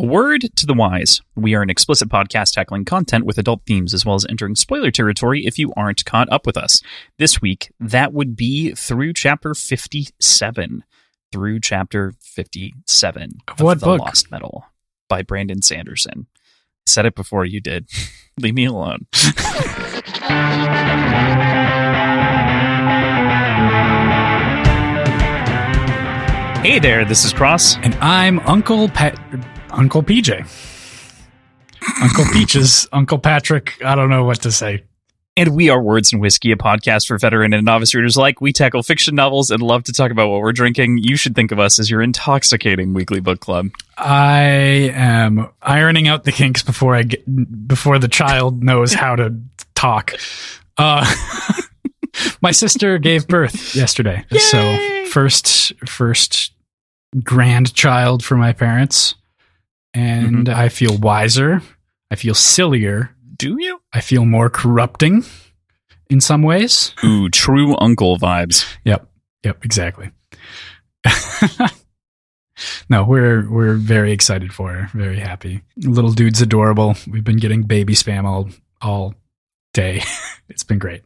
A word to the wise. We are an explicit podcast tackling content with adult themes as well as entering spoiler territory if you aren't caught up with us. This week, that would be through chapter 57. Through chapter 57 of what The book? Lost Metal by Brandon Sanderson. Said it before you did. Leave me alone. hey there, this is Cross. And I'm Uncle Pat, Uncle PJ, Uncle Peaches, Uncle Patrick. I don't know what to say. And we are Words and Whiskey, a podcast for veteran and novice readers like. We tackle fiction novels and love to talk about what we're drinking. You should think of us as your intoxicating weekly book club. I am ironing out the kinks before I get before the child knows how to talk. Uh, my sister gave birth yesterday, so first first grandchild for my parents, and mm-hmm. I feel wiser. I feel sillier. Do you? I feel more corrupting in some ways. Ooh, true uncle vibes. Yep. Yep. Exactly. no, we're we're very excited for her. Very happy. Little dude's adorable. We've been getting baby spam all all day. it's been great.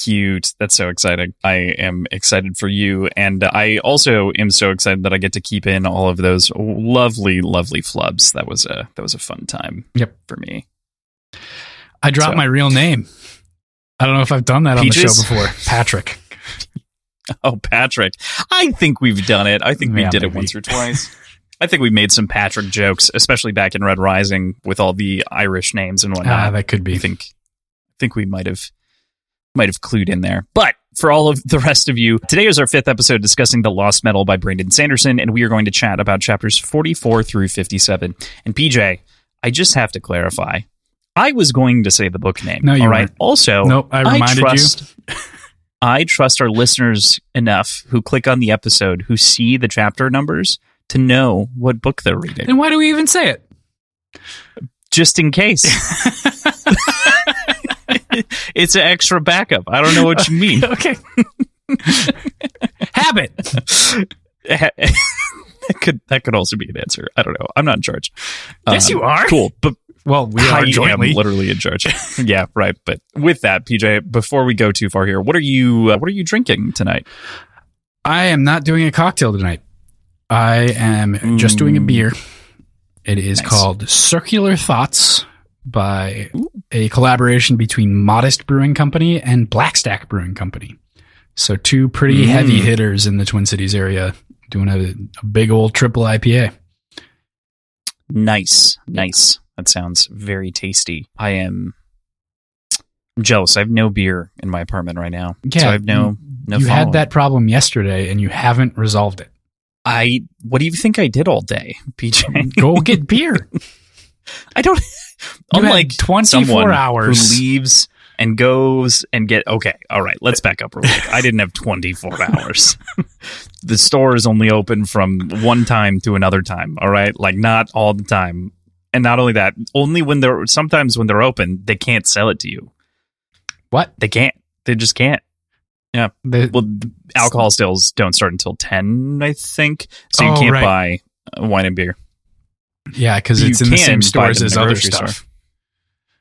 Cute. That's so exciting. I am excited for you. And I also am so excited that I get to keep in all of those lovely, lovely flubs. That was a that was a fun time Yep. for me. I dropped So- my real name. I don't know if I've done that on the show before. Patrick. Oh, Patrick. I think we've done it. I think we Yeah, did it once or twice. I think we made some Patrick jokes, especially back in Red Rising with all the Irish names and whatnot. Ah, that could I be. think I think we might have might have clued in there. But for all of the rest of you, today is our fifth episode discussing The Lost Metal by Brandon Sanderson, and we are going to chat about chapters 44 through 57. And PJ, I just have to clarify. I was going to say the book name. No, you all right. weren't. Also, Nope, I reminded you. trust, I trust our listeners enough who click on the episode who see the chapter numbers to know what book they're reading, And why do we even say it? just in case. it's an extra backup. I don't know what you mean. okay. Habit. that could that could also be an answer. I don't know. I'm not in charge. Yes, you are. Cool, but Well, we are jointly. literally in charge. yeah, right. But with that, PJ, before we go too far here, what are you uh, what are you drinking tonight? I am not doing a cocktail tonight. I am just doing a beer. It is Nice. called Circular Thoughts by a collaboration between Modist Brewing Company and Blackstack Brewing Company. So two pretty Mm. heavy hitters in the Twin Cities area doing a, a big old triple IPA. Nice, nice. That sounds very tasty. I am I'm jealous. I have no beer in my apartment right now. so I have no no. you following. had that problem yesterday and you haven't resolved it. I. What do you think I did all day, PJ? Go get beer. I don't. You unlike 24 someone hours. who leaves and goes and get. Okay, all right. Let's back up real quick. I didn't have 24 hours. the store is only open from one time to another time. All right, like not all the time. And not only that, only when they're sometimes when they're open, they can't sell it to you. What? They can't. They just can't. The- Well, the alcohol sales don't start until 10, I think. So you Oh, can't right. buy wine and beer. Yeah, because it's in the same stores as other stuff. store.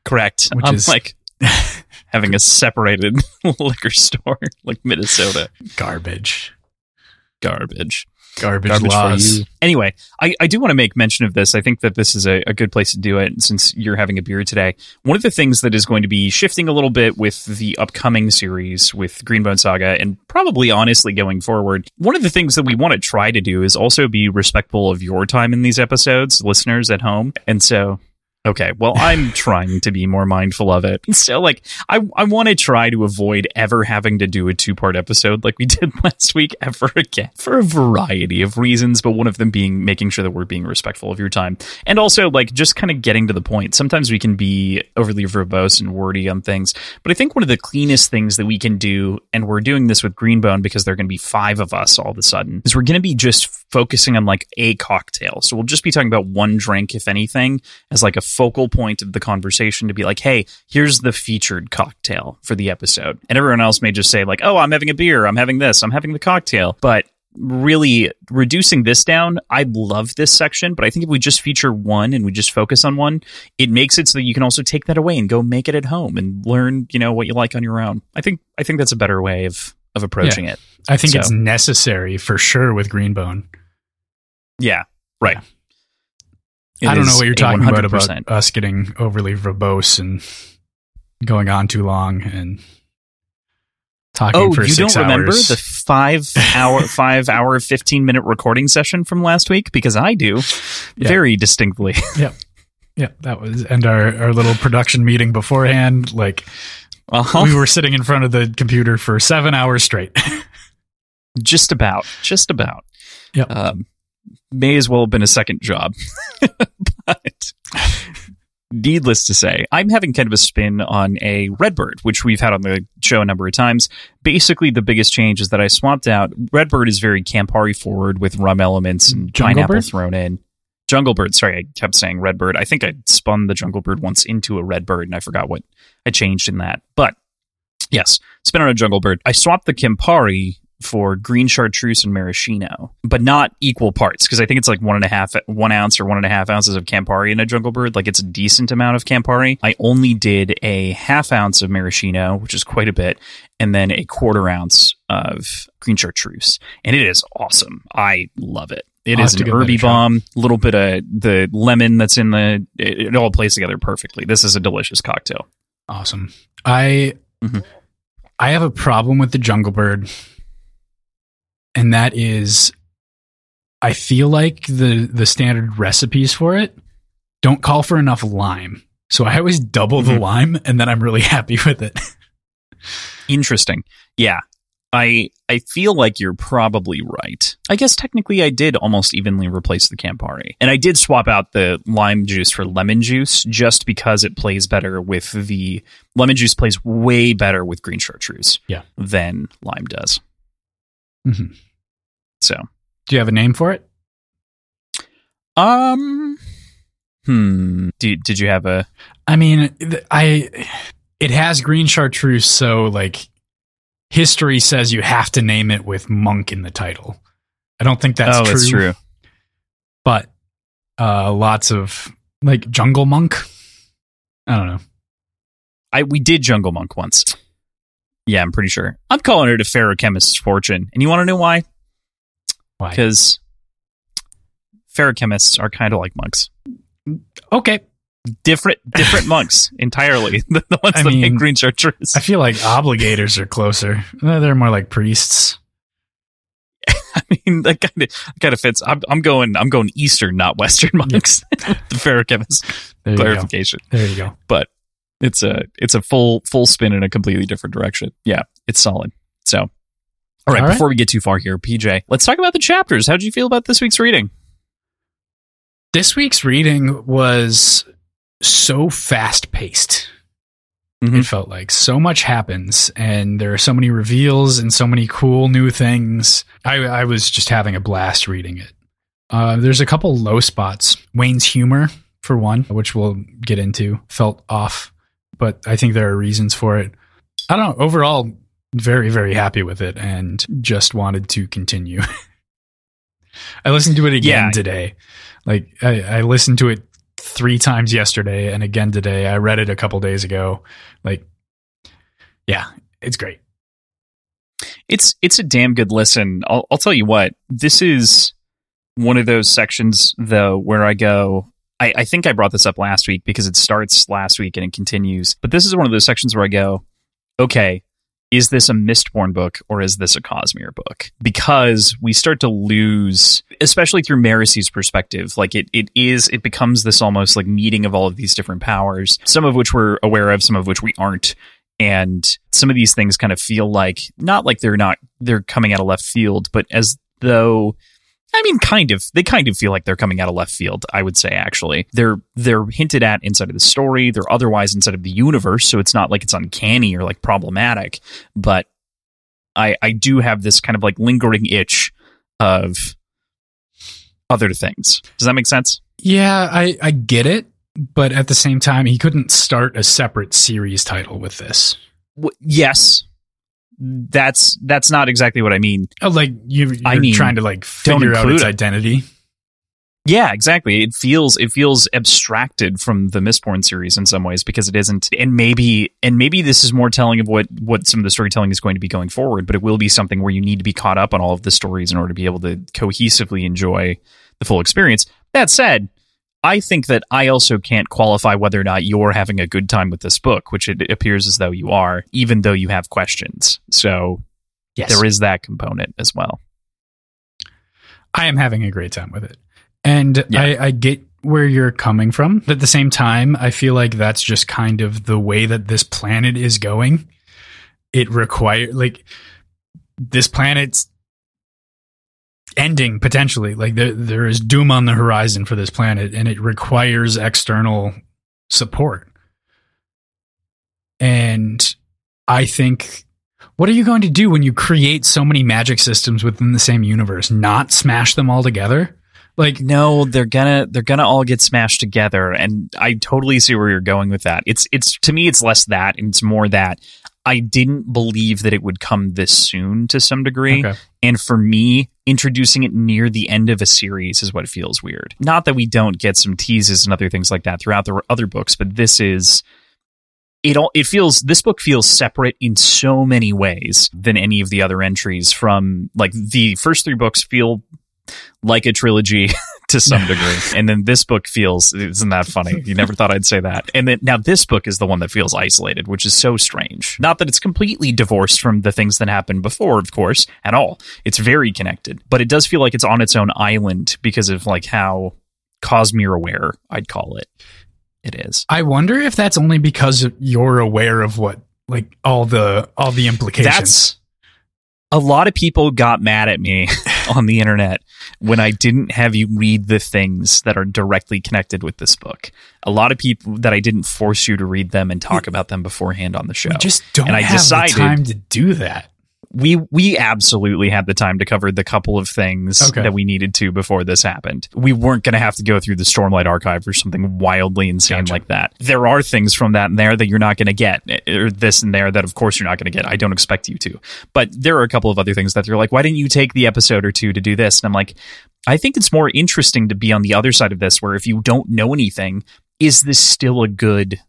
Correct. Which I'm is- like having a separated liquor store like Minnesota. Garbage. Garbage. Garbage, Garbage laws. for you. Anyway, I, I do want to make mention of this. I think that this is a, a good place to do it since you're having a beer today. One of the things that is going to be shifting a little bit with the upcoming series with Green Bone Saga and probably honestly going forward, one of the things that we want to try to do is also be respectful of your time in these episodes, listeners at home. And so Okay, well, I'm trying to be more mindful of it. So, like, I I want to try to avoid ever having to do a two part episode like we did last week ever again for a variety of reasons, but one of them being making sure that we're being respectful of your time, and also like just kind of getting to the point. Sometimes we can be overly verbose and wordy on things, but I think one of the cleanest things that we can do, and we're doing this with Green Bone because there are going to be five of us all of a sudden, is we're going to be just focusing on like a cocktail. So we'll just be talking about one drink, if anything, as like a focal point of the conversation to be like, hey, here's the featured cocktail for the episode. And everyone else may just say, like, oh, I'm having a beer, I'm having this, I'm having the cocktail. But really reducing this down, I love this section, but I think if we just feature one and we just focus on one, it makes it so that you can also take that away and go make it at home and learn, you know, what you like on your own. I think I think that's a better way of of approaching Yeah. it. I think So- it's necessary for sure with Green Bone. Yeah, right. It I don't know what you're talking about 100%. about us getting overly verbose and going on too long and talking Oh, for you six don't remember the five hour, five hour, fifteen minute recording session from last week? Because I do, Yeah. very distinctly. yeah, yeah that was and our our little production meeting beforehand. Like Uh-huh. we were sitting in front of the computer for seven hours straight. just about, just about. Yep. Um, may as well have been a second job, but needless to say, I'm having kind of a spin on a Redbird, which we've had on the show a number of times. Basically, the biggest change is that I swapped out. Redbird is very Campari forward with rum elements and Jungle pineapple Bird? thrown in. Jungle Bird. Sorry, I kept saying Redbird. I think I spun the Jungle Bird once into a Redbird, and I forgot what I changed in that. But yes, spin on a Jungle Bird. I swapped the Campari for green chartreuse and maraschino, but not equal parts because I think it's like one and a half, one ounce or one and a half ounces of Campari in a Jungle Bird. Like it's a decent amount of Campari. I only did a half ounce of maraschino, which is quite a bit, and then a quarter ounce of green chartreuse, and it is awesome. I love it. It I'll is an a herby bomb, little bit of the lemon that's in the. It, it all plays together perfectly. This is a delicious cocktail. awesome. I Mhm. I have a problem with the Jungle Bird, and that is, I feel like the the standard recipes for it don't call for enough lime. So I always double the Mhm. lime, and then I'm really happy with it. Interesting. Yeah. I I feel like you're probably right. I guess technically I did almost evenly replace the Campari. And I did swap out the lime juice for lemon juice just because it plays better with the lemon juice plays way better with green chartreuse Yeah. than lime does. Mhm. So, Do you have a name for it? um hmm, did did you have a I mean, I it has green chartreuse, so like history says you have to name it with monk in the title. I don't think that's Oh, true, that's true. but uh, lots of like jungle monk. I don't know. I we did Jungle Monk once. Yeah, I'm pretty sure. I'm calling it a Feruchemist's fortune. And you want to know why? Why? because feruchemists are kind of like monks. Okay, Different, different monks entirely. The, the ones I that mean, make green chartreuse. I feel like obligators are closer. They're more like priests. I mean, that kind of kind of fits. I'm, I'm going. I'm going Eastern, not Western monks. the feruchemist There you go. clarification, There you go. but it's a it's a full full spin in a completely different direction. Yeah, it's solid. So, all right. All right. Before we get too far here, PJ, let's talk about the chapters. How did you feel about this week's reading? This week's reading was so fast paced. Mhm. It felt like so much happens, and there are so many reveals and so many cool new things. I, I was just having a blast reading it. Uh, there's a couple low spots. Wayne's humor, for one, which we'll get into, felt off, but I think there are reasons for it. I don't know. Overall, very, very happy with it and just wanted to continue. I listened to it again Yeah. today. Like, I, I listened to it three times yesterday and again today. I read it a couple days ago. Like, yeah, it's great. It's it's a damn good listen. I'll, I'll tell you what. This is one of those sections though where I go. I, I think I brought this up last week because it starts last week and it continues. But this is one of those sections where I go, okay, is this a Mistborn book or is this a Cosmere book? Because we start to lose, especially through Marasi's perspective, like it, it is, it becomes this almost like meeting of all of these different powers, some of which we're aware of, some of which we aren't. And some of these things kind of feel like, not like they're not, they're coming out of left field, but as though I mean, kind of. They kind of feel like they're coming out of left field. I would say actually, they're they're hinted at inside of the story. They're otherwise inside of the universe, so it's not like it's uncanny or like problematic. But I I do have this kind of like lingering itch of other things. Does that make sense? Yeah, I, I get it. But at the same time, he couldn't start a separate series title with this. W- yes, that's that's not exactly what I mean. Oh, like you, you're I mean, trying to like figure out its it. identity. Yeah, exactly. It feels it feels abstracted from the Mistborn series in some ways because it isn't. And maybe and maybe this is more telling of what what some of the storytelling is going to be going forward. But it will be something where you need to be caught up on all of the stories in order to be able to cohesively enjoy the full experience. That said, I think that I also can't qualify whether or not you're having a good time with this book, which it appears as though you are, even though you have questions. So Yes, there is that component as well. I am having a great time with it. And Yeah. I, I get where you're coming from. But at the same time, I feel like that's just kind of the way that this planet is going. It requires, like this planet's ending potentially. Like there there is doom on the horizon for this planet and it requires external support. And I think what are you going to do when you create so many magic systems within the same universe? Not smash them all together? Like No, they're gonna they're gonna all get smashed together, and I totally see where you're going with that. It's it's to me, it's less that, and it's more that I didn't believe that it would come this soon to some degree, Okay. and for me, introducing it near the end of a series is what feels weird. Not that we don't get some teases and other things like that throughout the other books, but this is it all it feels this book feels separate in so many ways than any of the other entries from like the first three books feel like a trilogy to some degree. And then this book feels isn't that funny? You never thought i'd say that. And then now this book is the one that feels isolated which is so strange. Not that it's completely divorced from the things that happened before of course at all. It's very connected but it does feel like it's on its own island because of like how cosmere aware i'd call it it is. I wonder if that's only because you're aware of what like all the all the implications. That's a lot of people got mad at me on the internet when I didn't have you read the things that are directly connected with this book. A lot of people that I didn't force you to read them and talk about them beforehand on the show. we just don't And I have decided- the time to do that. We we absolutely had the time to cover the couple of things Okay. that we needed to before this happened. We weren't going to have to go through the Stormlight archive or something wildly insane Gotcha. like that. There are things from that and there that you're not going to get, eh, eh, or this and there that of course you're not going to get. I don't expect you to. But there are a couple of other things that they're like, why didn't you take the episode or two to do this? And I'm like, I think it's more interesting to be on the other side of this, where if you don't know anything, is this still a good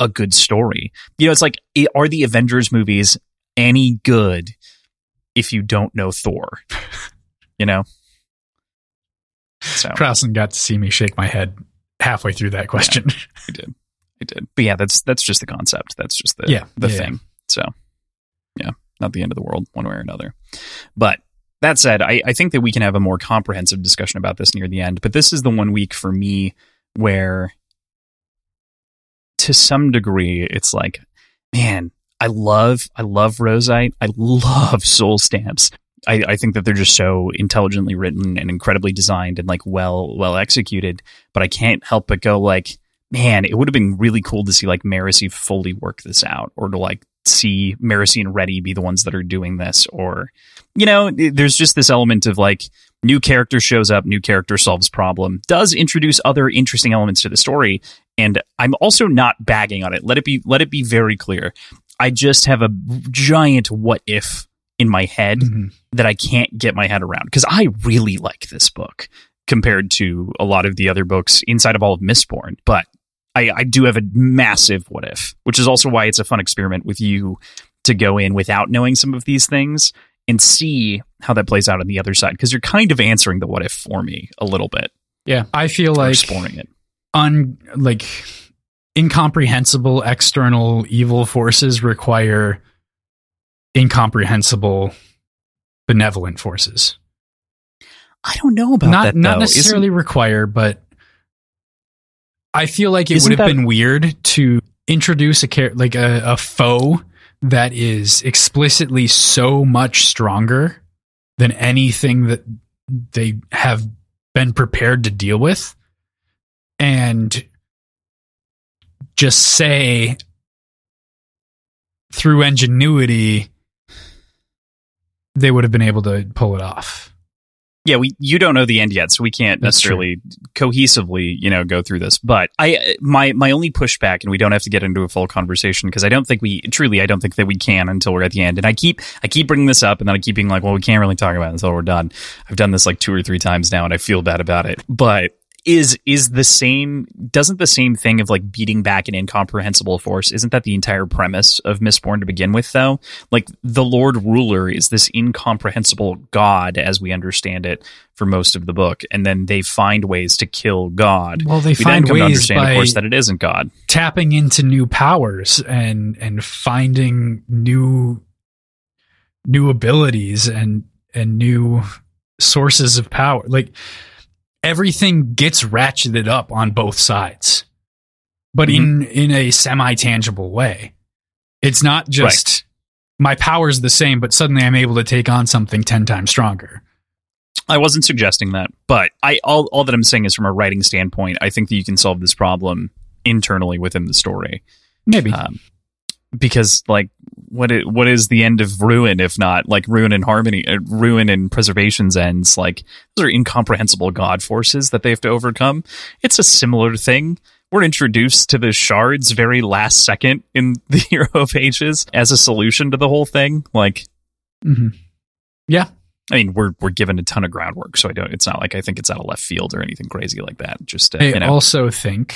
a good story? You know, it's like, eh, are the Avengers movies any good if you don't know Thor? You know? So Crossan got to see me shake my head halfway through that question. I did. I did. But yeah, that's that's just the concept. That's just the Yeah, the yeah, thing. So yeah, not the end of the world one way or another. But that said, I, I think that we can have a more comprehensive discussion about this near the end. But this is the one week for me where to some degree it's like, man, I love I love Roseite. I love soul stamps. I, I think that they're just so intelligently written and incredibly designed and like well well executed. But I can't help but go like, man, it would have been really cool to see like Marasi fully work this out, or to like see Marasi and Reddi be the ones that are doing this, or you know, there's just this element of like new character shows up, new character solves problem, does introduce other interesting elements to the story, and I'm also not bagging on it. Let it be let it be very clear. I just have a giant what if in my head Mhm. that I can't get my head around because I really like this book compared to a lot of the other books inside of all of Mistborn. But I, I do have a massive what if, which is also why it's a fun experiment with you to go in without knowing some of these things and see how that plays out on the other side because you're kind of answering the what if for me a little bit, Yeah, I feel like exploring it. un like incomprehensible external evil forces require incomprehensible benevolent forces. I don't know about not that. not though. necessarily require, but I feel like it Isn't would have that- been weird to introduce a char- like a, a foe that is explicitly so much stronger than anything that they have been prepared to deal with and just say through ingenuity they would have been able to pull it off yeah, we you don't know the end yet, so we can't That's necessarily cohesively, you know, go through this. But I my my only pushback, and we don't have to get into a full conversation because I don't think we truly I don't think that we can until we're at the end. And I keep I keep bringing this up, and then I keep being like, well, we can't really talk about it until we're done. I've done this like two or three times now, and I feel bad about it. But is is the same doesn't the same thing of like beating back an incomprehensible force isn't that the entire premise of mistborn to begin with though? Like the lord ruler is this incomprehensible god as we understand it for most of the book and then they find ways to kill god. Well, they we find come to ways understand by of course that it isn't god. tapping into new powers and and finding new new abilities and and new sources of power. Like everything gets ratcheted up on both sides, but in in a semi tangible way. It's not just my power's the same, but suddenly I'm able to take on something ten times stronger. I wasn't suggesting that, but I all all that I'm saying is from a writing standpoint, I think that you can solve this problem internally within the story. Maybe. Um, because like what it, what is the end of ruin if not like ruin and harmony uh, ruin and preservation's ends like those are incomprehensible god forces that they have to overcome it's a similar thing we're introduced to the shards very last second in the hero pages as a solution to the whole thing like hmm Yeah. I mean, we're we're given a ton of groundwork, so I don't. It's not like I think it's out of left field or anything crazy like that. Just uh, I you know, also think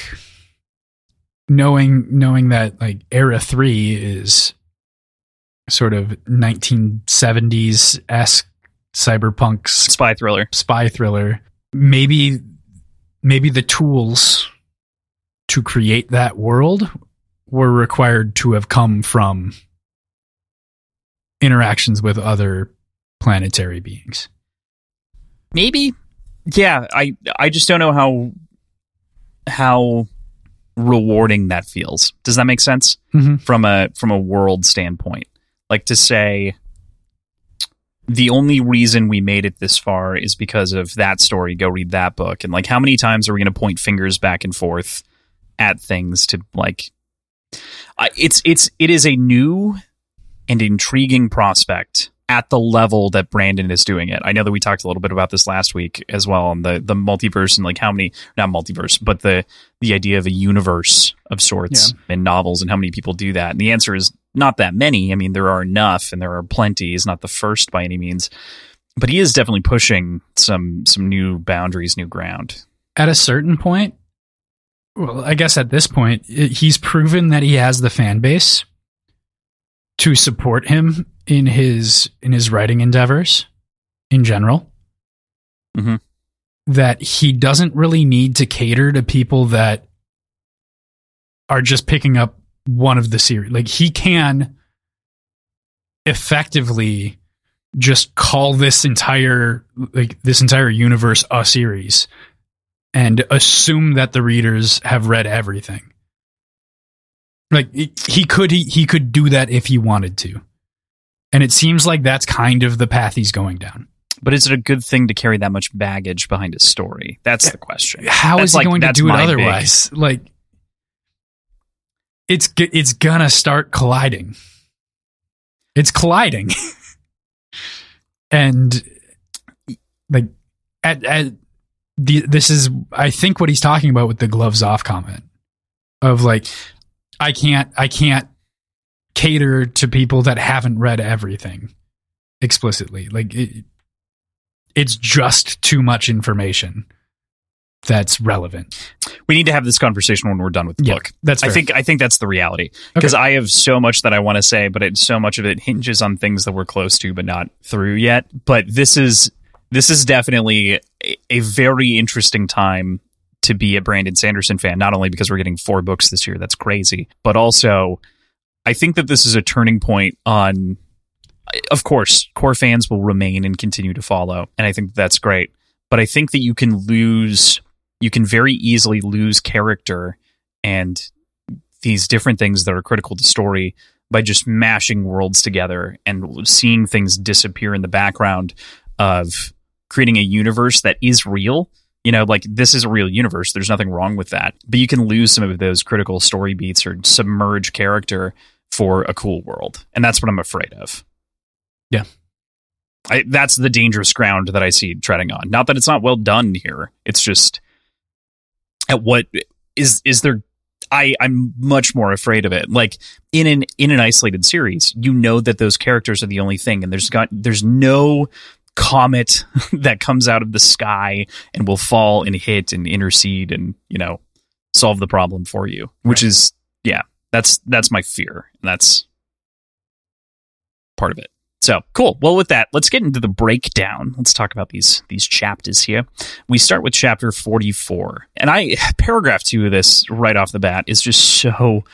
knowing knowing that like era 3 is sort of 1970s esque cyberpunk spy thriller. spy thriller maybe maybe the tools to create that world were required to have come from interactions with other planetary beings Maybe, yeah. I I just don't know how how rewarding that feels. Does that make sense Mhm. from a from a world standpoint? Like to say. The only reason we made it this far is because of that story. Go read that book. And like, how many times are we going to point fingers back and forth at things to like I, it's it's it is a new and intriguing prospect at the level that Brandon is doing it. I know that we talked a little bit about this last week as well on the the multiverse and like how many not multiverse, but the the idea of a universe of sorts in novels and how many people do that. And the answer is not that many. I mean, there are enough and there are plenty. He's not the first by any means. But he is definitely pushing some some new boundaries, new ground. at a certain point, well, I guess at this point, i- he's proven that he has the fan base to support him in his in his writing endeavors in general. Mhm. That he doesn't really need to cater to people that are just picking up one of the series. Like he can effectively just call this entire like this entire universe a series and assume that the readers have read everything. Like he could he, he could do that if he wanted to. And it seems like that's kind of the path he's going down. But is it a good thing to carry that much baggage behind a story? That's the question. How That's is he like- going to do it my big- otherwise? Like it's it's gonna start colliding. It's colliding. and like at, at the this is I think what he's talking about with the gloves off comment of like I can't I can't cater to people that haven't read everything explicitly. Like it, it's just too much information that's relevant. We need to have this conversation when we're done with the Yeah, book. That's I think I think that's the reality because I have so much that I want to say, but it, so much of it hinges on things that we're close to but not through yet. But this is this is definitely a, a very interesting time to be a Brandon Sanderson fan. Not only because we're getting four books this year, that's crazy, but also I think that this is a turning point on. Of course, core fans will remain and continue to follow, and I think that's great. But I think that you can lose you can very easily lose character and these different things that are critical to story by just mashing worlds together and seeing things disappear in the background of creating a universe that is real. You know, like this is a real universe. There's nothing wrong with that. But you can lose some of those critical story beats or submerge character for a cool world. And that's what I'm afraid of. Yeah. I, that's the dangerous ground that I see treading on. Not that it's not well done here. It's just at what is is there I I'm much more afraid of it. Like in an in an isolated series, you know that those characters are the only thing, and there's got there's no comet that comes out of the sky and will fall and hit and intercede and you know solve the problem for you. Which Right. is yeah, that's that's my fear, and that's part of it. So cool. Well, with that, let's get into the breakdown. Let's talk about these these chapters here. We start with chapter forty four, and I paragraph two of this right off the bat is just so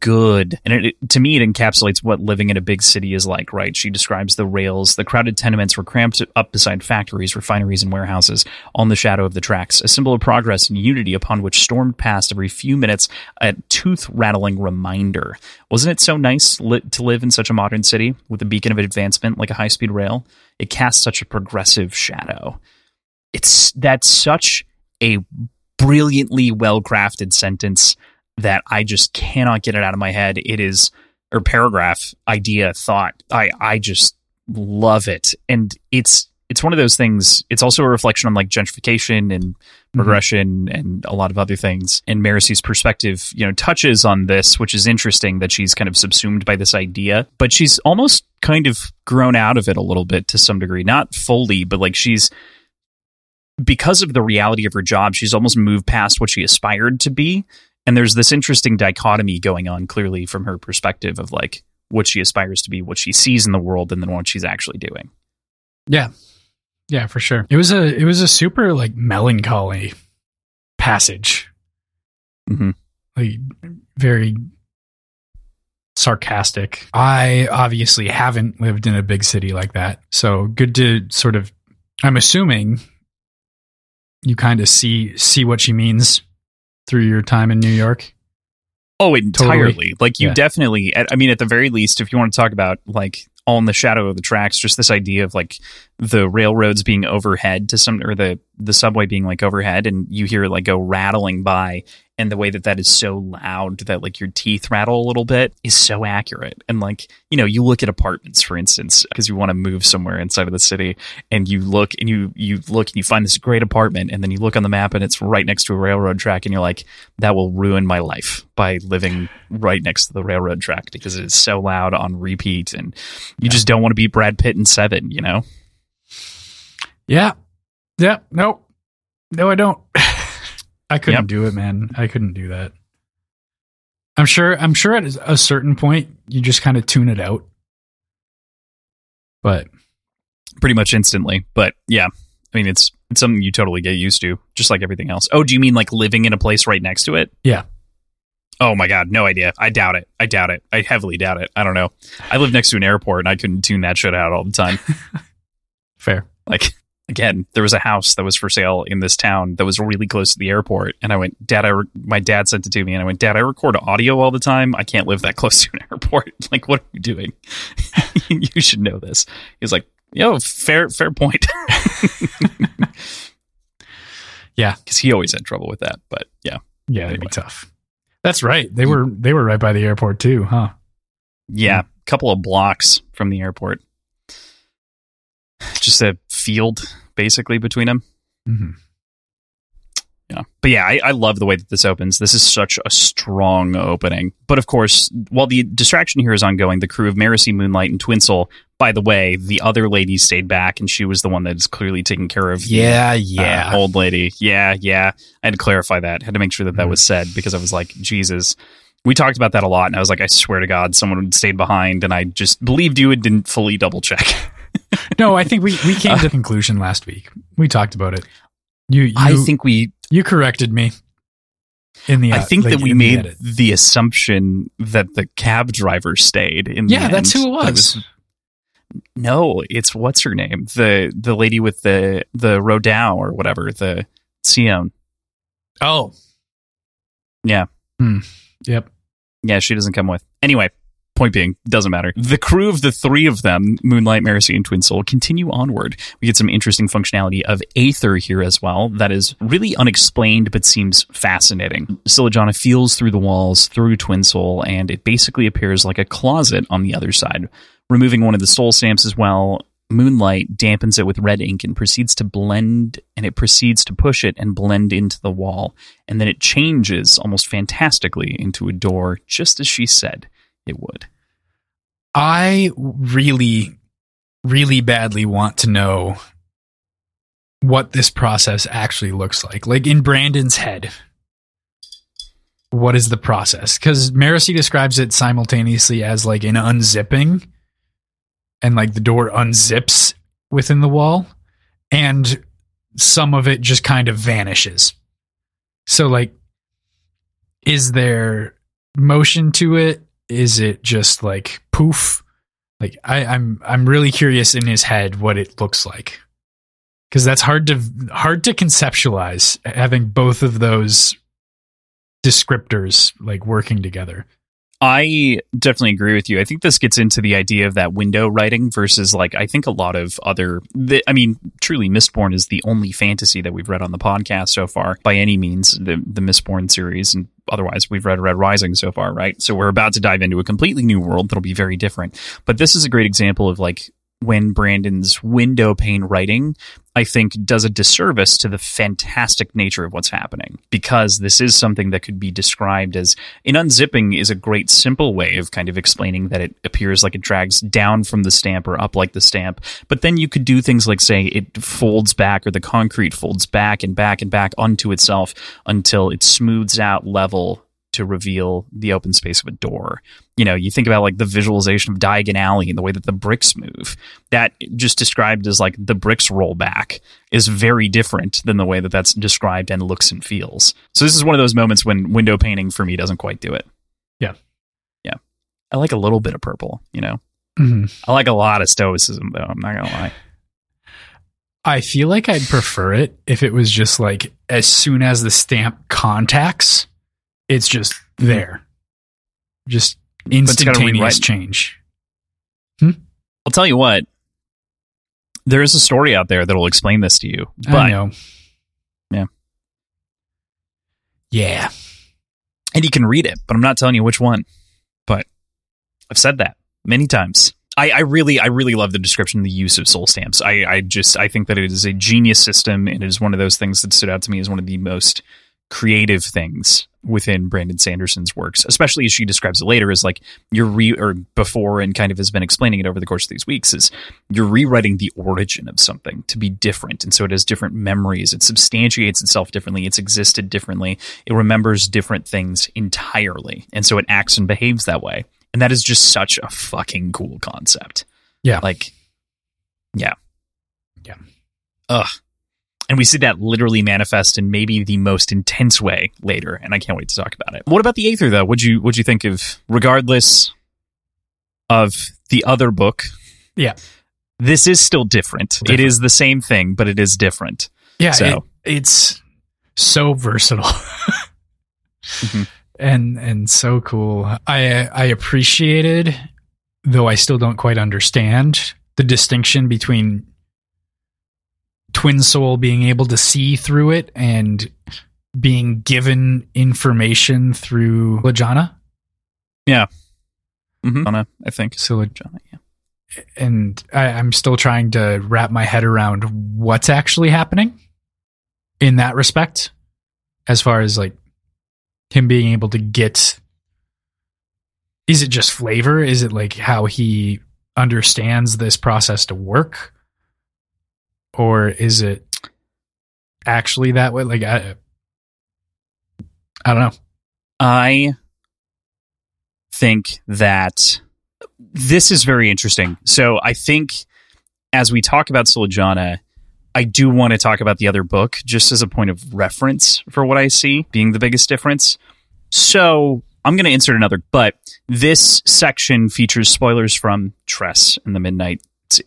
good, and it, it- to me it encapsulates what living in a big city is like. Right? She describes the rails. The crowded tenements were cramped up beside factories, refineries, and warehouses, in the shadow of the tracks. A symbol of progress and unity upon which stormed past every few minutes a tooth rattling reminder. Wasn't it so nice li- to live in such a modern city with a beacon of advancement like a high speed rail? It casts such a progressive shadow. It's that's such a brilliantly well crafted sentence that I just cannot get it out of my head. It is or paragraph, idea, thought. I I just love it, and it's it's one of those things. It's also a reflection on like gentrification and mm-hmm. progression and a lot of other things. And Marasi's perspective, you know, touches on this, which is interesting that she's kind of subsumed by this idea, but she's almost kind of grown out of it a little bit to some degree. Not fully, but like she's because of the reality of her job, she's almost moved past what she aspired to be. And there's this interesting dichotomy going on clearly from her perspective of like what she aspires to be, what she sees in the world, and then what she's actually doing. Yeah. Yeah, for sure. It was a it was a super like melancholy passage. Mhm. Like very sarcastic. I obviously haven't lived in a big city like that. So good to sort of I'm assuming you kind of see see what she means through your time in New York. Oh, entirely. Totally. Like you Yeah. definitely. at- I mean, at the very least, if you want to talk about like all in the shadow of the tracks, just this idea of like the railroads being overhead to some, or the the subway being like overhead, and you hear it like go rattling by, and the way that that is so loud that like your teeth rattle a little bit is so accurate. And like you know, you look at apartments, for instance, because you want to move somewhere inside of the city, and you look and you you look and you find this great apartment, and then you look on the map and it's right next to a railroad track, and you're like, that will ruin my life by living right next to the railroad track because it is so loud on repeat and you just don't want to be Brad Pitt in seven, you know? Yeah. Yeah. No. No, I don't. I couldn't Yep. do it, man. I couldn't do that. I'm sure I'm sure at a certain point you just kind of tune it out. But Pretty much instantly. But yeah. I mean it's it's something you totally get used to, just like everything else. Oh, do you mean like living in a place right next to it? Yeah. Oh my god, no idea. I doubt it. I doubt it. I heavily doubt it. I don't know. I live next to an airport and I couldn't tune that shit out all the time. fair. like again there was a house that was for sale in this town that was really close to the airport and i went dad i re- my dad sent it to me and i went dad i record audio all the time i can't live that close to an airport like what are you doing you should know this he was like yo fair fair point Yeah. because he always had trouble with that but yeah Yeah, Anyway. be tough. That's right. They mm. were they were right by the airport too, huh? yeah a couple of blocks from the airport just a field basically between them hmm Yeah. But yeah, I, I love the way that this opens. This is such a strong opening. But of course, while the distraction here is ongoing, the crew of Marasi, Moonlight, and Twinsoul, by the way, the other lady stayed back and she was the one that's clearly taking care of the, uh, old lady. Yeah, yeah. I had to clarify that. had to make sure that that was said because I was like, Jesus. We talked about that a lot, and I was like, I swear to God, someone stayed behind, and I just believed you and didn't fully double check. no, I think we, we came to the conclusion last week. We talked about it. You, you I think we you corrected me in the. I uh, think like, that we the made edit. the assumption that the cab driver stayed. In the Yeah, that's who it That was. no, it's what's her name? The the lady with the the Rodin or whatever the Sion. Oh, Yeah, yep. yeah, she doesn't come with. Anyway, point being, doesn't matter. The crew of the three of them, Moonlight, Marasi, and Twinsoul, continue onward. We get some interesting functionality of Aether here as well. That is really unexplained, but seems fascinating. Silajana feels through the walls, through Twinsoul, and it basically appears like a closet on the other side. Removing one of the soul stamps as well, moonlight dampens it with red ink and proceeds to blend and it proceeds to push it and blend into the wall and then it changes almost fantastically into a door just as she said it would I really, really badly want to know what this process actually looks like. Like in Brandon's head, what is the process? Because Marasi describes it simultaneously as like an unzipping, and like the door unzips within the wall, and some of it just kind of vanishes. So, like, is there motion to it? Is it just like poof? Like, I, I'm I'm really curious in his head what it looks like because that's hard to hard to conceptualize having both of those descriptors like working together. I definitely agree with you. I think this gets into the idea of that window writing versus like I think a lot of other. The, I mean, truly, Mistborn is the only fantasy that we've read on the podcast so far by any means. The the Mistborn series and otherwise we've read Red Rising so far, right? So we're about to dive into a completely new world that'll be very different. But this is a great example of like when Brandon's window pane writing, I think, does a disservice to the fantastic nature of what's happening because this is something that could be described as an unzipping is a great simple way of kind of explaining that it appears like it drags down from the stamp or up like the stamp. But then you could do things like say it folds back or the concrete folds back and back and back onto itself until it smooths out level to reveal the open space of a door. You know, you think about like the visualization of Diagon Alley and the way that the bricks move. That just described as like the bricks roll back is very different than the way that that's described and looks and feels. So this is one of those moments when window painting for me doesn't quite do it. Yeah. Yeah. I like a little bit of purple, you know. Mm-hmm. I like a lot of stoicism though, I'm not going to lie. I feel like I'd prefer it if it was just like as soon as the stamp contacts, it's just there. Just instantaneous change. I'll tell you what. There is a story out there that'll explain this to you. But I know. Yeah. Yeah. and you can read it, but I'm not telling you which one. But I've said that many times. I, I really, I really love the description, the use of soul stamps. I, I just, I think that it is a genius system, and it is one of those things that stood out to me as one of the most creative things within Brandon Sanderson's works, especially as she describes it later is like you're re or before and kind of has been explaining it over the course of these weeks is you're rewriting the origin of something to be different. And so it has different memories. It substantiates itself differently. It's existed differently. It remembers different things entirely. And so it acts and behaves that way. And that is just such a fucking cool concept. Yeah. Like, yeah. Yeah. Ugh and we see that literally manifest in maybe the most intense way later and i can't wait to talk about it what about the aether though what'd you what'd you think of regardless of the other book Yeah. this is still different, Different. it is the same thing but it is different Yeah, So- it, it's so versatile. Mhm. And and so cool. I I appreciated though I still don't quite understand the distinction between Twinsoul being able to see through it and being given information through Lajana. mm-hmm. Anna, i think So John, yeah. and I, I'm still trying to wrap my head around what's actually happening in that respect, as far as like him being able to get. Is it just flavor? Is it like how he understands this process to work, or is it actually that way? Like I, I don't know. I think that this is very interesting. So I think as we talk about Silajana, I do want to talk about the other book just as a point of reference for what I see being the biggest difference. So I'm going to insert another, but this section features spoilers from Tress and the Midnight,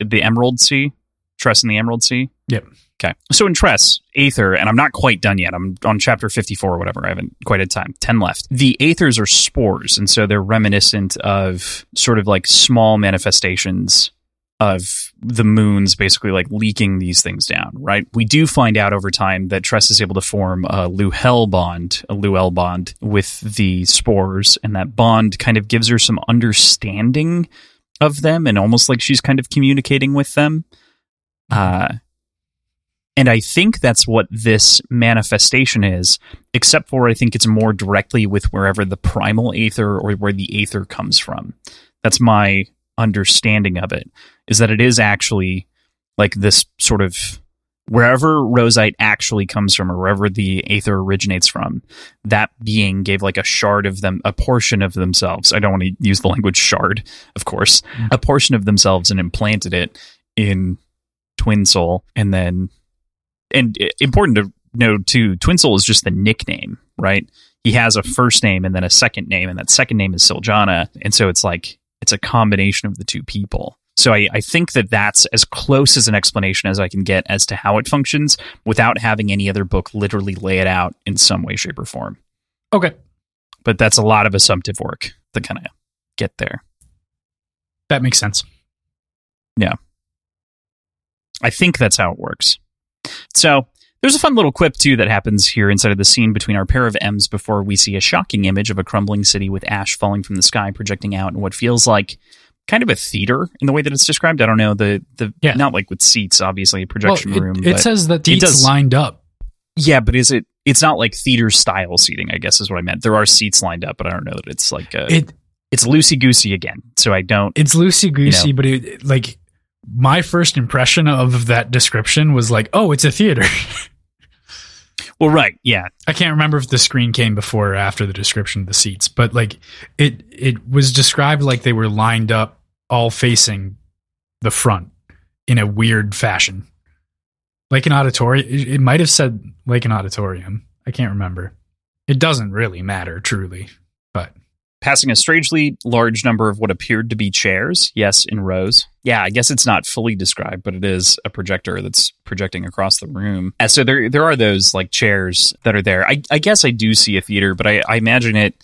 the Emerald Sea. Tress in the Emerald Sea. Yep. Okay. So in Tress, Aether, and I'm not quite done yet. I'm on chapter 54 or whatever. I haven't quite had time. 10 left. The Aethers are spores, and so they're reminiscent of sort of like small manifestations of the moons basically like leaking these things down, right? We do find out over time that Tress is able to form a Luhel bond, a Luel bond with the spores, and that bond kind of gives her some understanding of them and almost like she's kind of communicating with them. Uh, and I think that's what this manifestation is, except for I think it's more directly with wherever the primal aether or where the aether comes from. That's my understanding of it, is that it is actually like this sort of wherever Roseite actually comes from or wherever the aether originates from, that being gave like a shard of them, a portion of themselves. I don't want to use the language shard, of course, a portion of themselves and implanted it in Twinsoul. And then, and eh, important to note too, Twinsoul is just the nickname, right? He has a first name and then a second name, and that second name is Silajana. And so it's like, it's a combination of the two people. So I, I think that that's as close as an explanation as I can get as to how it functions without having any other book literally lay it out in some way, shape, or form. Okay. But that's a lot of assumptive work to kind of get there. That makes sense. I think that's how it works. So there's a fun little quip too that happens here inside of the scene between our pair of M's before we see a shocking image of a crumbling city with ash falling from the sky projecting out in what feels like kind of a theater in the way that it's described. I don't know the the Yeah. not like with seats, obviously a projection well, it, room. it says that the it does- lined up. yeah, but is it? It's not like theater style seating. I guess is what I meant. There are seats lined up, but I don't know that it's like a, It it's loosey goosey again. So I don't. it's loosey goosey, You know. but it like my first impression of that description was like, oh, it's a theater. Well, right, yeah, I can't remember if the screen came before or after the description of the seats, but like it it was described like they were lined up all facing the front in a weird fashion. Like an auditorium. It, it might have said like an auditorium. I can't remember. It doesn't really matter, truly. But passing a strangely large number of what appeared to be chairs. Yes, in rows. Yeah, I guess it's not fully described, but it is a projector that's projecting across the room. And so there, there are those like chairs that are there. I, I guess I do see a theater, but I, I imagine it.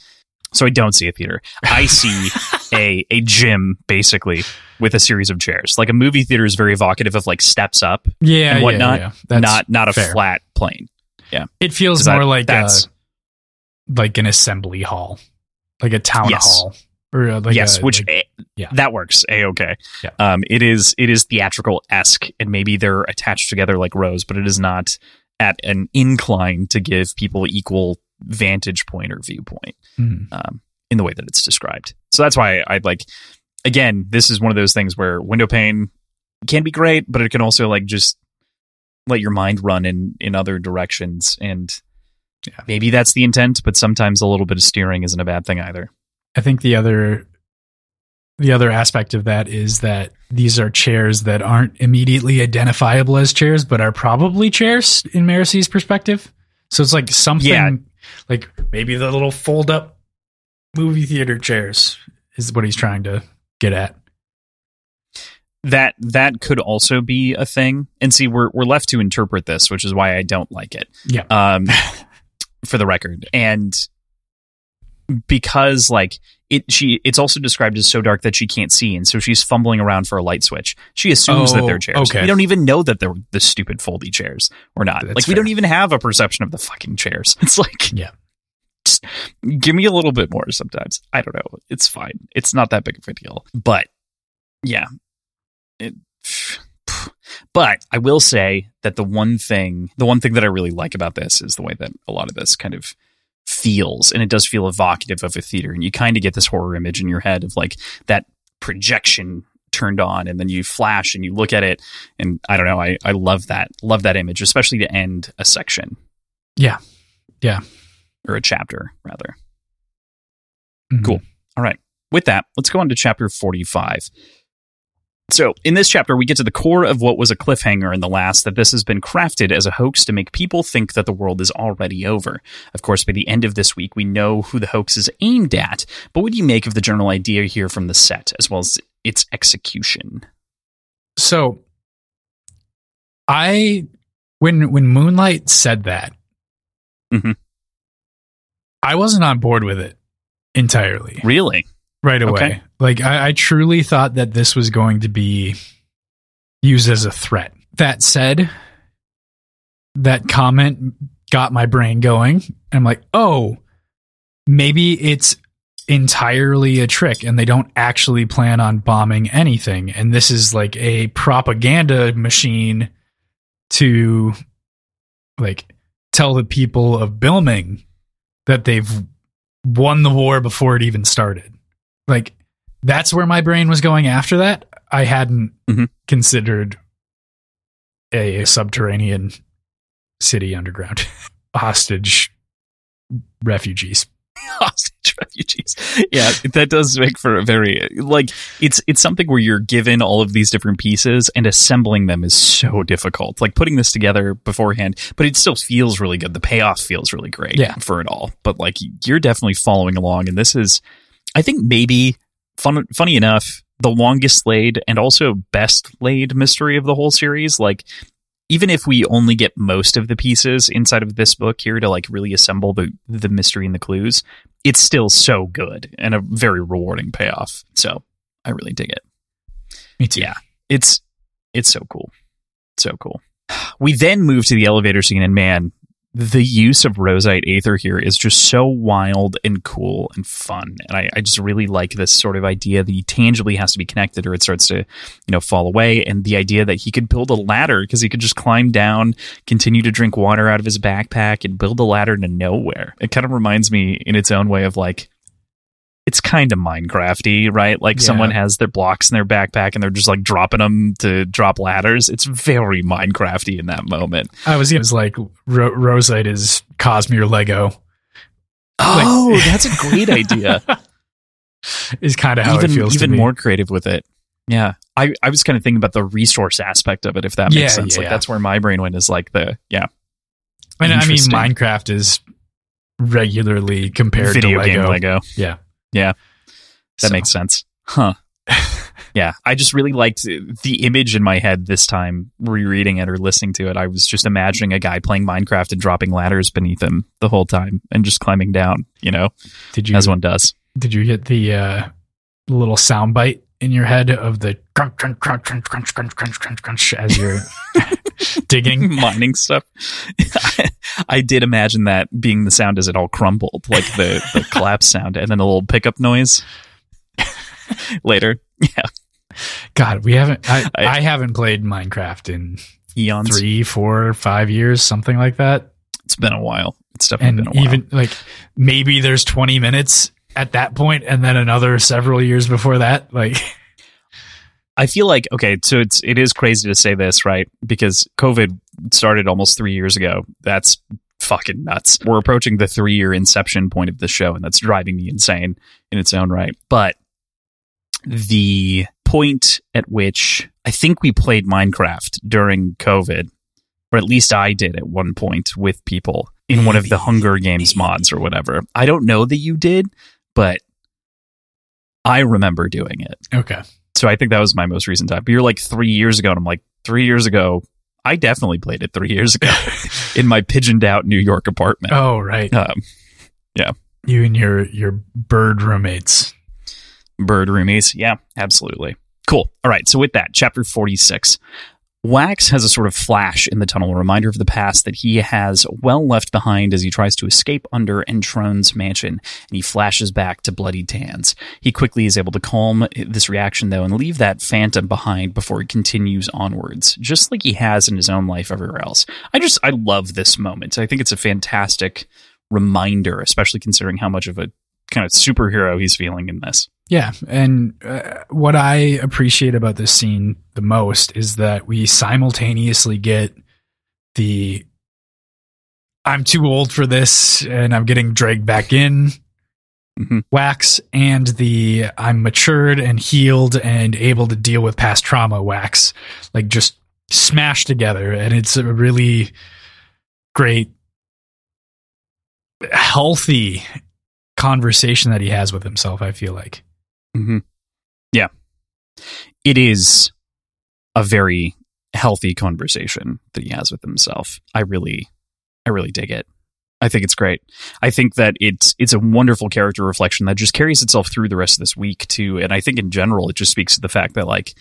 So I don't see a theater. I see a a gym basically with a series of chairs. Like a movie theater is very evocative of like steps up, yeah, And whatnot, yeah, yeah. That's not not a fair. flat plane. Yeah. It feels 'Cause that- more like that's- uh, like an assembly hall, like a town Yes. hall, or uh, like yes, a- which like- a- yeah. that works a okay. Yeah. Um, it is it is theatrical esque, and maybe they're attached together like rows, but it is not at an incline to give people equal vantage point or viewpoint Mhm. um, in the way that it's described. So that's why I'd like. Again, this is one of those things where window pane can be great, but it can also like just let your mind run in in other directions and. Yeah. Maybe that's the intent, but sometimes a little bit of steering isn't a bad thing either. I think the other the other aspect of that is that these are chairs that aren't immediately identifiable as chairs, but are probably chairs in Marasi's perspective. So it's like something Yeah. like maybe the little fold up movie theater chairs is what he's trying to get at. that that could also be a thing. And see, we're we're left to interpret this, which is why I don't like it. Yeah. Um, for the record, and because like it, she it's also described as so dark that she can't see, and so she's fumbling around for a light switch. She assumes that Oh, they're chairs. okay. We don't even know that they're the stupid foldy chairs or not. That's like we fair. don't even have a perception of the fucking chairs. It's like Yeah. just give me a little bit more sometimes. I don't know. It's fine. It's not that big of a deal. But yeah. It, but I will say that the one thing, the one thing that I really like about this is the way that a lot of this kind of feels, and it does feel evocative of a theater, and you kind of get this horror image in your head of like that projection turned on, and then you flash and you look at it, and I don't know, I I love that, love that image, especially to end a section. Yeah. Yeah. or a chapter rather. Mhm. Cool. All right. With that, let's go on to chapter 45. So, in this chapter, we get to the core of what was a cliffhanger in the last that this has been crafted as a hoax to make people think that the world is already over. Of course, by the end of this week, we know who the hoax is aimed at, but what do you make of the general idea here from the set as well as its execution? So I when when Moonlight said that, Mhm. I wasn't on board with it entirely Really? Right away. Okay. Like I, I truly thought that this was going to be used as a threat. That said, that comment got my brain going. I'm like, oh, maybe it's entirely a trick and they don't actually plan on bombing anything. And this is like a propaganda machine to like tell the people of Bilming that they've won the war before it even started. Like that's where my brain was going after that. I hadn't Mhm. considered a, subterranean city underground hostage refugees. hostage refugees. Yeah, that does make for a very like it's it's something where you're given all of these different pieces and assembling them is so difficult. Like putting this together beforehand, but it still feels really good. The payoff feels really great Yeah. for it all. But like you're definitely following along and this is I think maybe fun funny enough, the longest laid and also best laid mystery of the whole series. Like even if we only get most of the pieces inside of this book here to like really assemble the the mystery and the clues, it's still so good and a very rewarding payoff. So I really dig it. Me too. Yeah. It's it's so cool. So cool. We then move to the elevator scene and man, the use of Roseite Aether here is just so wild and cool and fun. And I, I just really like this sort of idea that he tangibly has to be connected or it starts to, you know, fall away. And the idea that he could build a ladder because he could just climb down, continue to drink water out of his backpack and build a ladder to nowhere. It kind of reminds me in its own way of like it's kind of Minecrafty, right? Like Yeah. someone has their blocks in their backpack and they're just like dropping them to drop ladders. It's very Minecrafty in that moment. I was, it was like Ro- Roseite is Cosmere Lego Oh, that's a great idea. is kind of how even it feels even to me. more creative with it. Yeah. I, I was kind of thinking about the resource aspect of it, if that makes Yeah, sense. yeah, like that's where my brain went is like the yeah. And I mean, Minecraft is regularly compared video to Lego. game Lego. Yeah. Yeah. That So- makes sense. Huh. yeah. I just really liked the image in my head this time, rereading it or listening to it. I was just imagining a guy playing Minecraft and dropping ladders beneath him the whole time and just climbing down, you know, Did you as one does. did you get the uh, little sound bite in your head of the crunch crunch crunch crunch crunch crunch crunch crunch crunch as you're digging? mining stuff. I did imagine that being the sound as it all crumbled, like the, the collapse sound, and then a little pickup noise later. Yeah. God, we haven't. I, I- I haven't played Minecraft in Eons. three, four, five years, something like that. It's been a while. It's definitely been a while. even like maybe there's 20 minutes at that point, and then another several years before that. Like, I feel like okay, so it's it is crazy to say this, right? Because COVID started almost three years ago. That's fucking nuts. We're approaching the three year inception point of the show, and that's driving me insane in its own right. But the point at which I think we played Minecraft during COVID, or at least I did at one point with people in one of the Hunger Games mods or whatever. I don't know that you did, but I remember doing it. okay, So I think that was my most recent time. But you're like three years ago, and I'm like, three years ago, I definitely played it three years ago in my pigeoned out New York apartment. oh right, Um, you and your your bird roommates. bird roomies. Yeah, absolutely. Cool. All right. So with that, chapter 46. Wax has a sort of flash in the tunnel, a reminder of the past that he has well left behind as he tries to escape under Entrone's mansion, and he flashes back to Bloody Tans. He quickly is able to calm this reaction, though, and leave that phantom behind before he continues onwards, just like he has in his own life everywhere else. I just, I love this moment. I think it's a fantastic reminder, especially considering how much of a kind of superhero he's feeling in this. Yeah, and uh, what I appreciate about this scene the most is that we simultaneously get the I'm too old for this and I'm getting dragged back in Mhm. wax and the I'm matured and healed and able to deal with past trauma wax like just smashed together and it's a really great healthy conversation that he has with himself I feel like hmm Yeah. It is a very healthy conversation that he has with himself. I really, I really dig it. I think it's great. I think that it's it's a wonderful character reflection that just carries itself through the rest of this week too. And I think in general, it just speaks to the fact that like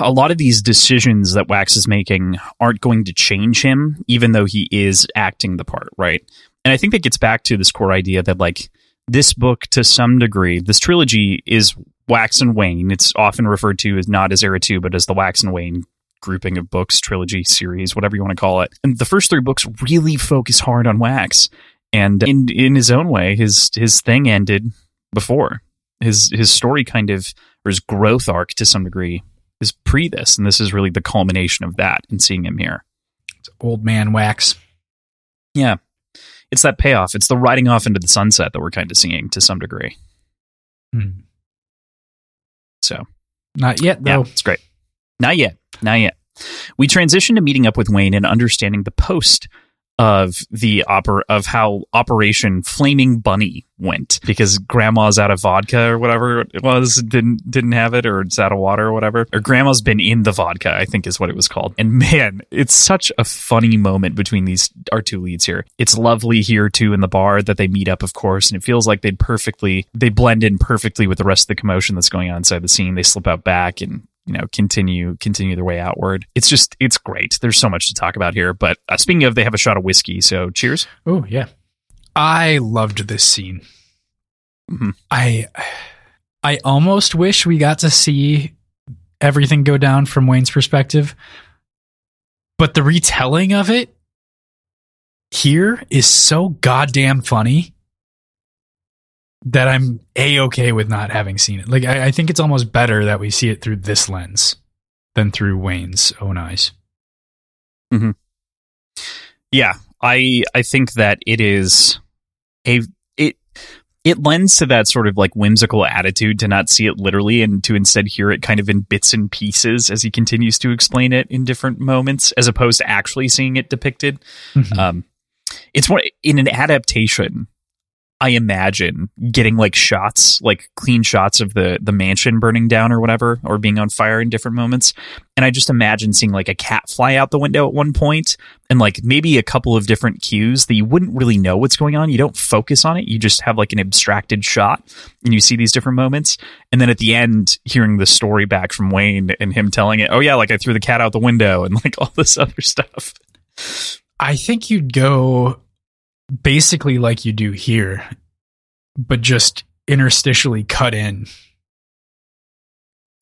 a lot of these decisions that Wax is making aren't going to change him, even though he is acting the part, right? And I think that gets back to this core idea that like this book to some degree, this trilogy is Wax and wane. It's often referred to as not as Era 2, but as the Wax and wane grouping of books, trilogy, series, whatever you want to call it. And the first three books really focus hard on Wax. And in in his own way, his his thing ended before. His his story kind of or his growth arc to some degree is pre this, and this is really the culmination of that and seeing him here. It's old man wax. Yeah. It's that payoff. It's the riding off into the sunset that we're kind of seeing to some degree. Hmm. So Not yet, Yeah, though. it's great. Not yet. Not yet. We transition to meeting up with Wayne and understanding the post of the oper of how Operation Flaming Bunny went. Because grandma's out of vodka or whatever it was didn't didn't have it or it's out of water or whatever. Or grandma's been in the vodka I think is what it was called. And man it's such a funny moment between these our two leads here. It's lovely here too in the bar that they meet up of course and it feels like they'd perfectly they blend in perfectly with the rest of the commotion that's going on inside the scene. They slip out back and you know continue continue their way outward it's just it's great there's so much to talk about here but uh, speaking of they have a shot of whiskey so cheers Oh, yeah. I loved this scene. Mhm. I I almost wish we got to see everything go down from Wayne's perspective. But the retelling of it here is so goddamn funny that I'm a okay with not having seen it. Like I, I think it's almost better that we see it through this lens than through Wayne's own eyes. Yeah, I I think that it is a it it lends to that sort of like whimsical attitude to not see it literally and to instead hear it kind of in bits and pieces as he continues to explain it in different moments as opposed to actually seeing it depicted. Mhm. Um it's one in an adaptation I imagine getting like shots, like clean shots of the the mansion burning down or whatever, or being on fire in different moments. And I just imagine seeing like a cat fly out the window at one point, and like maybe a couple of different cues that you wouldn't really know what's going on. You don't focus on it. You just have like an abstracted shot, and you see these different moments. And then at the end, hearing the story back from Wayne and him telling it, oh yeah, like I threw the cat out the window and like all this other stuff. I think you'd go basically like you do here, but just interstitially cut in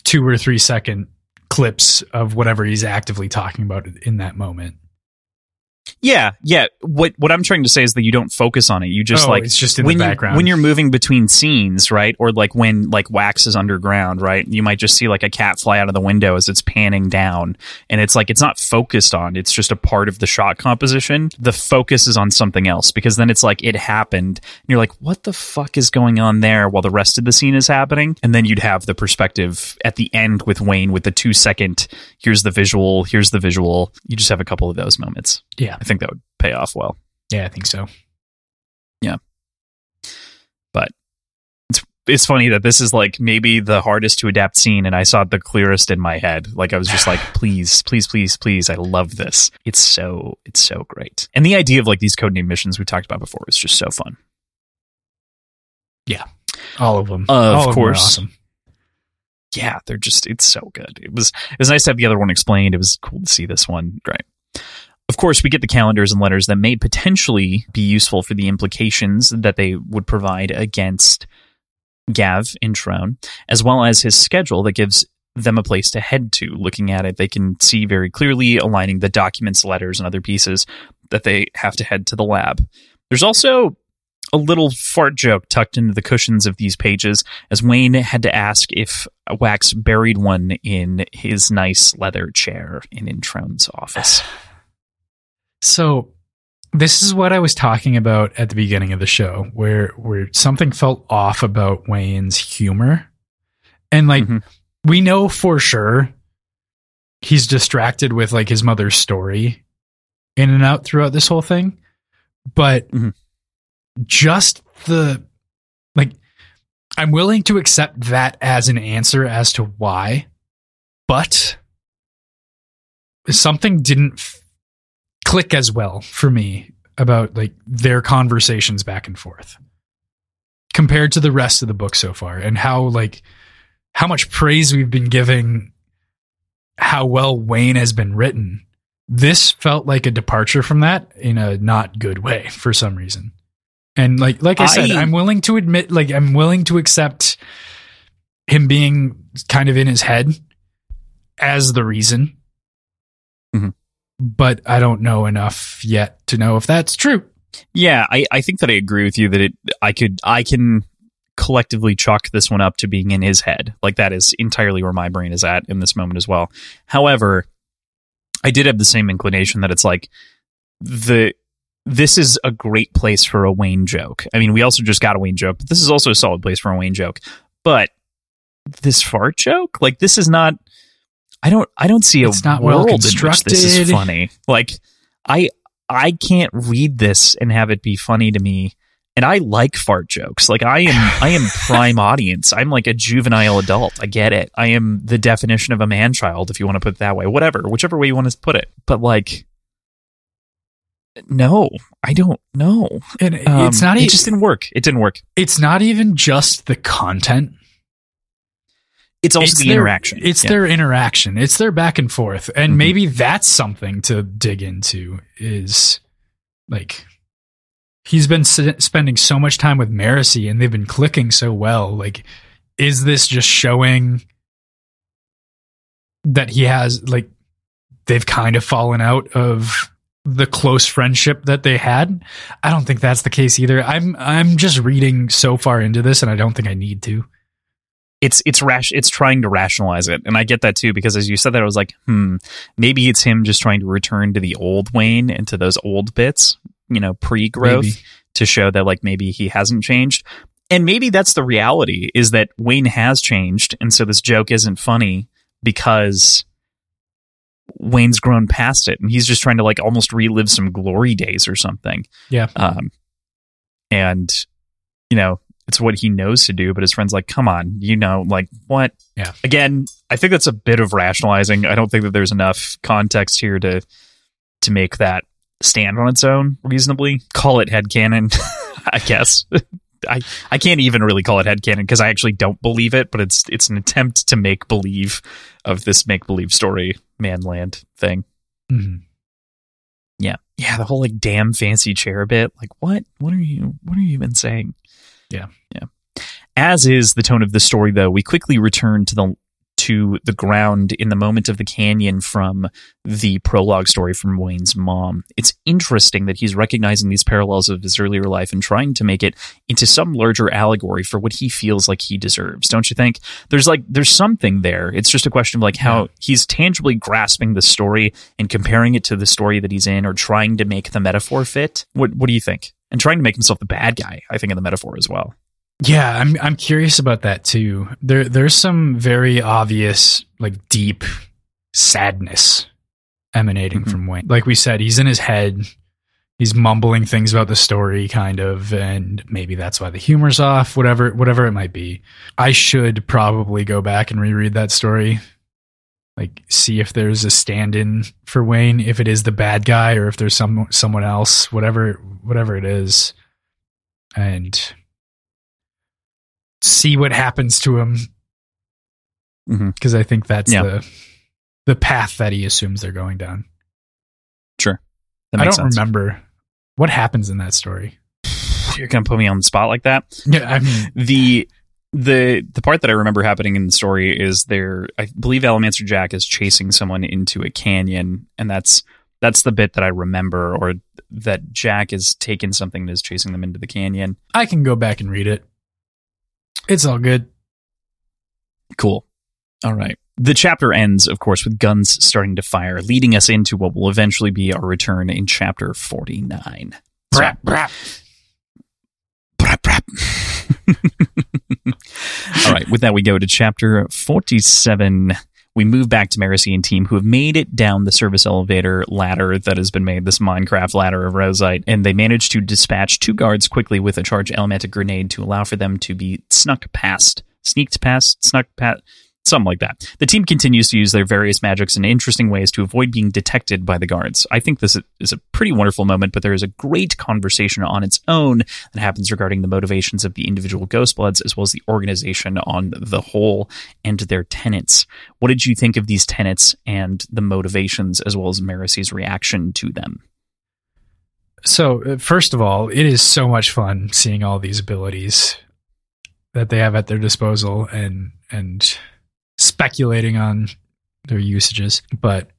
two or three second clips of whatever he's actively talking about in that moment. Yeah, yeah. What what I'm trying to say is that you don't focus on it. You just Oh, like it's just in when the you- background. when you're moving between scenes, right? Or like when like wax is underground, right? You might just see like a cat fly out of the window as it's panning down, and it's like it's not focused on. It's just a part of the shot composition. The focus is on something else because then it's like it happened, and you're like, what the fuck is going on there? While the rest of the scene is happening, and then you'd have the perspective at the end with Wayne with the two second. Here's the visual. Here's the visual. You just have a couple of those moments. Yeah. I think that would pay off well. Yeah, I think so. Yeah. But it's it's funny that this is like maybe the hardest to adapt scene, and I saw it the clearest in my head. Like I was just like, please, please, please, please, I love this. It's so it's so great, and the idea of like these codename missions we talked about before is just so fun. Yeah. All of them. Of All them are course. awesome. Yeah, they're just it's so good. It was it was nice to have the other one explained. It was cool to see this one. Great. Of course, we get the calendars and letters that may potentially be useful for the implications that they would provide against Gav in Trone, as well as his schedule that gives them a place to head to. Looking at it, they can see very clearly aligning the documents, letters, and other pieces that they have to head to the lab. There's also a little fart joke tucked into the cushions of these pages as Wayne had to ask if Wax buried one in his nice leather chair in Entrone's office. So this is what I was talking about at the beginning of the show, where where something felt off about Wayne's humor. And like Mhm. we know for sure he's distracted with like his mother's story in and out throughout this whole thing. But Mhm. just the like I'm willing to accept that as an answer as to why, but something didn't click as well for me about like their conversations back and forth compared to the rest of the book so far and how like how much praise we've been giving how well Wayne has been written. This felt like a departure from that in a not good way for some reason. And like like I, said, I- I'm willing to admit like I'm willing to accept him being kind of in his head as the reason. But I don't know enough yet to know if that's true. Yeah, I, I think that I agree with you that it I could I can collectively chalk this one up to being in his head. Like that is entirely where my brain is at in this moment as well. However, I did have the same inclination that it's like the this is a great place for a Wayne joke. I mean, we also just got a Wayne joke, but this is also a solid place for a Wayne joke. But this fart joke, like this is not. I don't. I don't see a It's not well world in which this is funny. Like I, I can't read this and have it be funny to me. And I like fart jokes. Like I am, I am prime audience. I'm like a juvenile adult. I get it. I am the definition of a man child, if you want to put it that way. Whatever, whichever way you want to put it. But like, no, I don't know. And Um, it's not It just didn't work. It didn't work. it's not even just the content. It's also it's the their, interaction. It's Yeah. their interaction. It's their back and forth. And Mhm. maybe that's something to dig into is like he's been s- spending so much time with Marasi and they've been clicking so well. Like is this just showing that he has like they've kind of fallen out of the close friendship that they had? I don't think that's the case either. I'm I'm just reading so far into this and I don't think I need to. It's it's rash it's trying to rationalize it and i get that too because as you said that i was like hmm maybe it's him just trying to return to the old wayne and to those old bits you know pre-growth Maybe. to show that like maybe he hasn't changed and maybe that's the reality is that wayne has changed and so this joke isn't funny because wayne's grown past it and he's just trying to like almost relive some glory days or something Yeah. um and you know it's what he knows to do but his friends like come on you know like what Yeah. again i think that's a bit of rationalizing i don't think that there's enough context here to to make that stand on its own reasonably call it head headcanon i guess I, I can't even really call it head headcanon because I actually don't believe it, but it's it's an attempt to make believe of this make believe story manland thing. Mhm. Yeah. Yeah, the whole like damn fancy chair bit. Like what? What are you what are you even saying? Yeah. Yeah. As is the tone of the story though, we quickly return to the to the ground in the moment of the canyon from the prologue story from Wayne's mom. It's interesting that he's recognizing these parallels of his earlier life and trying to make it into some larger allegory for what he feels like he deserves. Don't you think? There's like there's something there. It's just a question of like how Yeah. he's tangibly grasping the story and comparing it to the story that he's in or trying to make the metaphor fit. What what do you think? And trying to make himself the bad guy, I think in the metaphor as well. Yeah, I'm I'm curious about that too. There there's some very obvious like deep sadness emanating Mhm. from Wayne. Like we said, he's in his head. He's mumbling things about the story kind of and maybe that's why the humor's off, whatever whatever it might be. I should probably go back and reread that story. Like see if there's a stand-in for Wayne, if it is the bad guy or if there's some someone else, whatever whatever it is. And see what happens to him mm-hmm. because I think that's Yeah. the the path that he assumes they're going down. Sure. That I don't sense. remember what happens in that story. You're gonna put me on the spot like that. Yeah, I mean, the the the part that I remember happening in the story is there I believe Allomancer Jak is chasing someone into a canyon and that's that's the bit that I remember or that Jak is taking something and is chasing them into the canyon. I can go back and read it. It's all good. Cool. All right. The chapter ends, of course, with guns starting to fire, leading us into what will eventually be our return in chapter 49. So- Brap, brap. Brap, brap. All right, with that, we go to chapter 47. We move back to Marasi and team who have made it down the service elevator ladder that has been made, this Minecraft ladder of Roseite, and they manage to dispatch two guards quickly with a charge elemental grenade to allow for them to be snuck past, sneaked past, snuck past, something like that. The team continues to use their various magics in interesting ways to avoid being detected by the guards. I think this is a pretty wonderful moment, but there is a great conversation on its own that happens regarding the motivations of the individual Ghostbloods as well as the organization on the whole and their tenets. What did you think of these tenets and the motivations as well as Marasi's reaction to them? So, uh, first of all, it is so much fun seeing all these abilities that they have at their disposal and and speculating on their usages. But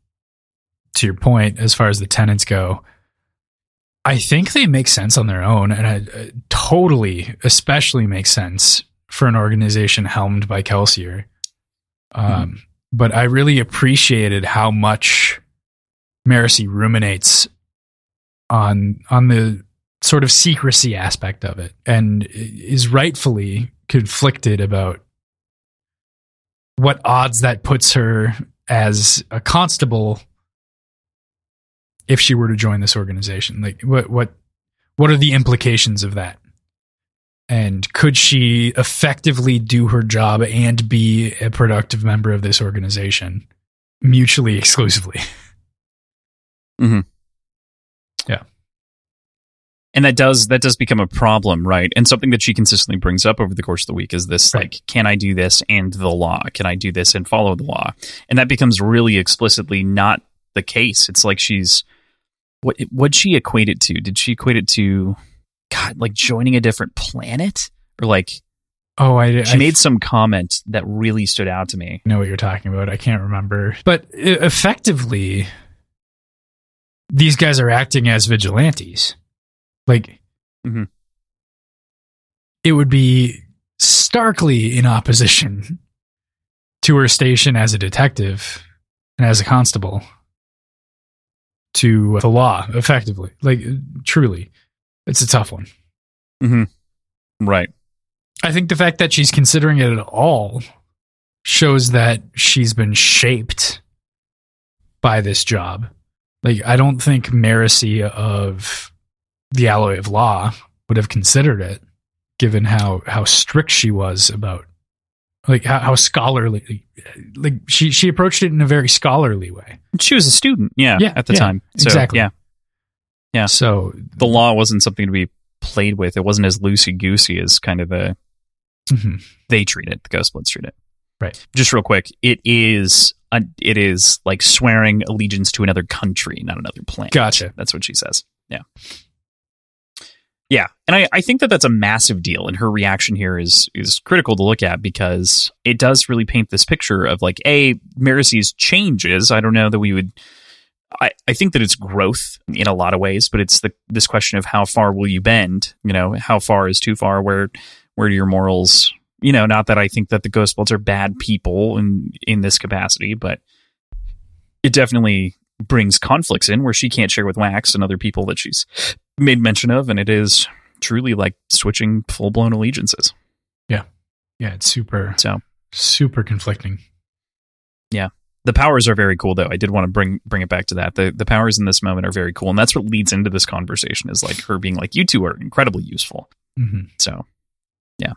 to your point, as far as the tenants go, I think they make sense on their own, and it, totally, especially makes sense for an organization helmed by Kelsier. Um, mm-hmm. But I really appreciated how much Marasi ruminates on on the sort of secrecy aspect of it, and is rightfully conflicted about what odds that puts her as a constable if she were to join this organization? Like what what what are the implications of that? And could she effectively do her job and be a productive member of this organization mutually exclusively? Mm-hmm. And that does that does become a problem right and something that she consistently brings up over the course of the week is this right. like can i do this and the law can i do this and follow the law and that becomes really explicitly not the case it's like she's what what she equate it to did she equate it to god like joining a different planet or like Oh, I she I, made some comment that really stood out to me. I know what you're talking about. I can't remember, but effectively, these guys are acting as vigilantes. Like, mm-hmm. it would be starkly in opposition to her station as a detective and as a constable to the law, effectively. Like, truly, it's a tough one. Mm-hmm. Right. I think the fact that she's considering it at all shows that she's been shaped by this job. Like, I don't think Marasi of the alloy of law would have considered it, given how how strict she was about like how, how scholarly like she she approached it in a very scholarly way. She was a student, yeah, yeah at the yeah, time. So, exactly. Yeah. Yeah. So the law wasn't something to be played with. It wasn't as loosey goosey as kind of a mm-hmm. they treat it. The Ghostbloods treat it. Right. Just real quick, it is a, it is like swearing allegiance to another country, not another planet. Gotcha. That's what she says. Yeah. Yeah, and I, I think that that's a massive deal, and her reaction here is is critical to look at because it does really paint this picture of like a Marasi's changes. I don't know that we would. I, I think that it's growth in a lot of ways, but it's the this question of how far will you bend? You know, how far is too far? Where where do your morals? You know, not that I think that the Ghostbloods are bad people in in this capacity, but it definitely brings conflicts in where she can't share with Wax and other people that she's made mention of, and it is truly like switching full blown allegiances. Yeah, yeah, it's super so super conflicting. Yeah, the powers are very cool though. I did want to bring bring it back to that. The the powers in this moment are very cool, and that's what leads into this conversation. Is like her being like, "You two are incredibly useful." Mm-hmm. So, yeah.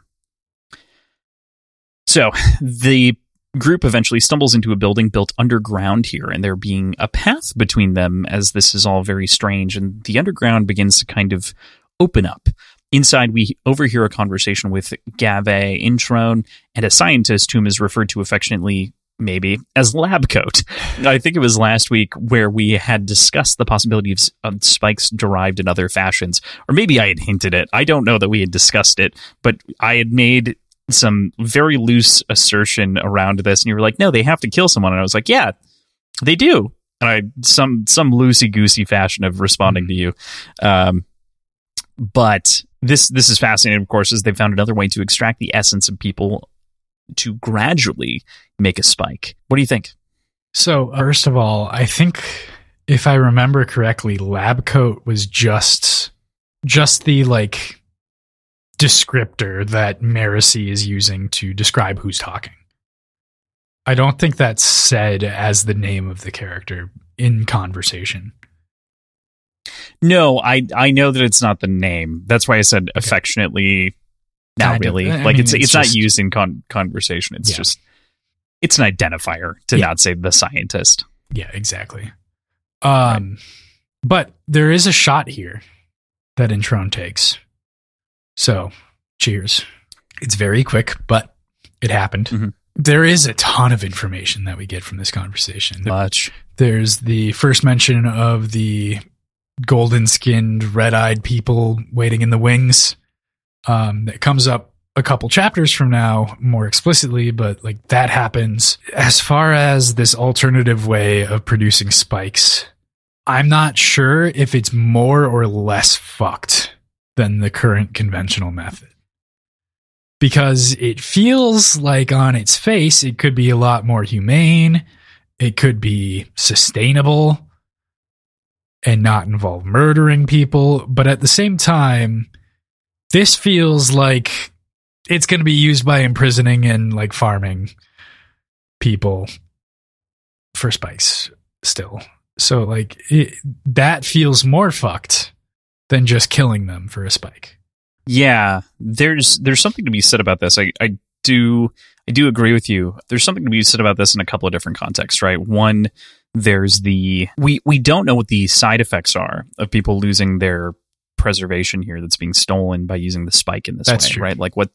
So the group eventually stumbles into a building built underground here, and there being a path between them as this is all very strange, and the underground begins to kind of open up. Inside, we overhear a conversation with Gave, Entrone, and a scientist whom is referred to affectionately, maybe, as Lab Coat. I think it was last week where we had discussed the possibility of, of spikes derived in other fashions, or maybe I had hinted it. I don't know that we had discussed it, but I had made some very loose assertion around this, and you were like, "No, they have to kill someone," and I was like, "Yeah, they do." And I some some loosey goosey fashion of responding to you, um, but this this is fascinating. Of course, is they found another way to extract the essence of people to gradually make a spike. What do you think? So, first of all, I think if I remember correctly, lab coat was just just the like descriptor that Marasi is using to describe who's talking. I don't think that's said as the name of the character in conversation. No, I I know that it's not the name. That's why I said okay. affectionately. Not kind really. Of, like mean, it's it's, it's just, not used in con- conversation. It's yeah. just it's an identifier to yeah. not say the scientist. Yeah, exactly. Um, right. but there is a shot here that Entrone takes so, cheers. It's very quick, but it happened. Mm-hmm. There is a ton of information that we get from this conversation. Much. There's the first mention of the golden skinned, red eyed people waiting in the wings. Um, that comes up a couple chapters from now more explicitly, but like that happens. As far as this alternative way of producing spikes, I'm not sure if it's more or less fucked than the current conventional method. Because it feels like on its face, it could be a lot more humane. It could be sustainable and not involve murdering people. But at the same time, this feels like it's going to be used by imprisoning and like farming people for spikes still. So like it, that feels more fucked than just killing them for a spike. Yeah, there's there's something to be said about this. I, I do I do agree with you. There's something to be said about this in a couple of different contexts, right? One, there's the we we don't know what the side effects are of people losing their preservation here that's being stolen by using the spike in this That's way, true. right? Like what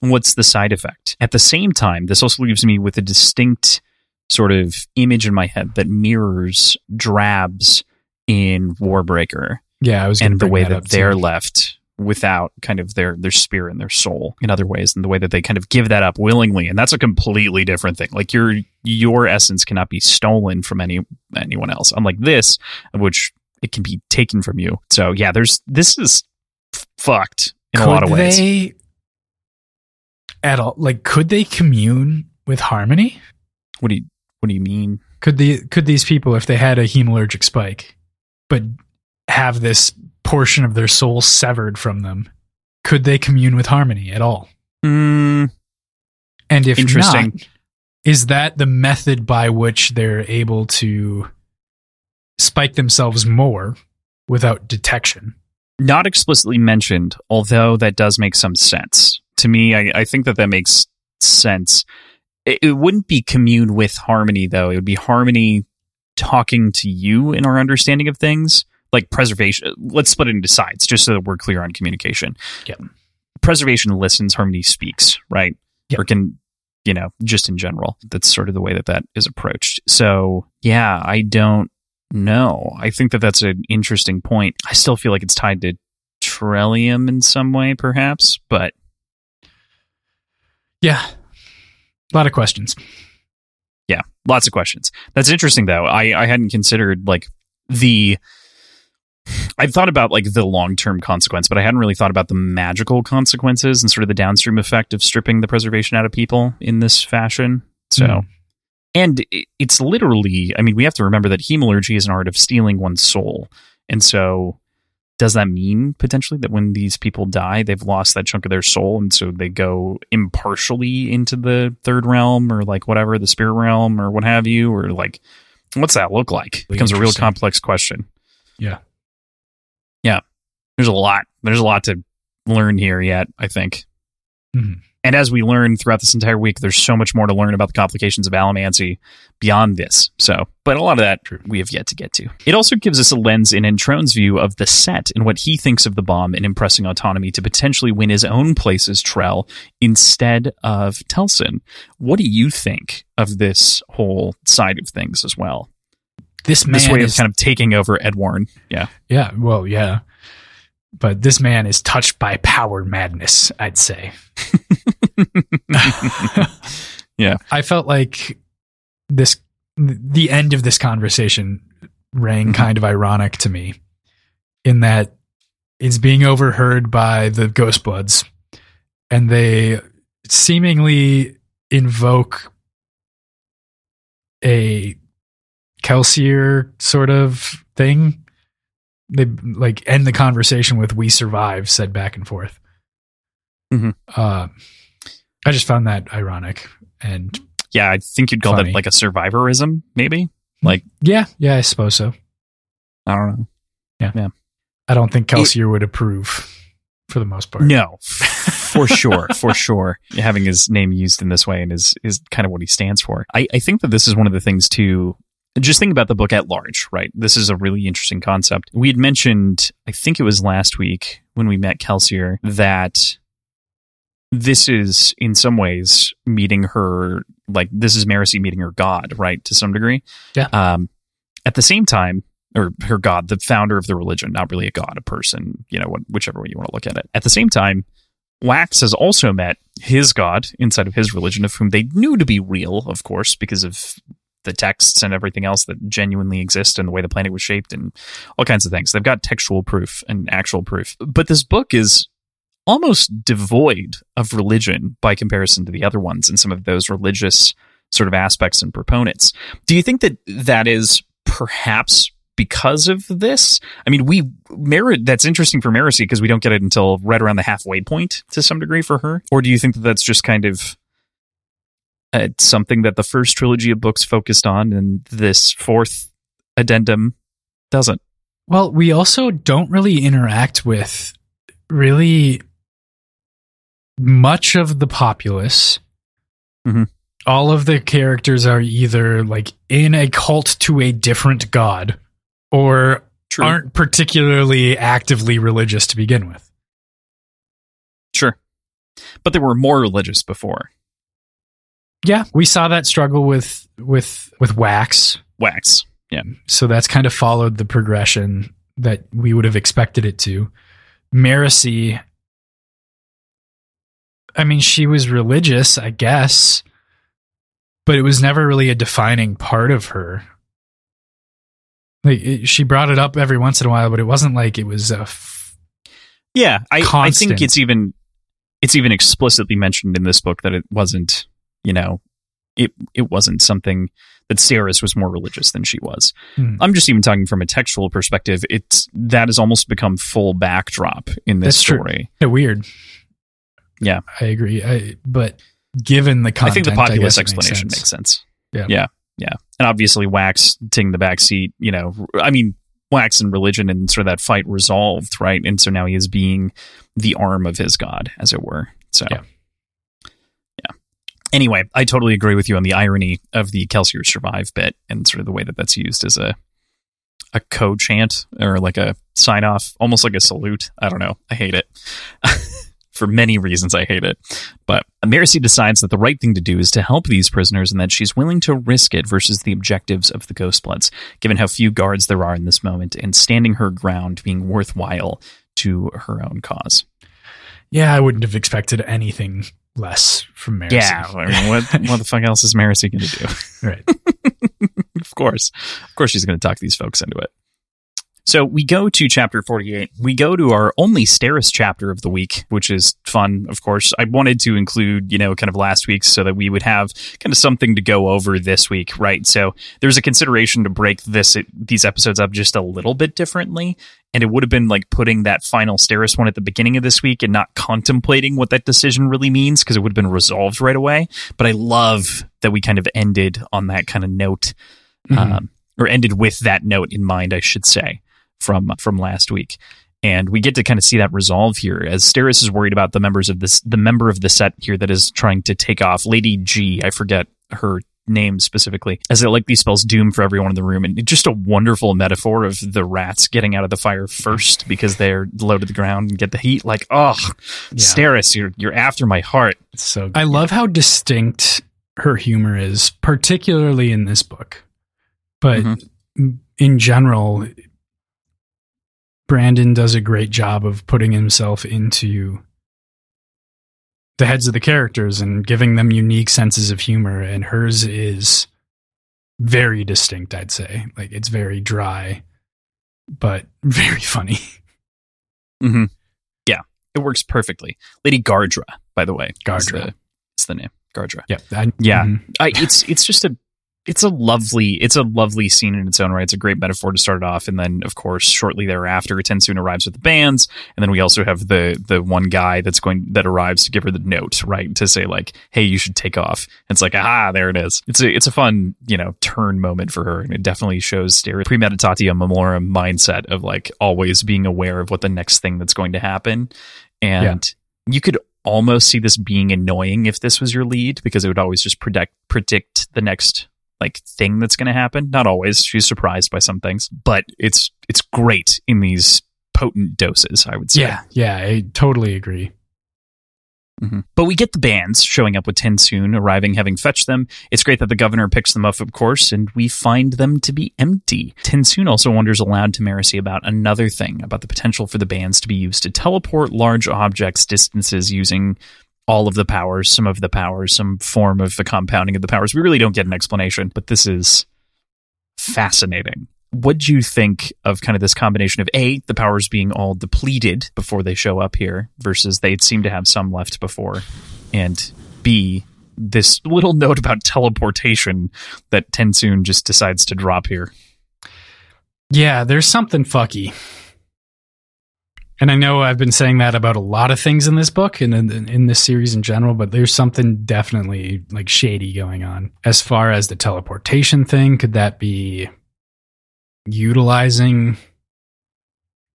what's the side effect? At the same time, this also leaves me with a distinct sort of image in my head that mirrors drabs in Warbreaker Yeah, I was and the way that that, they're left without kind of their their spirit and their soul in other ways and the way that they kind of give that up willingly and that's a completely different thing. Like your your essence cannot be stolen from any anyone else unlike this which it can be taken from you. So yeah there's this is f- fucked in a lot of ways. They, at all, like, could they commune with harmony? what do you what do you mean? Could the could these people, if they had a hemalurgic spike, but have this portion of their soul severed from them, could they commune with harmony at all? mm, And if Interesting. not, is that the method by which they're able to spike themselves more without detection? not explicitly mentioned, although that does make some sense to me. I, I think that that makes sense. It, it wouldn't be commune with harmony, though. It would be harmony talking to you in our understanding of things, like preservation. Let's split it into sides, just so that we're clear on communication. Yeah. Preservation listens, harmony speaks, right? Yep. Or can you know, just in general. That's sort of the way that that is approached. So, yeah, I don't know. I think that that's an interesting point. I still feel like it's tied to Trellium in some way, perhaps, but Yeah. A lot of questions. yeah, lots of questions. That's interesting, though. I, I hadn't considered like the. I've thought about like the long term consequence, but I hadn't really thought about the magical consequences and sort of the downstream effect of stripping the preservation out of people in this fashion. So, Mm. and it's literally, I mean, we have to remember that hemalurgy is an art of stealing one's soul. And so, does that mean potentially that when these people die, they've lost that chunk of their soul? And so they go impartially into the third realm or like whatever, the spirit realm or what have you? Or like, what's that look like? It becomes a real complex question. Yeah. Yeah. There's a lot. There's a lot to learn here yet, I think. Mhm. And as we learn throughout this entire week, there's so much more to learn about the complications of allomancy beyond this. So, but a lot of that we have yet to get to. It also gives us a lens in Entrone's view of the set and what he thinks of the bomb and impressing autonomy to potentially win his own place as Trell instead of Telsin. What do you think of this whole side of things as well? This man this way of is kind of taking over Edwarn. Yeah. Yeah, well, yeah. But this man is touched by power madness, I'd say. Yeah. I felt like this the end of this conversation rang Mhm. kind of ironic to me in that it's being overheard by the Ghostbloods and they seemingly invoke a Kelsier sort of thing. They like end the conversation with "We survive," said back and forth. Mhm. Uh, I just found that ironic, and Yeah, I think you'd call Funny. that like a survivorism, maybe. Like yeah, yeah, I suppose so. I don't know. Yeah, yeah. I don't think Kelsier would approve for the most part. No, for sure, for sure. Having his name used in this way and is is kind of what he stands for. I, I think that this is one of the things too. Just think about the book at large, right? This is a really interesting concept. We had mentioned, I think it was last week when we met Kelsier, that this is in some ways meeting her like this is Marasi meeting her god, right? To some degree. Yeah. Um, at the same time, or her god, the founder of the religion, not really a god, a person, you know, whichever way you want to look at it. At the same time, Wax has also met his god inside of his religion, of whom they knew to be real, of course, because of the texts and everything else that genuinely exist and the way the planet was shaped and all kinds of things. They've got textual proof and actual proof. But this book is almost devoid of religion by comparison to the other ones and some of those religious sort of aspects and proponents. Do you think that that is perhaps because of this? I mean, we merit that's interesting for Marasi because we don't get it until right around the halfway point to some degree for her. Or do you think that that's just kind of uh, something that the first trilogy of books focused on, and this fourth addendum doesn't? Well, we also don't really interact with really much of the populace. Mm-hmm. All of the characters are either like in a cult to a different god or True. aren't particularly actively religious to begin with. Sure. But they were more religious before. Yeah, we saw that struggle with with with Wax. Wax. Yeah. So that's kind of followed the progression that we would have expected it to. Marasi I mean, she was religious, I guess, but it was never really a defining part of her. Like it, she brought it up every once in a while, but it wasn't like it was a. F- yeah, I, I think it's even it's even explicitly mentioned in this book that it wasn't, you know, it it wasn't something that Steris was more religious than she was. Hmm. I'm just even talking from a textual perspective. It's that has almost become full backdrop in this That's true. story. yeah, weird. Yeah. I agree. I, but given the I think the populist it makes explanation sense. makes sense. Yeah. yeah, yeah, and obviously Wax taking the back seat. You know, I mean, Wax and religion and sort of that fight resolved, right? And so now he is being the arm of his god, as it were. So, yeah. Anyway, I totally agree with you on the irony of the Kelsier survive bit and sort of the way that that's used as a a code chant or like a sign off, almost like a salute. I don't know. I hate it. For many reasons, I hate it. But Marcy decides that the right thing to do is to help these prisoners and that she's willing to risk it versus the objectives of the Ghostbloods, given how few guards there are in this moment, and standing her ground being worthwhile to her own cause. Yeah, I wouldn't have expected anything less from Marcy. Yeah, I mean, what what the fuck else is Marcy going to do? right. of course, of course, she's going to talk these folks into it. So we go to chapter 48. We go to our only Steris chapter of the week, which is fun, of course. I wanted to include, you know, kind of last week's so that we would have kind of something to go over this week, right? So there's a consideration to break this these episodes up just a little bit differently. And it would have been like putting that final Steris one at the beginning of this week and not contemplating what that decision really means because it would have been resolved right away. But I love that we kind of ended on that kind of note, Mhm. um, or ended with that note in mind, I should say from from last week. And we get to kind of see that resolve here as Steris is worried about the members of this the member of the set here that is trying to take off. Lady G, I forget her name specifically, as it likely spells doom for everyone in the room. And just a wonderful metaphor of the rats getting out of the fire first because they're low to the ground and get the heat. Like, oh, Yeah. Steris, you're you're after my heart. So I love how distinct her humor is, particularly in this book. But Mhm. in general, Brandon does a great job of putting himself into the heads of the characters and giving them unique senses of humor. And hers is very distinct, I'd say. Like it's very dry, but very funny. Mm-hmm. Yeah, it works perfectly. Lady Gardra, by the way, is Gardra. the, is the name. Gardra. Yeah. I- Yeah. mhm. I, it's it's just a it's a lovely it's a lovely scene in its own right. It's a great metaphor to start it off, and then of course shortly thereafter, Tensoon arrives with the bands, and then we also have the the one guy that's going that arrives to give her the note, right, to say like, hey, you should take off. It's like, aha, there it is. It's a it's a fun you know turn moment for her, and it definitely shows Stereo premeditatio malorum mindset of like always being aware of what the next thing that's going to happen, and you could almost see this being annoying if this was your lead because it would always just predict predict the next like thing that's going to happen. Not always. She's surprised by some things, but it's it's great in these potent doses. I would say. Yeah. Yeah. I totally agree. Mm-hmm. But we get the bands showing up with TenSoon, arriving, having fetched them. It's great that the governor picks them up, of course, and we find them to be empty. TenSoon also wonders aloud to Marasi about another thing, about the potential for the bands to be used to teleport large objects distances using all of the powers, some of the powers, some form of the compounding of the powers. We really don't get an explanation, but this is fascinating. What do you think of kind of this combination of a the powers being all depleted before they show up here versus they seem to have some left before and b this little note about teleportation that TenSoon just decides to drop here? Yeah there's something fucky and I know I've been saying that about a lot of things in this book and in, in, this series in general, but there's something definitely like shady going on. As far as the teleportation thing, could that be utilizing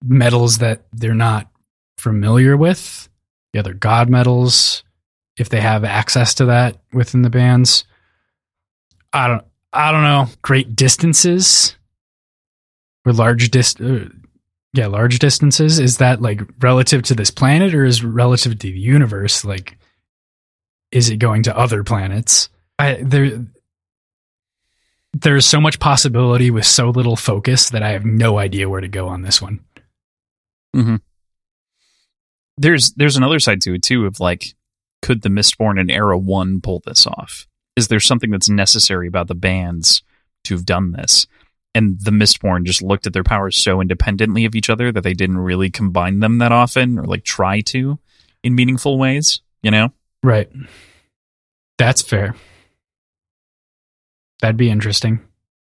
metals that they're not familiar with, the other god metals, if they have access to that within the bands. I don't I don't know. Great distances or large dist uh, yeah, large distances is that like relative to this planet or is relative to the universe like is it going to other planets? I there there's so much possibility with so little focus that I have no idea where to go on this one. Mm-hmm. There's there's another side to it too of like, could the Mistborn and Era One pull this off? Is there something that's necessary about the bands to have done this? And the Mistborn just looked at their powers so independently of each other that they didn't really combine them that often or like try to in meaningful ways, you know? Right. That's fair. That'd be interesting.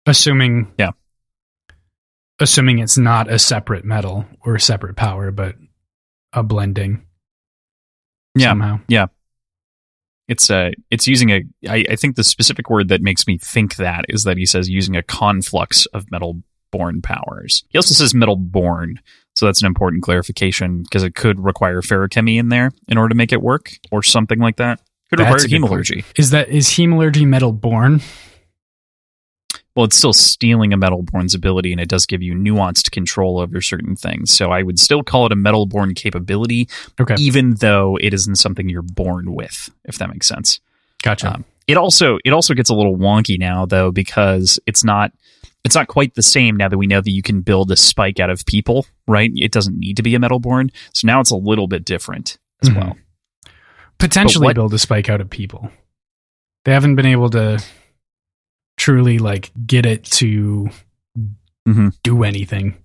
Assuming Yeah. Assuming it's not a separate metal or a separate power, but a blending. Yeah. Somehow. Yeah. It's uh it's using a I, I think the specific word that makes me think that is that he says using a conflux of metal born powers. He also says metal born, so that's an important clarification because it could require feruchemy in there in order to make it work, or something like that. Could That's require a hemalurgy. Is that is hemalurgy metal born? Well, it's still stealing a metalborn's ability, and it does give you nuanced control over certain things. So I would still call it a metalborn capability, Okay. even though it isn't something you're born with. If that makes sense. Gotcha. Um, it also it also gets a little wonky now though because it's not it's not quite the same now that we know that you can build a spike out of people, right? It doesn't need to be a metalborn, so now it's a little bit different as Mhm. well. Potentially what- build a spike out of people. They haven't been able to truly like get it to Mhm. do anything.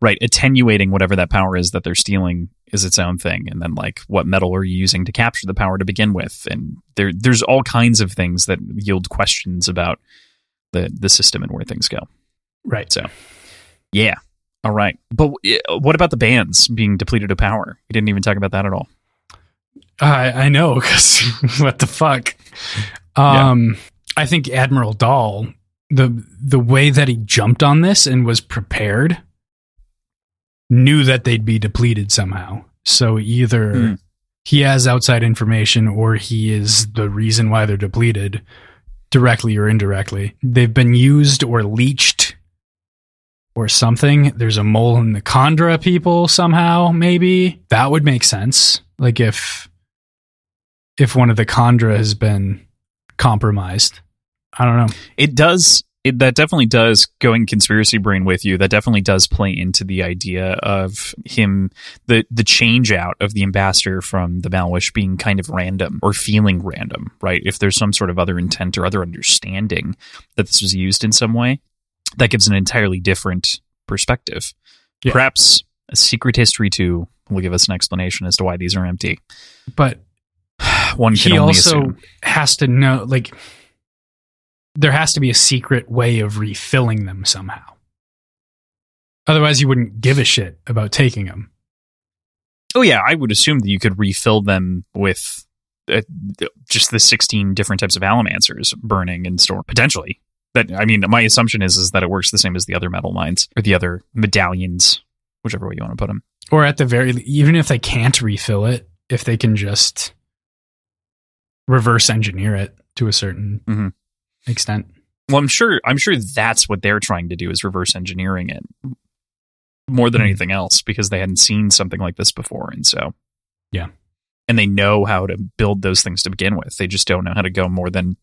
Right, attenuating whatever that power is that they're stealing is its own thing, and then like what metal are you using to capture the power to begin with, and there there's all kinds of things that yield questions about the the system and where things go. Right. So, yeah, all right. But uh, what about the bands being depleted of power? We didn't even talk about that at all. I I know because what the fuck. Um, I think Admiral Dahl the the way that he jumped on this and was prepared knew that they'd be depleted somehow. So either Hmm. he has outside information or he is the reason why they're depleted directly or indirectly. They've been used or leached or something. There's a mole in the Kandra people somehow, maybe. That would make sense. Like if if one of the Kandra has been compromised. I don't know. It does. It, that definitely does going conspiracy brain with you. That definitely does play into the idea of him the the change out of the ambassador from the Malwish being kind of random or feeling random, right? If there's some sort of other intent or other understanding that this was used in some way, that gives an entirely different perspective. Yeah. Perhaps a secret history too will give us an explanation as to why these are empty. But One can he only also assume. has to know like there has to be a secret way of refilling them somehow. Otherwise you wouldn't give a shit about taking them. Oh yeah, I would assume that you could refill them with uh, just the sixteen different types of allomancers burning in store potentially. That I mean, my assumption is is that it works the same as the other metalminds or the other medallions, whichever way you want to put them. Or at the very even if they can't refill it, if they can just reverse engineer it to a certain Mhm. Extent. Well, I'm sure I'm sure that's what they're trying to do is reverse engineering it more than Mhm. anything else because they hadn't seen something like this before, and so Yeah. and they know how to build those things to begin with. They just don't know how to go more than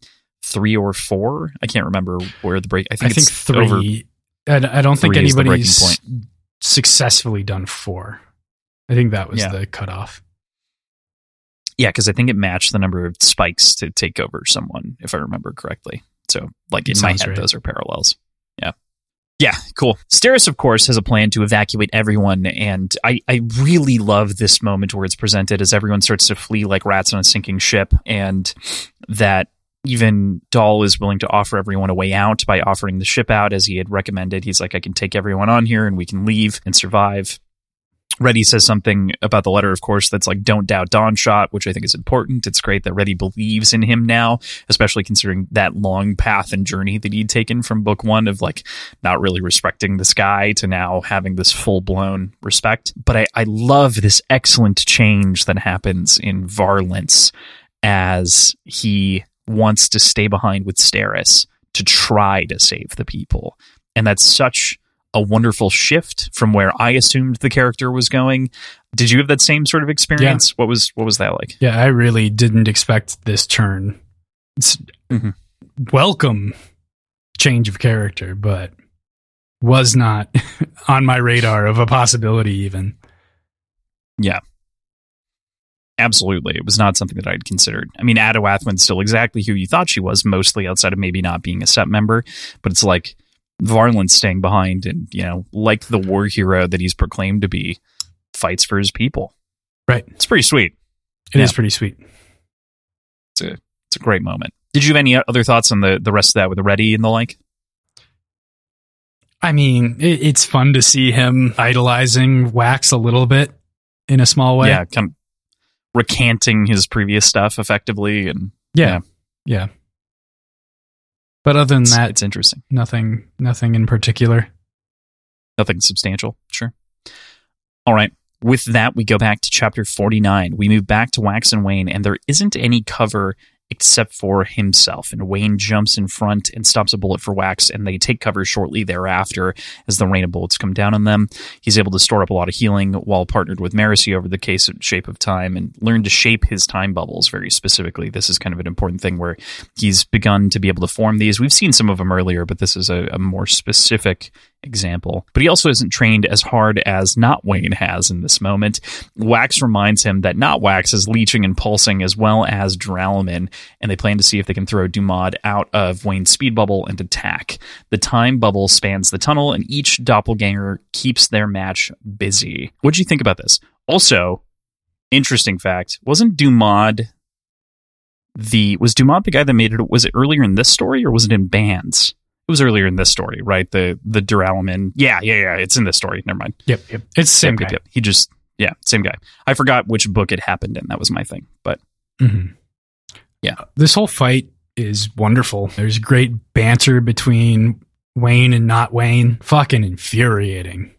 three or four. I can't remember where the break. I think, I think it's three. over- I, I don't think anybody's successfully done four. I think that was Yeah. the cutoff. Yeah, because I think it matched the number of spikes to take over someone, if I remember correctly. So, like in my head, right. those are parallels. Yeah. Yeah, cool. Steris, of course, has a plan to evacuate everyone, and I, I really love this moment where it's presented as everyone starts to flee like rats on a sinking ship, and that even Dahl is willing to offer everyone a way out by offering the ship out as he had recommended. He's like, I can take everyone on here and we can leave and survive. Reddi says something about the letter, of course, that's like, don't doubt Dawn shot, which I think is important. It's great that Reddi believes in him now, especially considering that long path and journey that he'd taken from book one of like not really respecting this guy to now having this full blown respect. But I, I love this excellent change that happens in Varlance as he wants to stay behind with Steris to try to save the people. And that's such a wonderful shift from where I assumed the character was going. Did you have that same sort of experience? What was what was that like? Yeah, I really didn't expect this turn. It's Mhm. welcome change of character, but was not on my radar of a possibility even. Yeah. Absolutely. It was not something that I'd considered. I mean, Ada Wathman's still exactly who you thought she was, mostly outside of maybe not being a set member, but it's like Varlin's staying behind and, you know, like the war hero that he's proclaimed to be, fights for his people. Right. It's pretty sweet. It is Yeah. pretty sweet. It's a it's a great moment. Did you have any other thoughts on the the rest of that with the Reddi and the like? I mean, it, it's fun to see him idolizing Wax a little bit in a small way. Yeah, kind of recanting his previous stuff effectively and Yeah. Yeah. But other than it's, that, it's interesting. nothing nothing in particular. Nothing substantial. Sure. All right. With that, we go back to chapter 49. We move back to Wax and Wayne, and there isn't any cover except for himself. And Wayne jumps in front and stops a bullet for Wax, and they take cover shortly thereafter as the rain of bullets come down on them. He's able to store up a lot of healing while partnered with Marcy over the case of Shape of Time and learn to shape his time bubbles very specifically. This is kind of an important thing where he's begun to be able to form these. We've seen some of them earlier, but this is a, a more specific example. But he also isn't trained as hard as Not Wayne has in this moment. Wax reminds him that Not Wax is leeching and pulsing as well as duralumin, and they plan to see if they can throw Dumad out of Wayne's speed bubble and attack. The time bubble spans the tunnel, and each doppelganger keeps their match busy. What'd you think about this? Also, interesting fact, wasn't Dumad the was Dumont the guy that made it was it earlier in this story or was it in bands? It was earlier in this story, right? The the Duralumin. Yeah, yeah, yeah. It's in this story. Never mind. Yep, yep. It's the same guy. He just yeah, same guy. I forgot which book it happened in. That was my thing. But Mhm. Yeah. This whole fight is wonderful. There's great banter between Wayne and not Wayne. Fucking infuriating.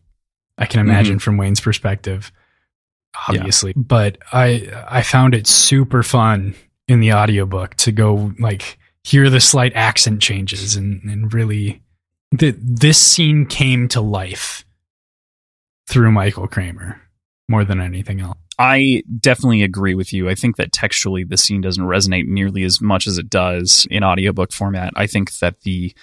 I can imagine from Wayne's perspective, Yeah. obviously. But I I found it super fun in the audiobook to go like hear the slight accent changes and, and really th- this scene came to life through Michael Kramer more than anything else. I definitely agree with you. I think that textually the scene doesn't resonate nearly as much as it does in audiobook format. I think that the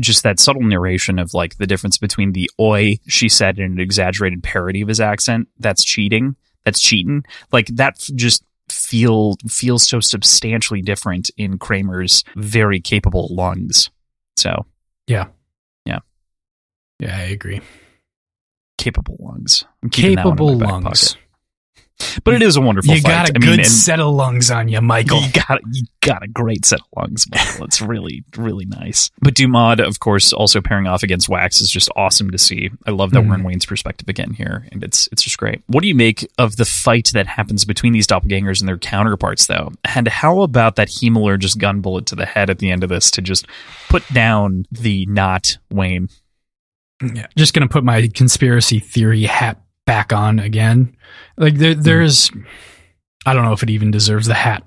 just that subtle narration of like the difference between the oi she said in an exaggerated parody of his accent, that's cheating. That's cheating. Like that just feel feels so substantially different in Kramer's very capable lungs. So Yeah, yeah, yeah, I agree. capable lungs. I'm keeping that one in Capable lungs. But it is a wonderful You fight. got a I good and- set of lungs on you, Michael. You got you got a great set of lungs, Michael. It's really really nice. But Dumad, of course, also pairing off against Wax is just awesome to see. I love that we're in hmm. Wayne's perspective again here, and it's it's just great. What do you make of the fight that happens between these doppelgangers and their counterparts, though? And how about that hemalurgic gun bullet to the head at the end of this to just put down the not Wayne? Yeah. Just gonna put my conspiracy theory hat back on again. Like there, hmm. there's, I don't know if it even deserves the hat.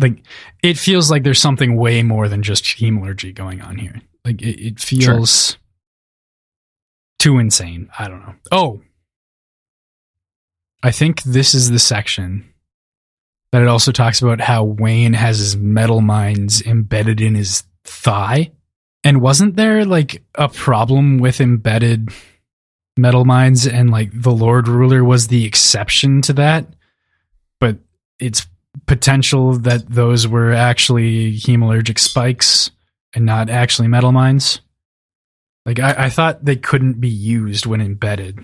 Like it feels like there's something way more than just hemalurgy going on here. Like it, it feels too insane. I don't know. Oh, I think this is the section that it also talks about how Wayne has his metalminds embedded in his thigh. And wasn't there like a problem with embedded metalminds and like the Lord Ruler was the exception to that? But it's potential that those were actually hemalurgic spikes and not actually metalminds. Like I, I thought they couldn't be used when embedded.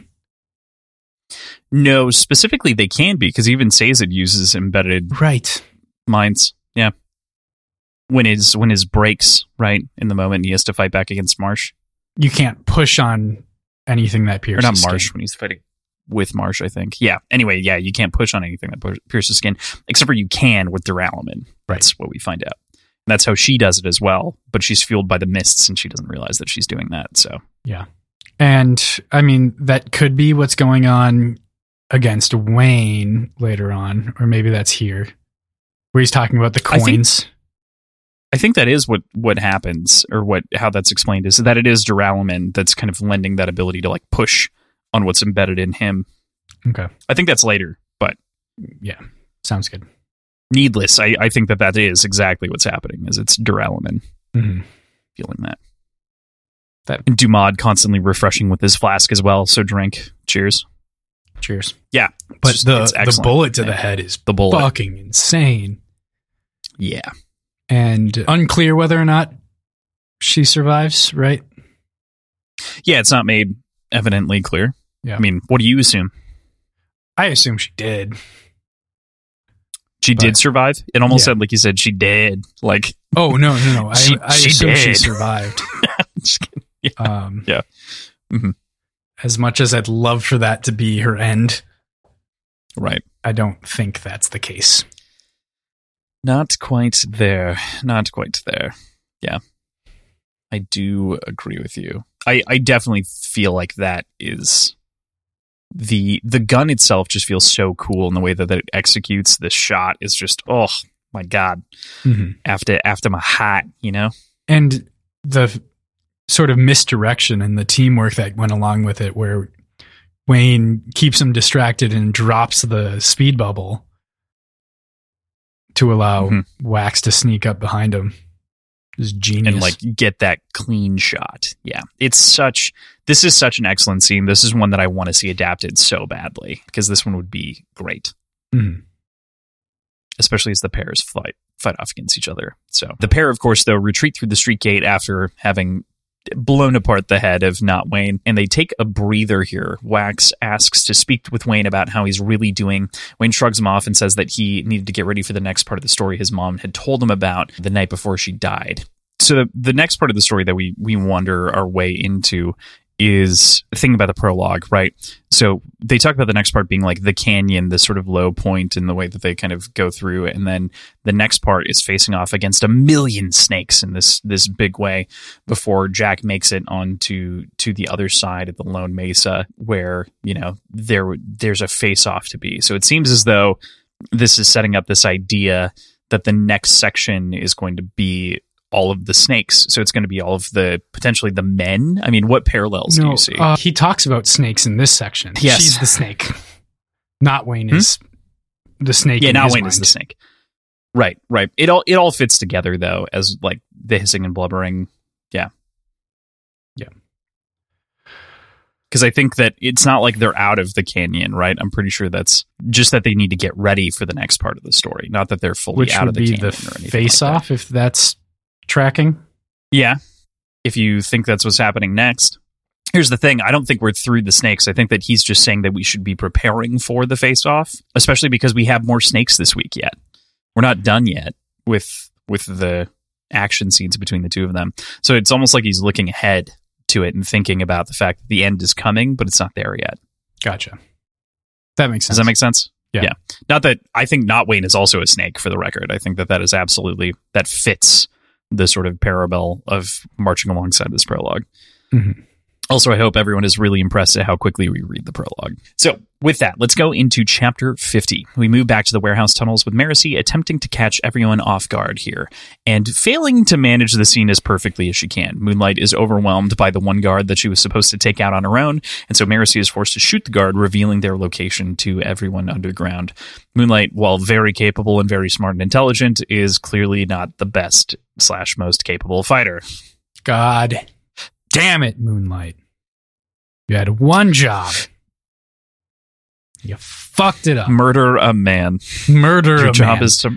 No, specifically they can be because even Sazed uses embedded Right. mines. Yeah. When his when his breaks right in the moment he has to fight back against Marsh You can't push on anything that pierces. or not skin. Marsh when he's fighting with Marsh. I think. Yeah. Anyway, yeah, you can't push on anything that pierces skin except for you can with Duralumin. That's what we find out. And that's how she does it as well. But she's fueled by the mists and she doesn't realize that she's doing that. So yeah. And I mean, that could be what's going on against Wayne later on, or maybe that's here, where he's talking about the coins. I think that is what what happens, or what how that's explained is that it is Duralumin that's kind of lending that ability to like push on what's embedded in him. Okay. I think that's later, but Yeah. Sounds good. needless. I, I think that that is exactly what's happening. Is it's Duralumin hmm feeling that. That- and Dumad constantly refreshing with his flask as well. So drink. Cheers. Cheers. Yeah, But It's- the, the bullet to Yeah. the head is The bullet. fucking insane. Yeah. And unclear whether or not she survives, right? Yeah, it's not made evidently clear. Yeah. I mean, what do you assume? I assume she did. She But- did survive? It almost Yeah. said like you said she did. Like Oh, no, no, no. I, She- I she assume she did. survived. just kidding. Um, Yeah. Mhm. As much as I'd love for that to be her end, right. I don't think that's the case. Not quite there. Not quite there. Yeah. I do agree with you. I, I definitely feel like that is the the gun itself just feels so cool in the way that, that it executes the shot is just oh my god mm-hmm. after after my hat you know And the sort of misdirection and the teamwork that went along with it, where Wayne keeps him distracted and drops the speed bubble to allow Mhm. Wax to sneak up behind him. Is genius. and like get that clean shot yeah it's such this is such an excellent scene this is one that i want to see adapted so badly because this one would be great Mhm. especially as the pairs fight fight off against each other. So the pair, of course, though, retreat through the street gate after having blown apart the head of not Wayne, and they take a breather here. Wax asks to speak with Wayne about how he's really doing. Wayne shrugs him off and says that he needed to get ready for the next part of the story his mom had told him about the night before she died. So the, the next part of the story that we we wander our way into is the thing about the prologue, right? So they talk about the next part being like the canyon, the sort of low point in the way that they kind of go through, and then the next part is facing off against a million snakes in this this big way before Jack makes it onto to the other side of the Lone Mesa, where you know there there's a face off to be. So it seems as though this is setting up this idea that the next section is going to be all of the snakes. So it's going to be all of the potentially the men. I mean, what parallels do you see? uh, he talks about snakes in this section. Yes. She's the snake. Not Wayne Hmm? is the snake. yeah, not Wayne mind. is the snake. Right, right. It all it all fits together though, as like the hissing and blubbering. Yeah, Yeah. Because I think that it's not like they're out of the canyon, right? I'm pretty sure that's just that they need to get ready for the next part of the story, not that they're fully Which out of the canyon the or anything. face like off, if that's tracking. Yeah. If you think that's what's happening next. Here's the thing. I don't think we're through the snakes. I think that he's just saying that we should be preparing for the face off, especially because we have more snakes this week yet. We're not done yet with with the action scenes between the two of them. So it's almost like he's looking ahead to it and thinking about the fact that the end is coming, but it's not there yet. Gotcha. That makes sense. Does that make sense? Yeah. Not that I think Not Wayne is also a snake for the record. I think that that is absolutely that fits the sort of parable of marching alongside this prologue. Mhm. Also, I hope everyone is really impressed at how quickly we read the prologue. So, with that, let's go into chapter 50. We move back to the warehouse tunnels with Marasi attempting to catch everyone off guard here and failing to manage the scene as perfectly as she can. Moonlight is overwhelmed by the one guard that she was supposed to take out on her own, and so Marasi is forced to shoot the guard, revealing their location to everyone underground. Moonlight, while very capable and very smart and intelligent, is clearly not the best slash most capable fighter. God damn it, Moonlight. You had one job. You fucked it up. Murder a man. Murder. Your a job man. is to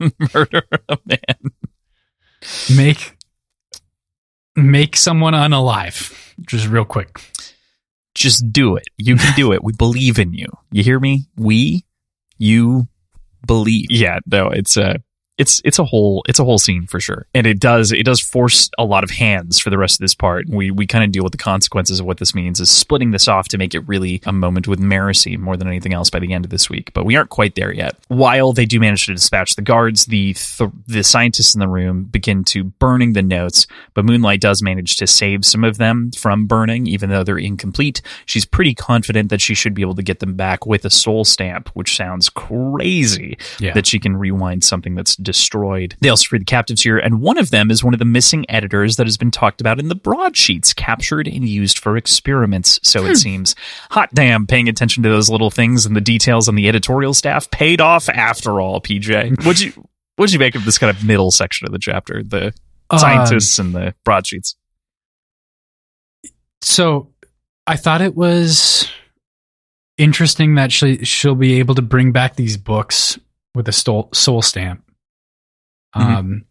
murder a man. make make someone unalive. Just real quick. Just do it. You can do it. We believe in you. You hear me? We, you believe. Yeah, no, it's a, it's it's a whole it's a whole scene for sure, and it does it does force a lot of hands for the rest of this part. We we kind of deal with the consequences of what this means is splitting this off to make it really a moment with Marasi more than anything else by the end of this week. But we aren't quite there yet. While they do manage to dispatch the guards, the th- the scientists in the room begin to burning the notes. But Moonlight does manage to save some of them from burning, even though they're incomplete. She's pretty confident that she should be able to get them back with a soul stamp, which sounds crazy Yeah. that she can rewind something that's destroyed. They also free the captives here, and one of them is one of the missing editors that has been talked about in the broadsheets, captured and used for experiments, so it seems. Hot damn, paying attention to those little things and the details on the editorial staff paid off after all, PJ. What'd you what'd you make of this kind of middle section of the chapter? The Um, scientists and the broadsheets. So I thought it was interesting that she she'll be able to bring back these books with a soul, soul stamp. Um,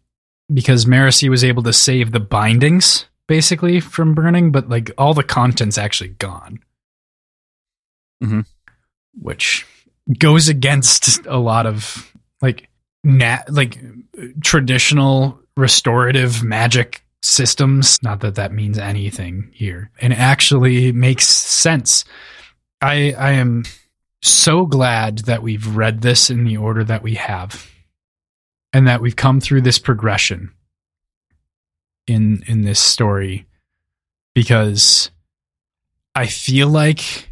because Marasi was able to save the bindings basically from burning, but like all the contents actually gone. Mhm. Which goes against a lot of like nat like traditional restorative magic systems. Not that that means anything here, and actually makes sense. I I am so glad that we've read this in the order that we have, and that we've come through this progression in in this story, because I feel like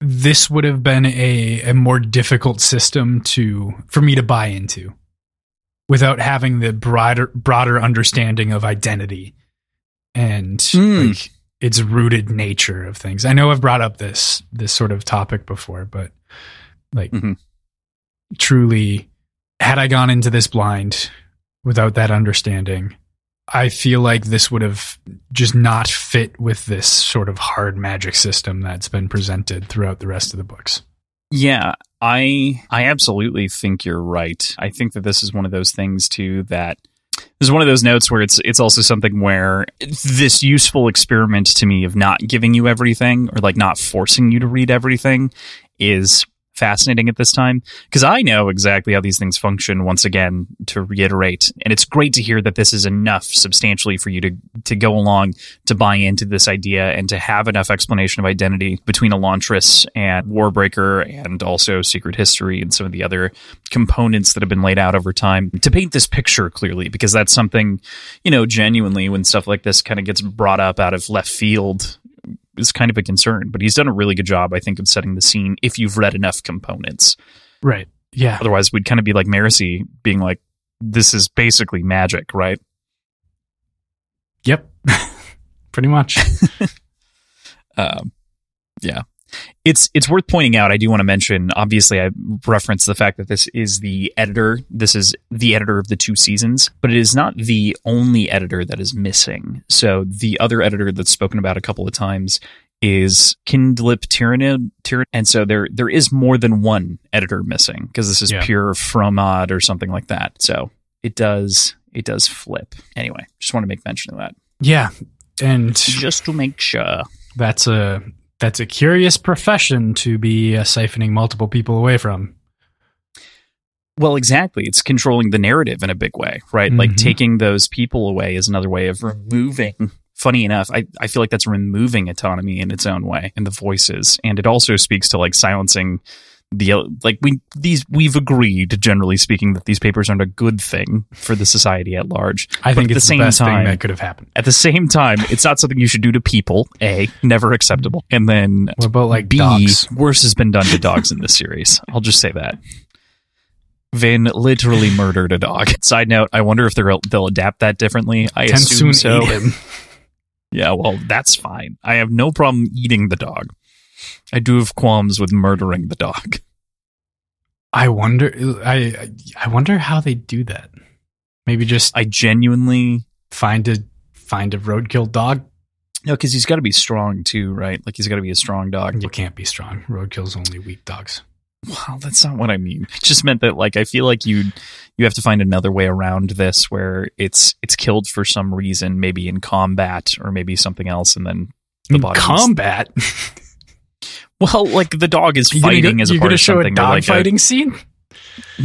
this would have been a, a more difficult system to for me to buy into without having the broader broader understanding of identity and Hmm. like its rooted nature of things. I know I've brought up this this sort of topic before, but like Mhm. truly had I gone into this blind without that understanding, I feel like this would have just not fit with this sort of hard magic system that's been presented throughout the rest of the books. Yeah, I I absolutely think you're right. I think that this is one of those things too that this is one of those notes where it's it's also something where this useful experiment to me of not giving you everything or like not forcing you to read everything is fascinating at this time because I know exactly how these things function once again to reiterate. And it's great to hear that this is enough substantially for you to to go along to buy into this idea and to have enough explanation of identity between Elantris and Warbreaker and also Secret History and some of the other components that have been laid out over time to paint this picture clearly because that's something you know genuinely when stuff like this kind of gets brought up out of left field is kind of a concern but he's done a really good job I think of setting the scene if you've read enough components Right. Yeah. otherwise we'd kind of be like Marasi being like this is basically magic right Yep. Pretty much. um, yeah it's it's worth pointing out i do want to mention obviously i reference the fact that this is the editor this is the editor of the two seasons but it is not the only editor that is missing so the other editor that's spoken about a couple of times is Kindlip Tyrannid, Tyranid, and so there there is more than one editor missing because this is Yeah. pure Fromad or something like that. So it does it does flip. Anyway, just want to make mention of that Yeah. And just to make sure. that's a that's a curious profession to be uh, siphoning multiple people away from. Well, exactly. It's controlling the narrative in a big way, right? Like Mhm. taking those people away is another way of removing. Funny enough, I, I feel like that's removing autonomy in its own way in the voices. And it also speaks to like silencing the like we these we've agreed generally speaking that these papers aren't a good thing for the society at large. I But think at it's the same the best time, thing that could have happened. at the same time, it's not something you should do to people. A, never acceptable, and then What about like B, dogs? worse has been done to dogs in this series. I'll just say that. Vin literally murdered a dog. Side note: I wonder if they'll they'll adapt that differently. I assume Tensoon so. ate him. Yeah, well, that's fine. I have no problem eating the dog. I do have qualms with murdering the dog. I wonder. I I wonder how they do that. Maybe just I genuinely find a find a roadkill dog. no, because he's got to be strong too, right? Like he's got to be a strong dog. You can't be strong. Roadkill's only weak dogs. Well, that's not what I mean. It just meant that like I feel like you you have to find another way around this where it's it's killed for some reason, maybe in combat or maybe something else, and then the In body. combat. Well, like the dog is fighting go- as a you're part gonna of show a something. dog like fighting scene.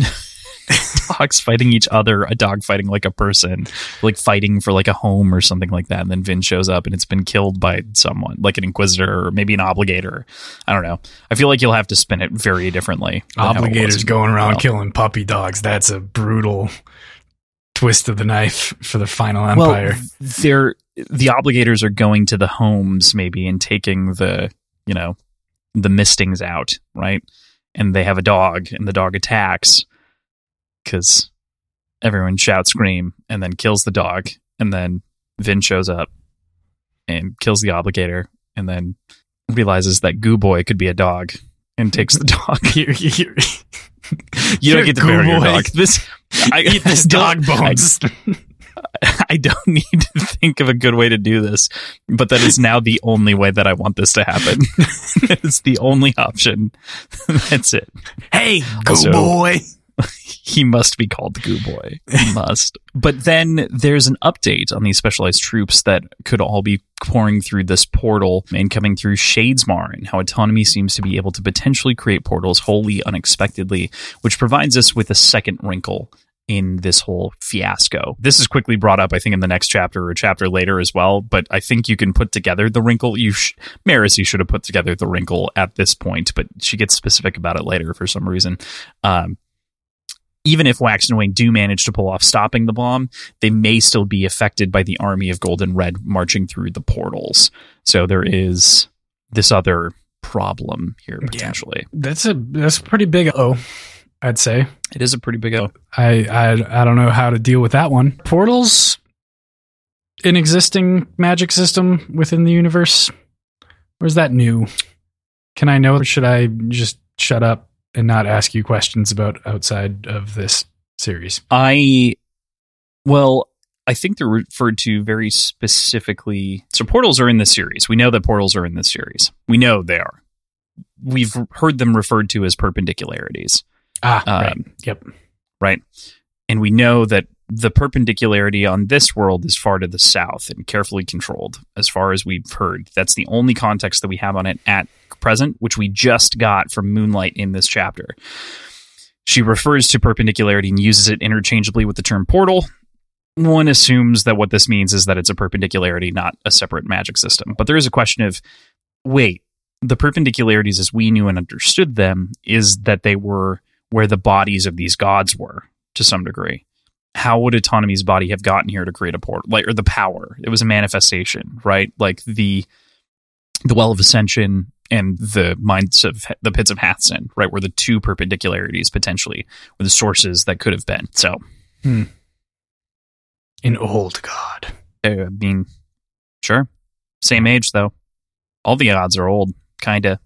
dogs fighting each other, a dog fighting like a person, like fighting for like a home or something like that. And then Vin shows up and it's been killed by someone, like an Inquisitor or maybe an Obligator. I don't know. I feel like you'll have to spin it very differently. than how it was Obligators going around well, killing puppy dogs. That's a brutal twist of the knife for the final empire. Well, they're the Obligators are going to the homes maybe and taking the you know the mistings out, right? And they have a dog, and the dog attacks because everyone shouts, scream, and then kills the dog, and then Vin shows up and kills the Obligator, and then realizes that Goo Boy could be a dog and takes the dog. Here- here- You don't get to bury Goo your dog. This I eat this dog bones. I don't need to think of a good way to do this, but that is now the only way that I want this to happen. it's the only option. That's it. hey, go So- boy. He must be called Goo Boy. He must. But then there's an update on these specialized troops that could all be pouring through this portal and coming through Shadesmar and how autonomy seems to be able to potentially create portals wholly unexpectedly, which provides us with a second wrinkle in this whole fiasco. This is quickly brought up, I think, in the next chapter or a chapter later as well. But I think you can put together the wrinkle. You, sh- you should have put together the wrinkle at this point, but she gets specific about it later for some reason. Um, even if Wax and Wayne do manage to pull off stopping the bomb, they may still be affected by the army of Golden Red marching through the portals. So there is this other problem here Yeah. potentially. That's a that's a pretty big oh, I'd say. It is a pretty big O. I, I I don't know how to deal with that one. Portals, an existing magic system within the universe, or is that new? Can I know, or should I just shut up and not ask you questions about outside of this series? I, well, I think they're referred to very specifically. So portals are in this series. We know that portals are in this series. We know they are. We've heard them referred to as perpendicularities. Ah, Um, right. Yep. right? And we know that the perpendicularity on this world is far to the south and carefully controlled, as far as we've heard. That's the only context that we have on it at present, which we just got from Moonlight in this chapter. She refers to perpendicularity and uses it interchangeably with the term portal. One assumes that what this means is that it's a perpendicularity, not a separate magic system. But there is a question of wait, the perpendicularities as we knew and understood them is that they were where the bodies of these gods were to some degree. How would autonomy's body have gotten here to create a portal? Like, or the power? It was a manifestation, right? Like the the well of ascension and the minds of the pits of Hathsin, right? Were the two perpendicularities potentially, were the sources that could have been. So, hmm. An old god. Uh, I mean, sure, same age though. All the gods are old, kind of.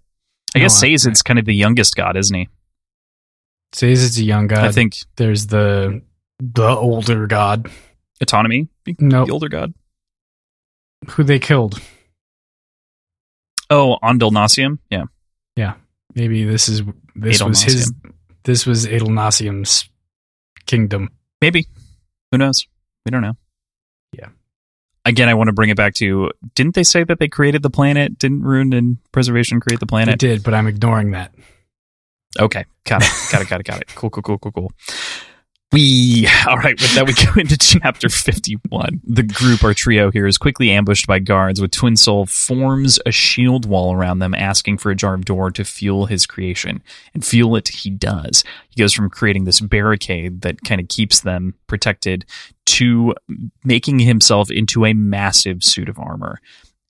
I No, guess I- Sazed's kind of the youngest god, isn't he? Says it's a young god. I think there's the the older god. autonomy, No, the older god. who they killed. Oh, Adonalsium, yeah. Yeah. Maybe this is this was his. This was Adonalsium's kingdom. Maybe. Who knows? We don't know. Yeah. Again, I want to bring it back to didn't they say that they created the planet? Didn't Ruin and Preservation create the planet? did, but I'm ignoring that. Okay. Got it. Got it. Got it. Got it. Cool, cool, cool, cool, cool. We all right. With that, we go into chapter fifty-one. The group, our trio here, is quickly ambushed by guards. With Twinsoul forms a shield wall around them, asking for a jar of Dor to fuel his creation, and fuel it he does. He goes from creating this barricade that kind of keeps them protected to making himself into a massive suit of armor.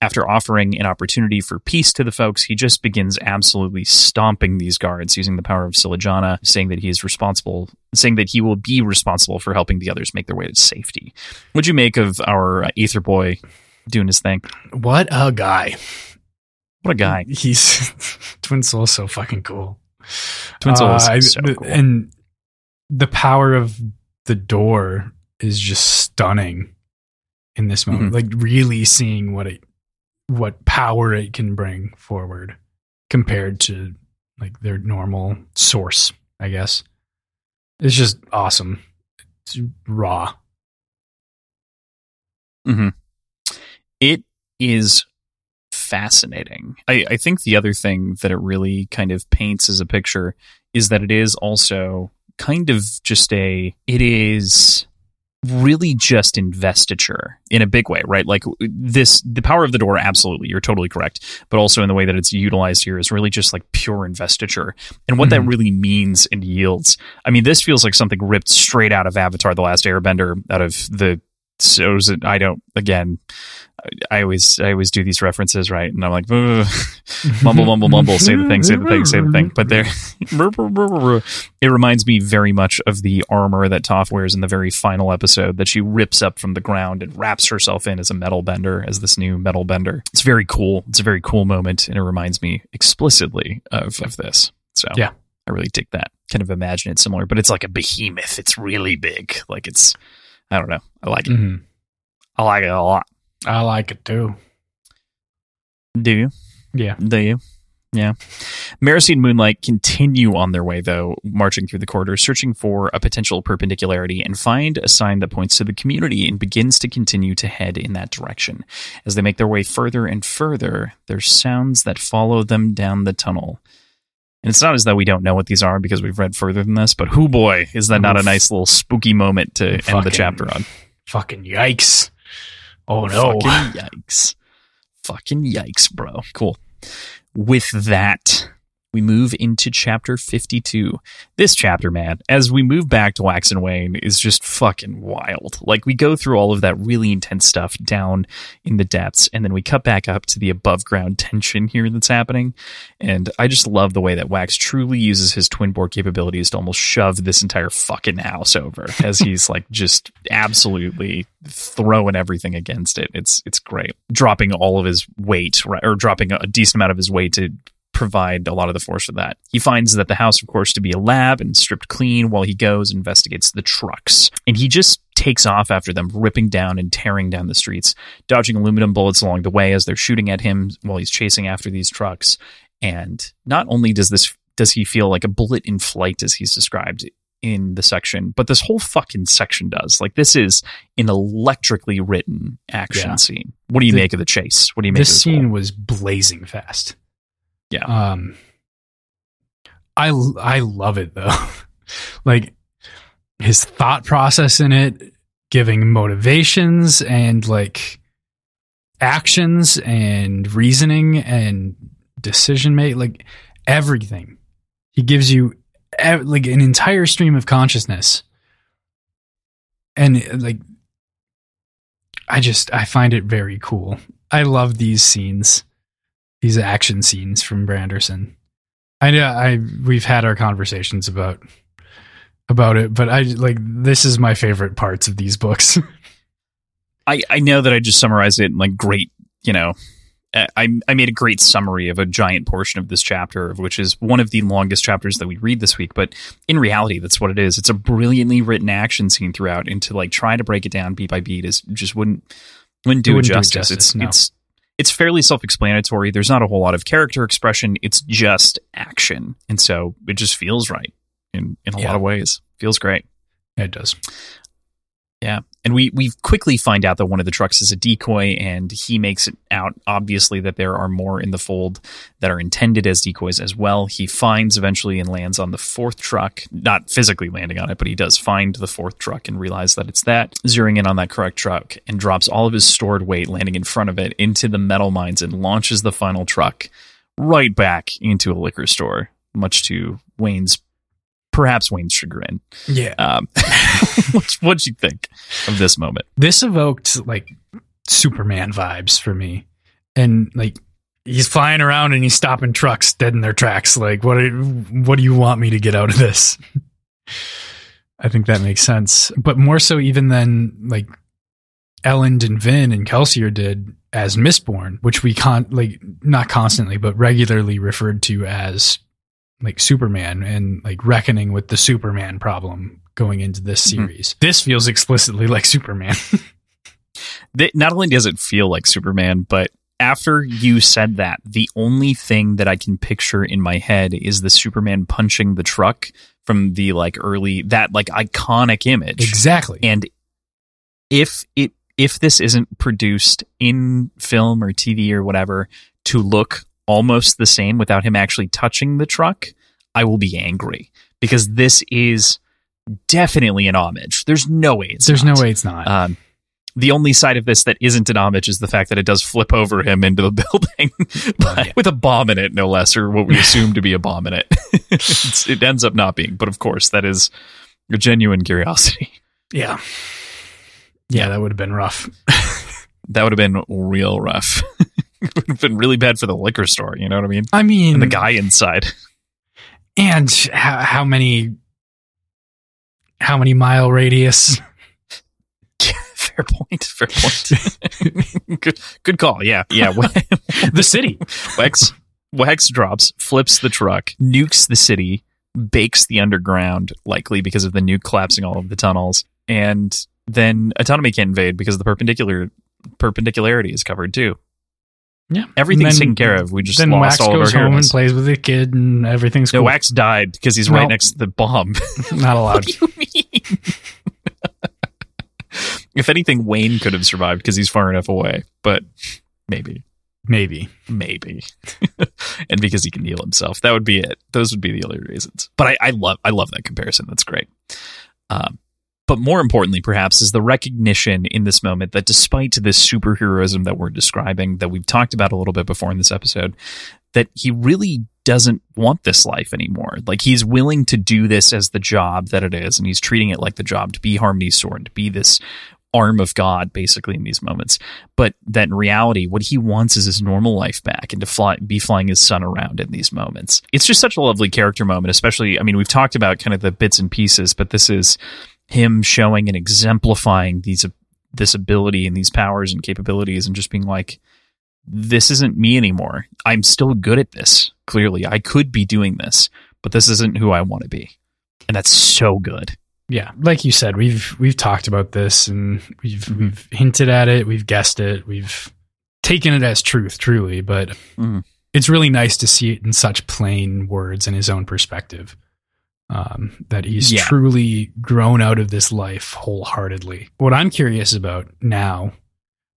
After offering an opportunity for peace to the folks, he just begins absolutely stomping these guards using the power of Silajana, saying that he is responsible, saying that he will be responsible for helping the others make their way to safety. What'd you make of our uh, Ether Boy doing his thing? What a guy. What a guy. He's Twin Soul so fucking cool. Twinsoul is Uh, so cool. And the power of the Dor is just stunning in this moment. Mhm. Like really seeing what it what power it can bring forward compared to like their normal source, I guess. It's just awesome. It's raw. hmm It is fascinating. I, I think the other thing that it really kind of paints as a picture is that it is also kind of just a, it is really just investiture in a big way, right? Like this, the power of the Dor, absolutely, you're totally correct. But also in the way that it's utilized here is really just like pure investiture. And what that Mhm. really means and yields. I mean, this feels like something ripped straight out of Avatar The Last Airbender, out of the it- I don't again. I always I always do these references right, and I'm like mumble mumble mumble, say the thing, say the thing, say the thing. But there, it reminds me very much of the armor that Toph wears in the very final episode that she rips up from the ground and wraps herself in as a metal bender, as this new metal bender. It's very cool. It's a very cool moment, and it reminds me explicitly of of this. So Yeah. I really dig that. Kind of imagine it similar, but it's like a behemoth. It's really big. Like it's, I don't know. I like it. Mhm. I like it a lot. I like it too. Do you? Yeah. Do you? Yeah. Marasi and Moonlight continue on their way, though, marching through the corridors, searching for a potential perpendicularity, and find a sign that points to the community and begins to continue to head in that direction. As they make their way further and further, there's sounds that follow them down the tunnel. And it's not as though we don't know what these are because we've read further than this, but whoo boy, is that not a nice little spooky moment to end the chapter on? Fucking yikes. Oh no. Fucking yikes. Fucking yikes, bro. Cool. With that, we move into chapter 52. This chapter, man, as we move back to Wax and Wayne, is just fucking wild. Like, we go through all of that really intense stuff down in the depths, and then we cut back up to the above ground tension here that's happening. And I just love the way that Wax truly uses his Twinborn capabilities to almost shove this entire fucking house over as he's like just absolutely throwing everything against it. It's it's great. Dropping all of his weight, right, or dropping a decent amount of his weight to provide a lot of the force for that. He finds that the house, of course, to be a lab and stripped clean while he goes and investigates the trucks. And he just takes off after them, ripping down and tearing down the streets, dodging aluminum bullets along the way as they're shooting at him while he's chasing after these trucks. And not only does this does he feel like a bullet in flight as he's described in the section, but this whole fucking section does. Like this is an electrically written action Yeah. scene. What do you The- make of the chase? What do you make this of this scene whole- was blazing fast. Yeah. Um I I love it though. like his thought process in it, giving motivations and like actions and reasoning and decision make like everything. He gives you ev- like an entire stream of consciousness. And like I just I find it very cool. I love these scenes, these action scenes from Branderson. I know I we've had our conversations about about it, but I like this is my favorite parts of these books. I, I know that I just summarized it in like great, you know, I, I made a great summary of a giant portion of this chapter, which is one of the longest chapters that we read this week. But in reality, that's what it is. It's a brilliantly written action scene throughout, and to like try to break it down beat by beat is just wouldn't wouldn't do It it wouldn't do it justice. justice, It's no. it's it's fairly self-explanatory. There's not a whole lot of character expression. It's just action, and so it just feels right in in a Yeah. lot of ways. Feels great. it does. And we, we quickly find out that one of the trucks is a decoy, and he makes it out, obviously, that there are more in the fold that are intended as decoys as well. He finds eventually and lands on the fourth truck, not physically landing on it, but he does find the fourth truck and realize that it's that, zeroing in on that correct truck, and drops all of his stored weight, landing in front of it into the metalminds and launches the final truck right back into a liquor store, much to Wayne's perhaps Wayne's chagrin. Yeah. Um, what, what'd you think of this moment? This evoked like Superman vibes for me. And like he's flying around and he's stopping trucks dead in their tracks. Like, what are, what do you want me to get out of this? I think that makes sense. But more so even than like Elend and Vin and Kelsier did as Mistborn, which we can't like not constantly, but regularly referred to as like Superman and like reckoning with the Superman problem going into this Mhm. series. This feels explicitly like Superman. Not only does it feel like Superman, but after you said that, the only thing that I can picture in my head is the Superman punching the truck from the like early that like iconic image. exactly. And if it if this isn't produced in film or TV or whatever to look almost the same without him actually touching the truck, I will be angry because this is definitely an homage. There's no way it's There's not. no way it's not. Um, the only side of this that isn't an homage is the fact that it does flip over him into the building but yeah. with a bomb in it, no less, or what we assume to be a bomb in it. It ends up not being, but of course, that is a genuine curiosity. yeah. Yeah, that would have been rough. That would have been real rough. It would have been really bad for the liquor store. You know what I mean? I mean, And the guy inside. and how, how many, how many mile radius? fair point. Fair point. good, good call. Yeah, yeah. the city. Wex Wex drops, flips the truck, nukes the city, bakes the underground, likely because of the nuke collapsing all of the tunnels, and then autonomy can't invade because the perpendicular perpendicularity is covered too. Yeah, Everything's then- taken care of. We just then lost Wax all of goes our home and plays with the kid, and everything's No, cool. Wax died because he's right next to the bomb. Not allowed. what do you mean? if anything, Wayne could have survived because he's far enough away, but maybe. Maybe. maybe and because he can heal himself that would be it those would be the only reasons but i, I love i love that comparison that's great um, but more importantly perhaps is the recognition in this moment that despite this superheroism that we're describing that we've talked about a little bit before in this episode that he really doesn't want this life anymore like he's willing to do this as the job that it is and he's treating it like the job to be harmony's sword to be this arm of god basically in these moments but that in reality, what he wants is his normal life back and to fly, be flying his son around in these moments. It's just such a lovely character moment, especially, I mean, we've talked about kind of the bits and pieces, but this is him showing and exemplifying these, this ability and these powers and capabilities and just being like, this isn't me anymore. I'm still good at this. Clearly, I could be doing this, but this isn't who I want to be. And that's so good. Yeah, like you said, we've we've talked about this and we've we've hinted at it, we've guessed it, we've taken it as truth, truly. But Mhm. it's really nice to see it in such plain words in his own perspective. Um, that he's Yeah. truly grown out of this life wholeheartedly. What I'm curious about now,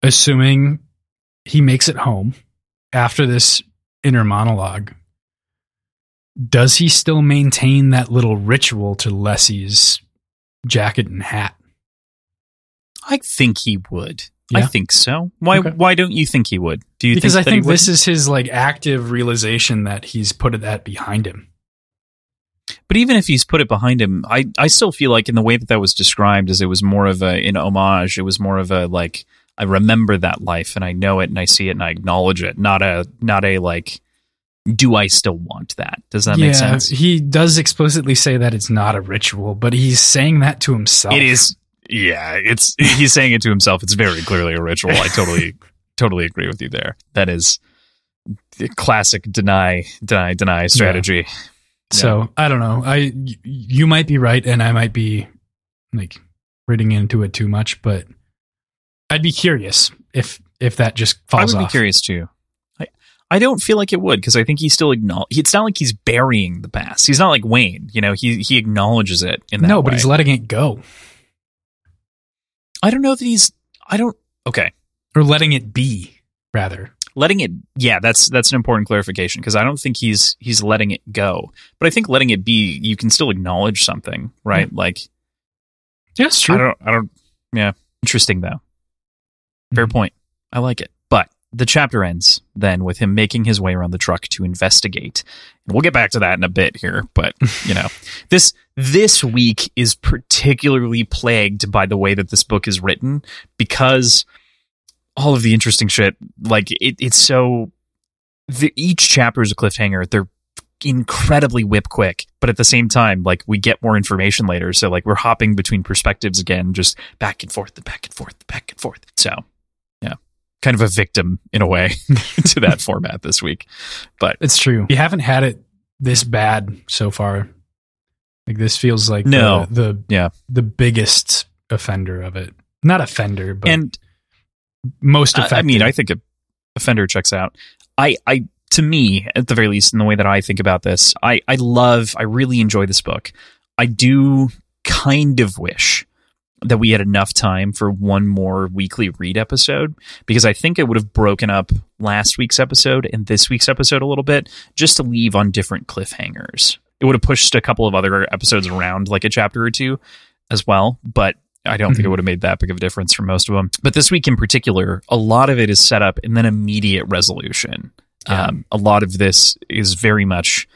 assuming he makes it home after this inner monologue, does he still maintain that little ritual to Leslie's jacket and hat? I think he would. I think so. Why? Okay. Why don't you think he would? Do you because think I think this is his like active realization that he's put that behind him. But even if he's put it behind him, I, I still feel like in the way that that was described, as it was more of a an homage. It was more of a like I remember that life and I know it and I see it and I acknowledge it. Not a not a like. Do I still want that? Does that make sense? He does explicitly say that it's not a ritual, but he's saying that to himself. It is. Yeah, it's he's saying it to himself. It's very clearly a ritual. I totally totally agree with you there. That is the classic deny deny deny strategy. So I don't know. I you might be right, and I might be like reading into it too much, but I'd be curious if if that just falls. Off. I would off. be curious too. I, I don't feel like it would because I think he still acknowledge. It's not like he's burying the past. He's not like Wayne. You know, he he acknowledges it in that. no, but way. he's letting it go. I don't know that he's. I don't. Okay, or letting it be rather. Letting it. Yeah, that's that's an important clarification because I don't think he's he's letting it go. But I think letting it be, you can still acknowledge something, right? Like Yeah, it's I don't. I don't. Yeah, interesting though. Fair Mhm. point. I like it. But the chapter ends then with him making his way around the truck to investigate. And we'll get back to that in a bit here, but you know, this this week is particularly plagued by the way that this book is written because all of the interesting shit like it, it's so the, each chapter is a cliffhanger. They're incredibly whip quick, but at the same time, like we get more information later. So like we're hopping between perspectives again, just back and forth, and back and forth, back and forth. So yeah, kind of a victim in a way to that format this week. But It's true. We haven't had it this bad so far. Like this feels like No. the, the Yeah. the biggest offender of it. Not offender, but and most I- effective. I mean, I think a offender checks out. I, I, to me, at the very least, in the way that I think about this, I, I love, I really enjoy this book. I do kind of wish that we had enough time for one more weekly read episode because I think it would have broken up last week's episode and this week's episode a little bit just to leave on different cliffhangers. It would have pushed a couple of other episodes around like a chapter or two as well, but I don't think it Mhm. would have made that big of a difference for most of them. But this week in particular, a lot of it is set up and then immediate resolution. Yeah. Um, a lot of this is very much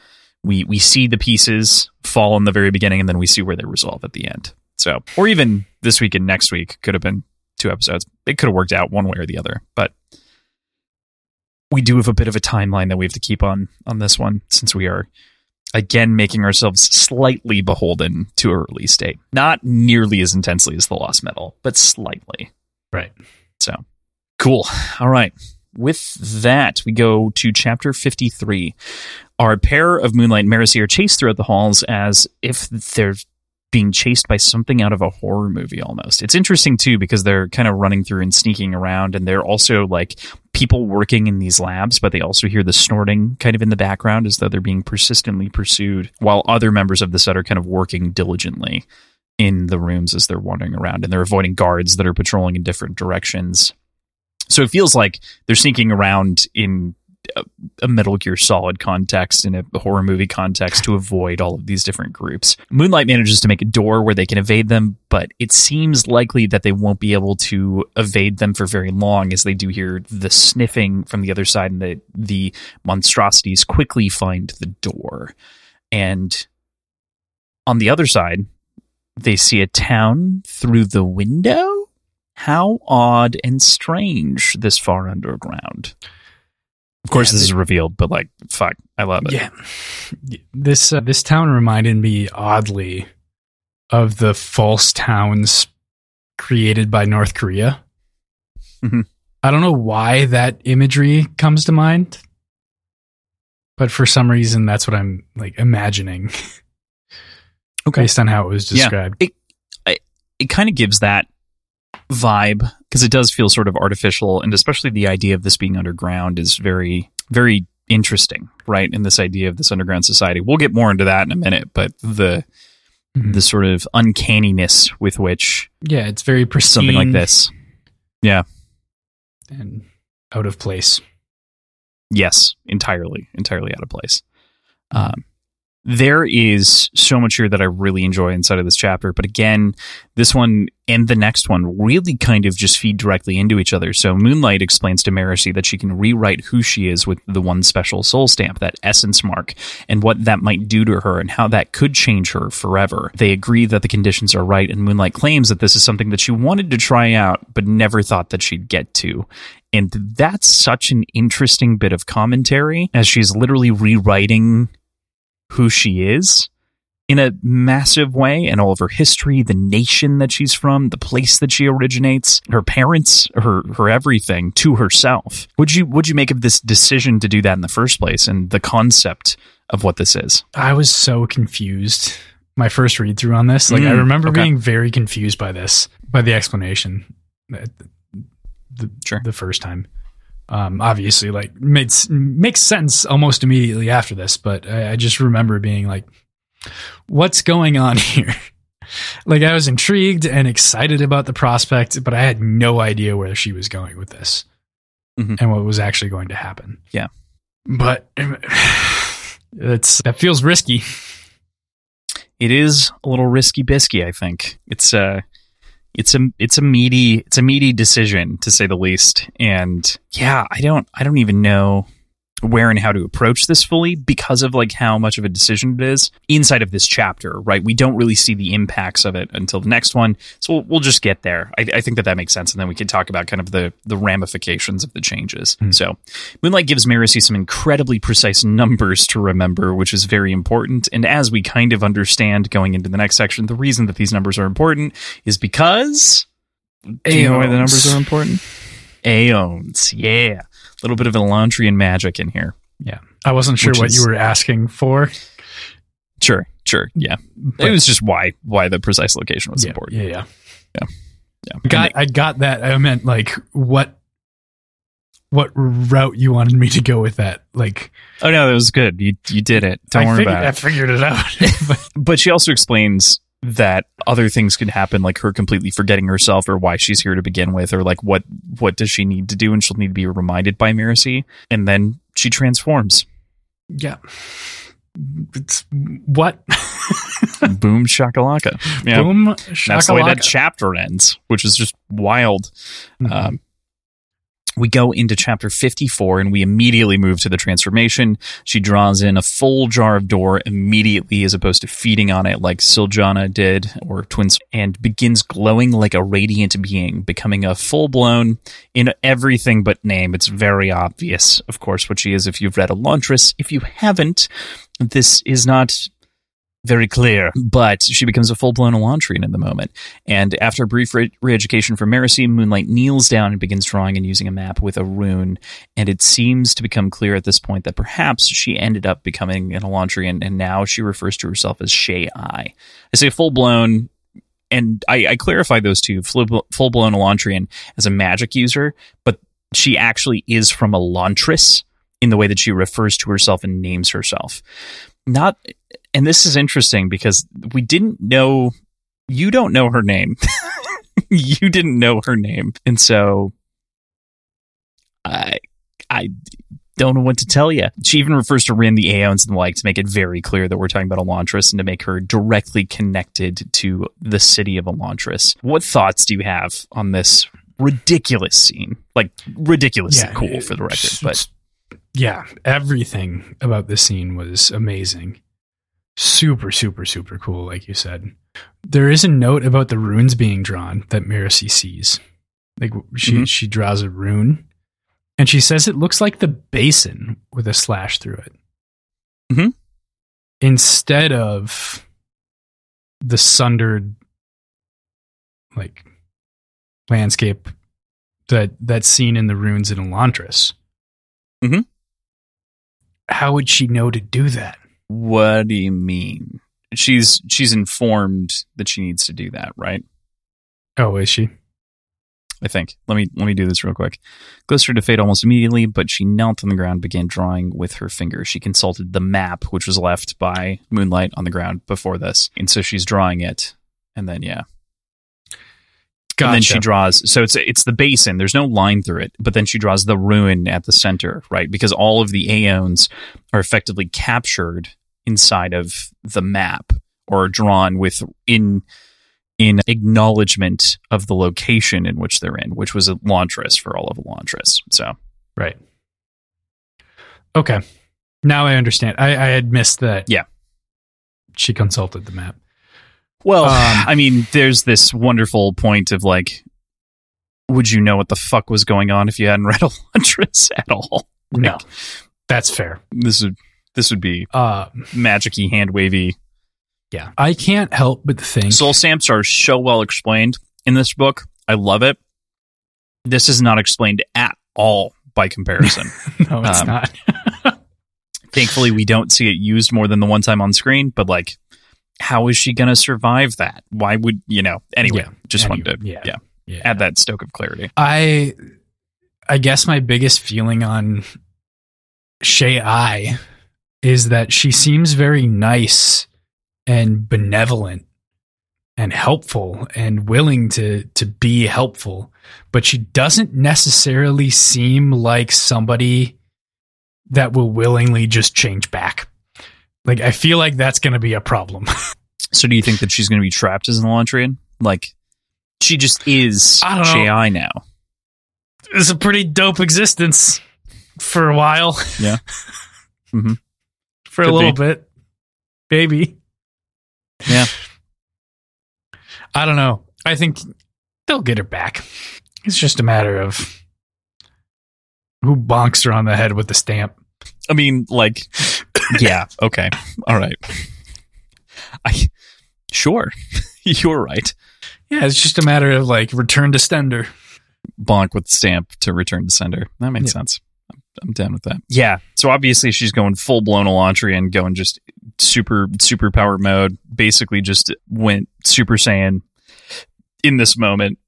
we we see the pieces fall in the very beginning and then we see where they resolve at the end. So, or even this week and next week could have been two episodes. It could have worked out one way or the other, but we do have a bit of a timeline that we have to keep on on this one since we are again making ourselves slightly beholden to a release date. Not nearly as intensely as the Lost Metal, but slightly. right. So cool. All right. With that, we go to chapter 53. Our pair of Moonlight and chased throughout the halls as if they're being chased by something out of a horror movie almost. It's interesting too because they're kind of running through and sneaking around and they're also like people working in these labs, but they also hear the snorting kind of in the background as though they're being persistently pursued while other members of the set are kind of working diligently in the rooms as they're wandering around and they're avoiding guards that are patrolling in different directions. So it feels like they're sneaking around in a, Metal Gear Solid context, in a horror movie context, to avoid all of these different groups. Moonlight manages to make a door where they can evade them, but it seems likely that they won't be able to evade them for very long, as they do hear the sniffing from the other side, and the the monstrosities quickly find the door. And on the other side, they see a town through the window. How odd and strange this far underground. Of course, Yeah, this is revealed, but like, fuck, I love it. Yeah. This uh, this town reminded me oddly of the false towns created by North Korea. Mhm. I don't know why that imagery comes to mind, but for some reason that's what I'm like imagining Okay. based on how it was Yeah. described. It kind of gives that vibe because it does feel sort of artificial, and especially the idea of this being underground is very, very interesting, right? In this idea of this underground society, we'll get more into that in a minute, but the Mhm. the sort of uncanniness with which Yeah, it's very pristine something like this, Yeah. and out of place. yes, entirely, entirely out of place. Um, there is so much here that I really enjoy inside of this chapter, but again, this one and the next one really kind of just feed directly into each other. So Moonlight explains to Marasi that she can rewrite who she is with the one special soul stamp, that essence mark, and what that might do to her and how that could change her forever. They agree that the conditions are right, and Moonlight claims that this is something that she wanted to try out, but never thought that she'd get to. And that's such an interesting bit of commentary as she's literally rewriting who she is in a massive way and all of her history, the nation that she's from, the place that she originates, her parents, her her everything to herself. Would you would you make of this decision to do that in the first place and the concept of what this is? I was so confused. My first read through on this, like I Mm, remember okay. being very confused by this, by the explanation, the, the, Sure. the first time. Um, obviously, like made makes sense almost immediately after this, but I, I just remember being like, "What's going on here?" like I was intrigued and excited about the prospect, but I had no idea where she was going with this Mhm. and what was actually going to happen. Yeah. But it's that feels risky. it is a little risky bisky i think it's a it's a it's a meaty it's a meaty decision to say the least. And yeah i don't i don't even know where and how to approach this fully because of like how much of a decision it is inside of this chapter right? We don't really see the impacts of it until the next one. So we'll, we'll just get there. I, I think that that makes sense. And then we can talk about kind of the the ramifications of the changes. Hmm. So moonlight gives Marcy some incredibly precise numbers to remember which is very important. And as we kind of understand going into the next section the reason that these numbers are important is because do you know why the numbers are important? Aeons. Yeah little bit of Elantrian magic in here Yeah. I wasn't sure what is- you were asking for. Sure, sure, yeah. But- it was just why why the precise location was yeah, important. Yeah, yeah. Yeah, I got I got that. I meant like what what route you wanted me to go with that. Like oh no, that was good. You you did it. Don't I worry figured, about it. I figured it out. But- But she also explains that other things could happen, like her completely forgetting herself, or why she's here to begin with, or like what what does she need to do, and she'll need to be reminded by Marasi, and then she transforms. yeah. It's what? Boom shakalaka. Yeah. Boom That's the way that chapter ends, which is just wild. Mhm. Um, we go into chapter 54 and we immediately move to the transformation. She draws in a full jar of Dor immediately as opposed to feeding on it like Silajana did or twins and begins glowing like a radiant being, becoming a full blown in everything but name. It's very obvious, of course, what she is if you've read Elantris. If you haven't, this is not very clear, but she becomes a full blown Elantrian in the moment. And after a brief re education from Marasi, Moonlight kneels down and begins drawing and using a map with a rune. And it seems to become clear at this point that perhaps she ended up becoming an Elantrian, and now she refers to herself as Shay I. I say full blown. And I, I clarify those two full blown Elantrian as a magic user, but she actually is from Elantris in the way that she refers to herself and names herself. Not and this is interesting because we didn't know you don't know her name. you didn't know her name. And so I I don't know what to tell you. She even refers to Rin the Aeons and the like to make it very clear that we're talking about Elantris and to make her directly connected to the city of Elantris. What thoughts do you have on this ridiculous scene? Like ridiculously cool for the record, but yeah, everything about this scene was amazing. Super, super, super cool, like you said. There is a note about the runes being drawn that Marasi sees. Like she Mhm. she draws a rune, and she says it looks like the basin with a slash through it, Mhm. instead of the sundered like landscape that that's seen in the runes in Elantris. Mhm. How would she know to do that? What do you mean? She's she's informed that she needs to do that, right? Oh, is she? I think. Let me let me do this real quick. Glistered to fade almost immediately, but she knelt on the ground, began drawing with her finger. She consulted the map, which was left by Moonlight on the ground before this, and so she's drawing it. And then yeah, and then she draws. So it's it's the basin. There's no line through it, but then she draws the ruin at the center, right? Because all of the aeons are effectively captured inside of the map or drawn with in in acknowledgement of the location in which they're in, which was Elantris for all of Elantris. So Right. Okay. Now I understand. I, I had missed that. Yeah. She consulted the map. Well, Um, I mean, there's this wonderful point of like, would you know what the fuck was going on if you hadn't read Elantris at all? No. That's fair. this would this would be Uh magicy, hand wavy. yeah. I can't help but think Soul stamps are so well explained in this book. I love it. This is not explained at all by comparison. no, it's um, not. Thankfully, we don't see it used more than the one time on screen, but like, how is she going to survive that? Why would, you know, anyway, Yeah. just Anyway, wanted to yeah. yeah, yeah. add that stoke of clarity. I I guess my biggest feeling on Shay I is that she seems very nice and benevolent and helpful and willing to to be helpful, but she doesn't necessarily seem like somebody that will willingly just change back. Like I feel like that's going to be a problem. So do you think that she's going to be trapped as an Elantrian? Like, she just is I. J.I. now. it's a pretty dope existence for a while. Yeah. Mhm. For Could a little be. bit. Baby. Yeah. I don't know. I think they'll get her back. It's just a matter of who bonks her on the head with the stamp. I mean, like, yeah, okay, all right. I sure you're right. Yeah, it's just a matter of like return to Stender. Bonk with stamp to return to sender. That makes Yeah. sense. I'm, I'm down with that. Yeah. So obviously she's going full blown Elantrian, going just super super power mode. Basically, just went Super Saiyan in this moment,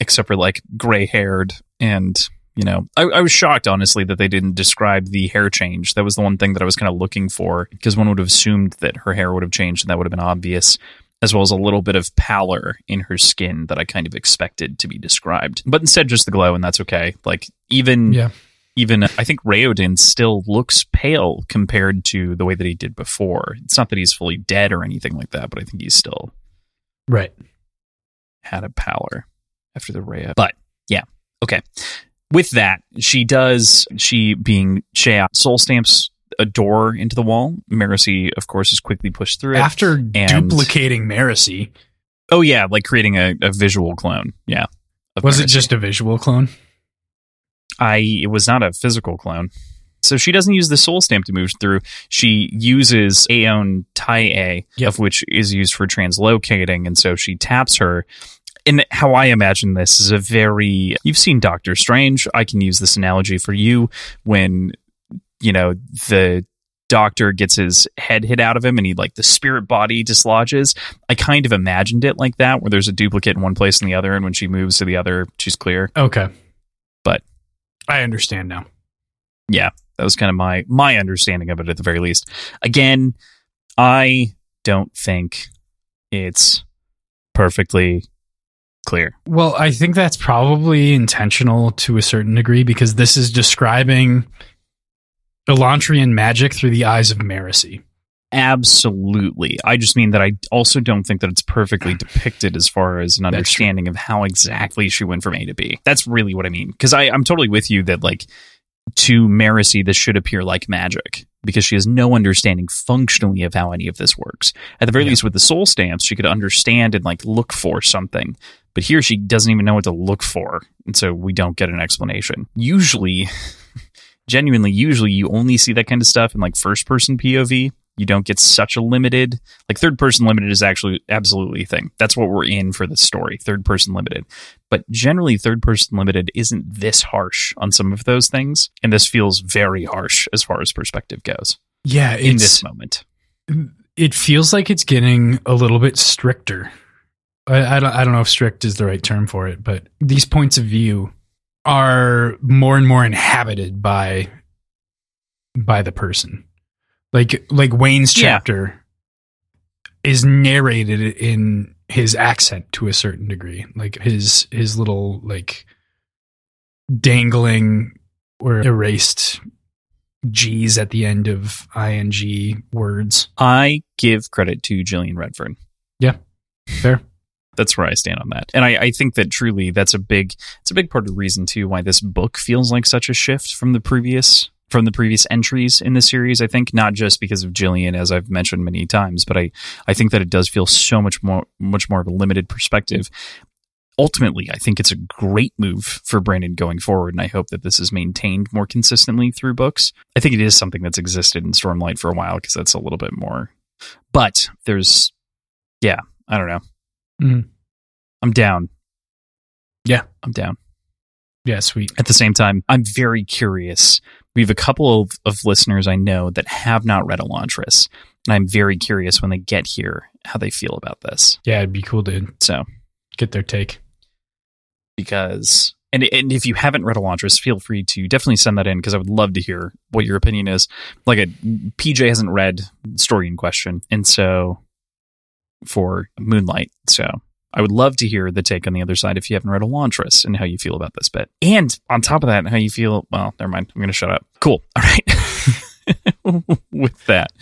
except for like gray haired and. You know, I, I was shocked, honestly, that they didn't describe the hair change. That was the one thing that I was kind of looking for because one would have assumed that her hair would have changed and that would have been obvious, as well as a little bit of pallor in her skin that I kind of expected to be described. But instead, just the glow, and that's okay. Like, even Yeah. even I think Raoden still looks pale compared to the way that he did before. It's not that he's fully dead or anything like that, but I think he's still Right. had a pallor after the Reod. But yeah, okay. With that, she does she being Shea soul stamps a door into the wall. Marasi, of course, is quickly pushed through it. After and- duplicating Marasi, oh yeah, like creating a, a visual clone. Yeah. was it just a visual clone? I it was not a physical clone. So she doesn't use the soul stamp to move through. She uses Aeon Tia, Yep. of which is used for translocating, and so she taps her. And how I imagine this is a very you've seen Doctor Strange. I can use this analogy for you when you know the doctor gets his head hit out of him and he like the spirit body dislodges. I kind of imagined it like that, where there's a duplicate in one place and the other, and when she moves to the other, she's clear. Okay. But- I understand now. yeah that was kind of my my understanding of it at the very least again i don't think it's perfectly clear Well, I think that's probably intentional to a certain degree because this is describing Elantrian magic through the eyes of Marasi. absolutely i just mean that i also don't think that it's perfectly depicted as far as an That's true. understanding of how exactly she went from a to b that's really what i mean because i'm totally with you that like to Marasi, this should appear like magic because she has no understanding functionally of how any of this works. At the very Yeah. least, with the soul stamps, she could understand and like look for something. But here, she doesn't even know what to look for, and so we don't get an explanation. Usually, genuinely, usually you only see that kind of stuff in like first person POV. You don't get such a limited, like third person limited is actually absolutely a thing. That's what we're in for the story, third person limited. But generally, third person limited isn't this harsh on some of those things. And this feels very harsh as far as perspective goes Yeah, in this moment. it feels like it's getting a little bit stricter. I, I don't I don't know if strict is the right term for it, but these points of view are more and more inhabited by by the person. Like like Wayne's Yeah. chapter is narrated in his accent to a certain degree. Like his his little like dangling or erased G's at the end of ing words. I give credit to Gillian Redfern. Yeah, fair. That's where I stand on that. And I, I think that truly that's a big it's a big part of the reason too why this book feels like such a shift from the previous from the previous entries in the series. I think not just because of Jillian, as I've mentioned many times, but I, I think that it does feel so much more much more of a limited perspective. Ultimately, I think it's a great move for Brandon going forward, and I hope that this is maintained more consistently through books. I think it is something that's existed in Stormlight for a while because that's a little bit more. But there's, yeah, I don't know. Mhm. I'm down. Yeah. I'm down. Yeah, sweet. At the same time, I'm very curious. We have a couple of, of listeners I know that have not read Elantris, and I'm very curious when they get here how they feel about this. Yeah, it'd be cool to So, get their take. because and and if you haven't read Elantris, feel free to definitely send that in because I would love to hear what your opinion is. Like a PJ hasn't read the story in question, and so for Moonlight. So I would love to hear the take on the other side if you haven't read Elantris and how you feel about this bit. And on top of that, how you feel. Well, never mind. I'm going to shut up. Cool. All right. With that,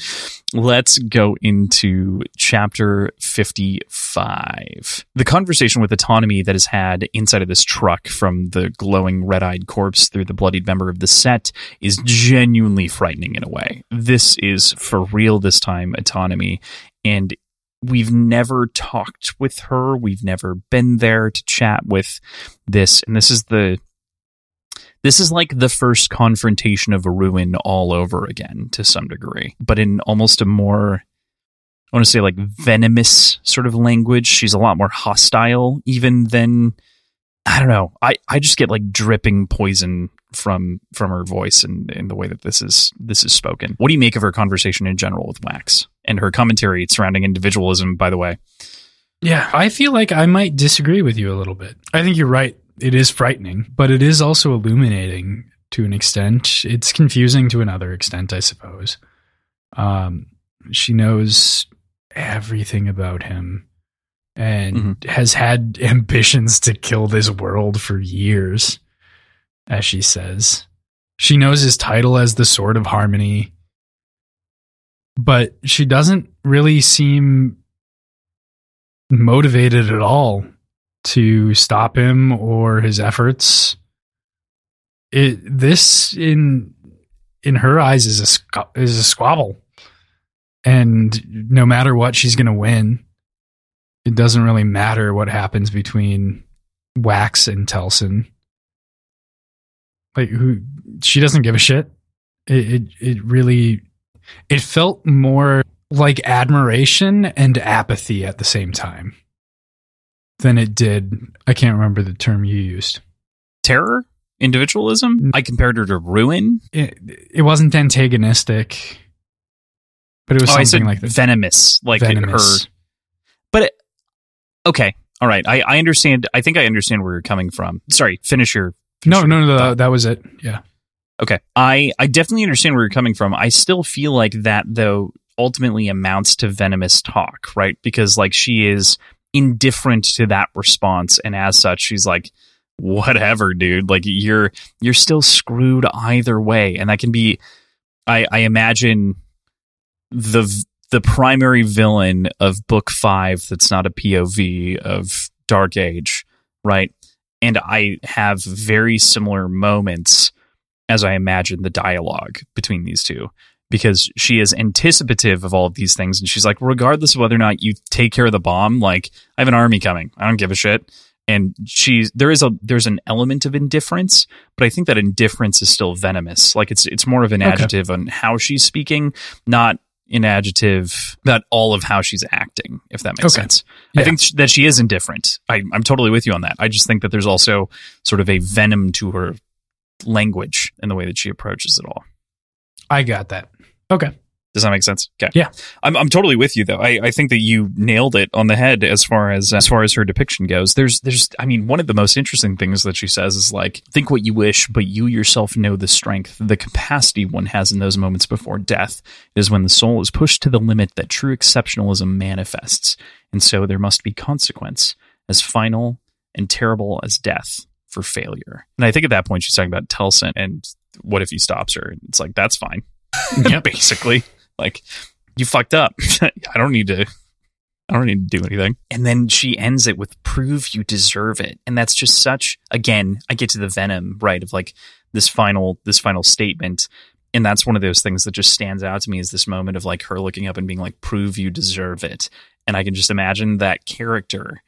let's go into chapter 55. The conversation with autonomy that is had inside of this truck from the glowing red eyed corpse through the bloodied member of the set is genuinely frightening in a way. This is for real this time, autonomy. And we've never talked with her. We've never been there to chat with this. And this is the this is like the first confrontation of a ruin all over again to some degree, but in almost a more I want to say like venomous sort of language. She's a lot more hostile even than I don't know. I, I just get like dripping poison from from her voice and, and the way that this is this is spoken. What do you make of her conversation in general with Wax and her commentary surrounding individualism? By the way, yeah, I feel like I might disagree with you a little bit. I think you're right. It is frightening, but it is also illuminating to an extent. It's confusing to another extent, I suppose. Um, she knows everything about him and mm-hmm. has had ambitions to kill this world for years, as she says. She knows his title as the Sword of Harmony, but she doesn't really seem motivated at all to stop him or his efforts. It this in in her eyes is a is a squabble, and no matter what, she's going to win. It doesn't really matter what happens between Wax and Telsin. Like who she doesn't give a shit. It, it it really it felt more like admiration and apathy at the same time than it did. I can't remember the term you used. Terror? Individualism? Mm. I compared her to ruin. It, it wasn't antagonistic, but it was oh, something like that. Venomous, like venomous. her. But it, okay, all right. I, I understand. I think I understand where you're coming from. Sorry, finish your. No, no, no, no. That was it. Yeah. Okay. I I definitely understand where you're coming from. I still feel like that though ultimately amounts to venomous talk, right? Because like she is indifferent to that response and as such she's like whatever dude like you're you're still screwed either way and that can be i i imagine the the primary villain of book 5 that's not a POV of Dark Age right and i have very similar moments as i imagine the dialogue between these two because she is anticipative of all of these things. And she's like, regardless of whether or not you take care of the bomb, like I have an army coming. I don't give a shit. And she's there is a there's an element of indifference, but I think that indifference is still venomous. Like it's it's more of an okay. adjective on how she's speaking, not an adjective about all of how she's acting, if that makes okay. sense. Yeah. I think that she is indifferent. I, I'm totally with you on that. I just think that there's also sort of a venom to her language and the way that she approaches it all. I got that. Okay. Does that make sense? Okay. Yeah. I'm I'm totally with you though. I, I think that you nailed it on the head as far as uh, as far as her depiction goes. There's there's I mean, one of the most interesting things that she says is like, think what you wish, but you yourself know the strength, the capacity one has in those moments before death it is when the soul is pushed to the limit that true exceptionalism manifests. And so there must be consequence, as final and terrible as death for failure. And I think at that point she's talking about Telsin and what if he stops her? It's like that's fine yeah, basically. Like, you fucked up. I don't need to. I don't need to do anything. And then she ends it with prove you deserve it. And that's just such again, I get to the venom, right, of like this final this final statement. And that's one of those things that just stands out to me is this moment of like her looking up and being like, prove you deserve it. And I can just imagine that character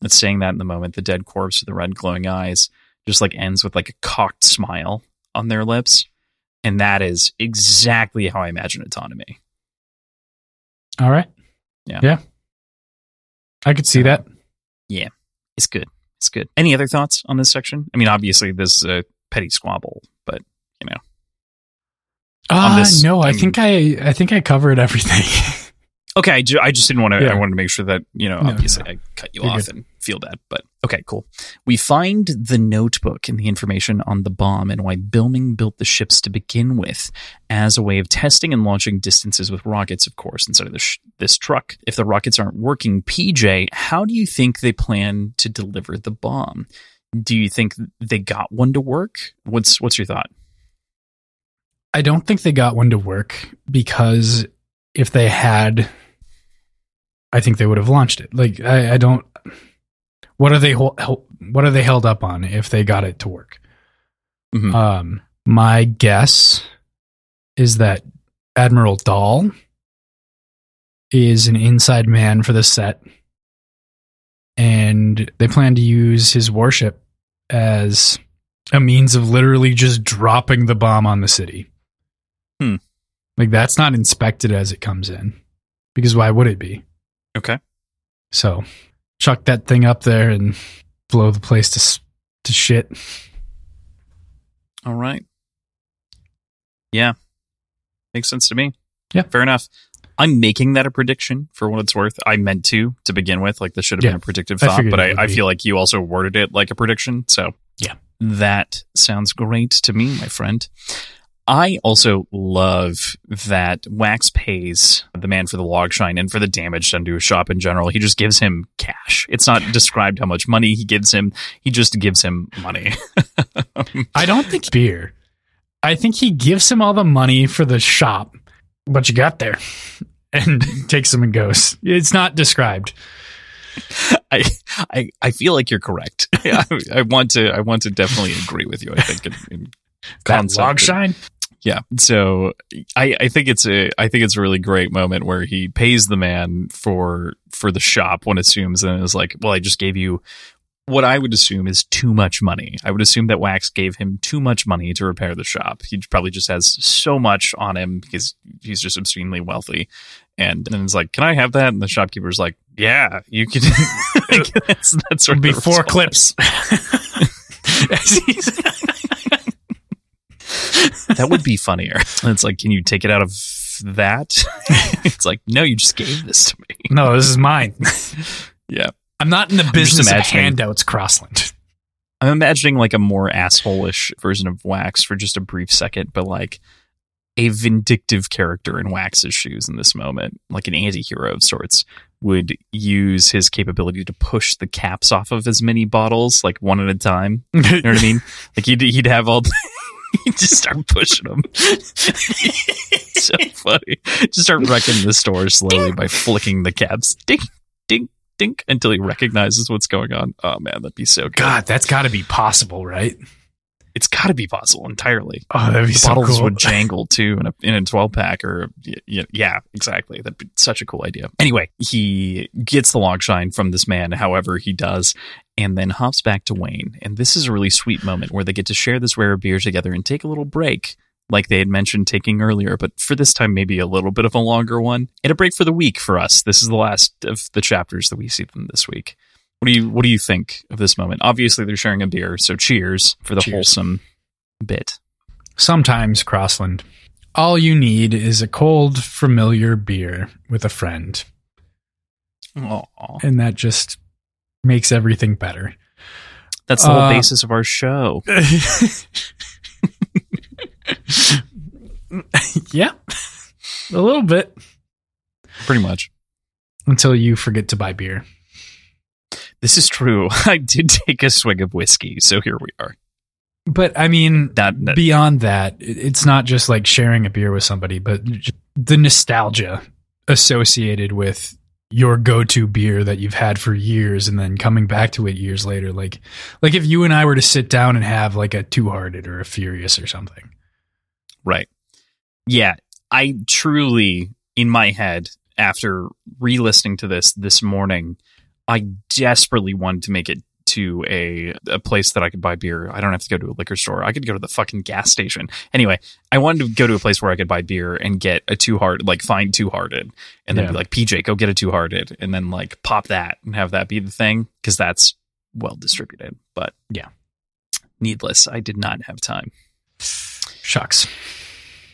that's saying that in the moment, the dead corpse with the red glowing eyes, just like ends with like a cocked smile on their lips. And that is exactly how I imagine autonomy. All right. Yeah. Yeah. I could see that. Yeah. It's good. It's good. Any other thoughts on this section? I mean, obviously, this is a petty squabble, but, you know. Uh, this, no, I, I mean, think I I think I covered everything. Okay, I, ju- I just didn't want to. Yeah. I wanted to make sure that you know. No, obviously, no. I cut you You're off good. and feel bad, but okay, cool. We find the notebook and the information on the bomb and why Bilming built the ships to begin with, as a way of testing and launching distances with rockets, of course, instead of this sh- this truck. If the rockets aren't working, PJ, how do you think they plan to deliver the bomb? Do you think they got one to work? What's what's your thought? I don't think they got one to work because if they had, I think they would have launched it. Like I, I don't. What are they? What are they held up on if they got it to work? Mhm. Um, my guess is that Admiral Dahl is an inside man for the set, and they plan to use his warship as a means of literally just dropping the bomb on the city. Hmm. Like that's not inspected as it comes in, because why would it be? Okay. So, chuck that thing up there and blow the place to to shit. All right. Yeah. Makes sense to me. Yeah. Fair enough. I'm making that a prediction for what it's worth. I meant to to begin with. Like this should have Yeah. been a predictive thought, figured but I, I feel like you also worded it like a prediction. So Yeah. That sounds great to me, my friend. I also love that Wax pays the man for the log shine and for the damage done to his shop in general. He just gives him cash. It's not described how much money he gives him. He just gives him money. I don't think beer. I think he gives him all the money for the shop, what you got there, and takes him and goes. It's not described. I, I I feel like you're correct. I, I want to I want to definitely agree with you. I think in, in That concept log shine. Yeah. So I, I think it's a I think it's a really great moment where he pays the man for for the shop one assumes and is like, well, I just gave you what I would assume is too much money. I would assume that Wax gave him too much money to repair the shop. He probably just has so much on him because he's just obscenely wealthy. And then it's like, can I have that? And the shopkeeper's like, yeah, you can. That's, that's sort of Be the four clips. That would be funnier. And it's like, can you take it out of that? it's like, no, you just gave this to me. no, this is mine. Yeah. I'm not in the business of handouts, Crossland. I'm imagining like a more asshole-ish version of Wax for just a brief second, but like a vindictive character in Wax's shoes in this moment, like an anti-hero of sorts, would use his capability to push the caps off of as many bottles, like one at a time. You know what I mean? Like he'd he'd have all. just start pushing them. so funny. Just start wrecking the store slowly by flicking the caps. Ding, ding, ding, until he recognizes what's going on. Oh man, that'd be so good. God, that's got to be possible, right? It's got to be possible entirely. Oh, that'd be The so bottles cool. would jangle too in a in a twelve pack or yeah, yeah, exactly. That'd be such a cool idea. Anyway, he gets the log shine from this man, however he does, and then hops back to Wayne. And this is a really sweet moment where they get to share this rare beer together and take a little break, like they had mentioned taking earlier, but for this time maybe a little bit of a longer one and a break for the week for us. This is the last of the chapters that we see them this week. What do you what do you think of this moment? Obviously, they're sharing a beer, so cheers for the Cheers. wholesome bit. Sometimes, Crossland, all you need is a cold, familiar beer with a friend, Aw. and that just makes everything better. That's the whole Uh, basis of our show. yeah, a little bit Pretty much. until you forget to buy beer. This is true. I did take a swig of whiskey, so here we are. But I mean, That, that- beyond that, it's not just like sharing a beer with somebody, but the nostalgia associated with your go-to beer that you've had for years and then coming back to it years later like like if you and I were to sit down and have like a two-hearted or a furious or something right. Yeah, I truly, in my head, after re-listening to this this morning, I desperately wanted to make it to a a place that I could buy beer. I don't have to go to a liquor store. I could go to the fucking gas station. Anyway, I wanted to go to a place where I could buy beer and get a two heart, like find two hearted, and then Yeah. be like, PJ, go get a two hearted, and then like pop that and have that be the thing because that's well distributed. But Yeah. needless, I did not have time. shucks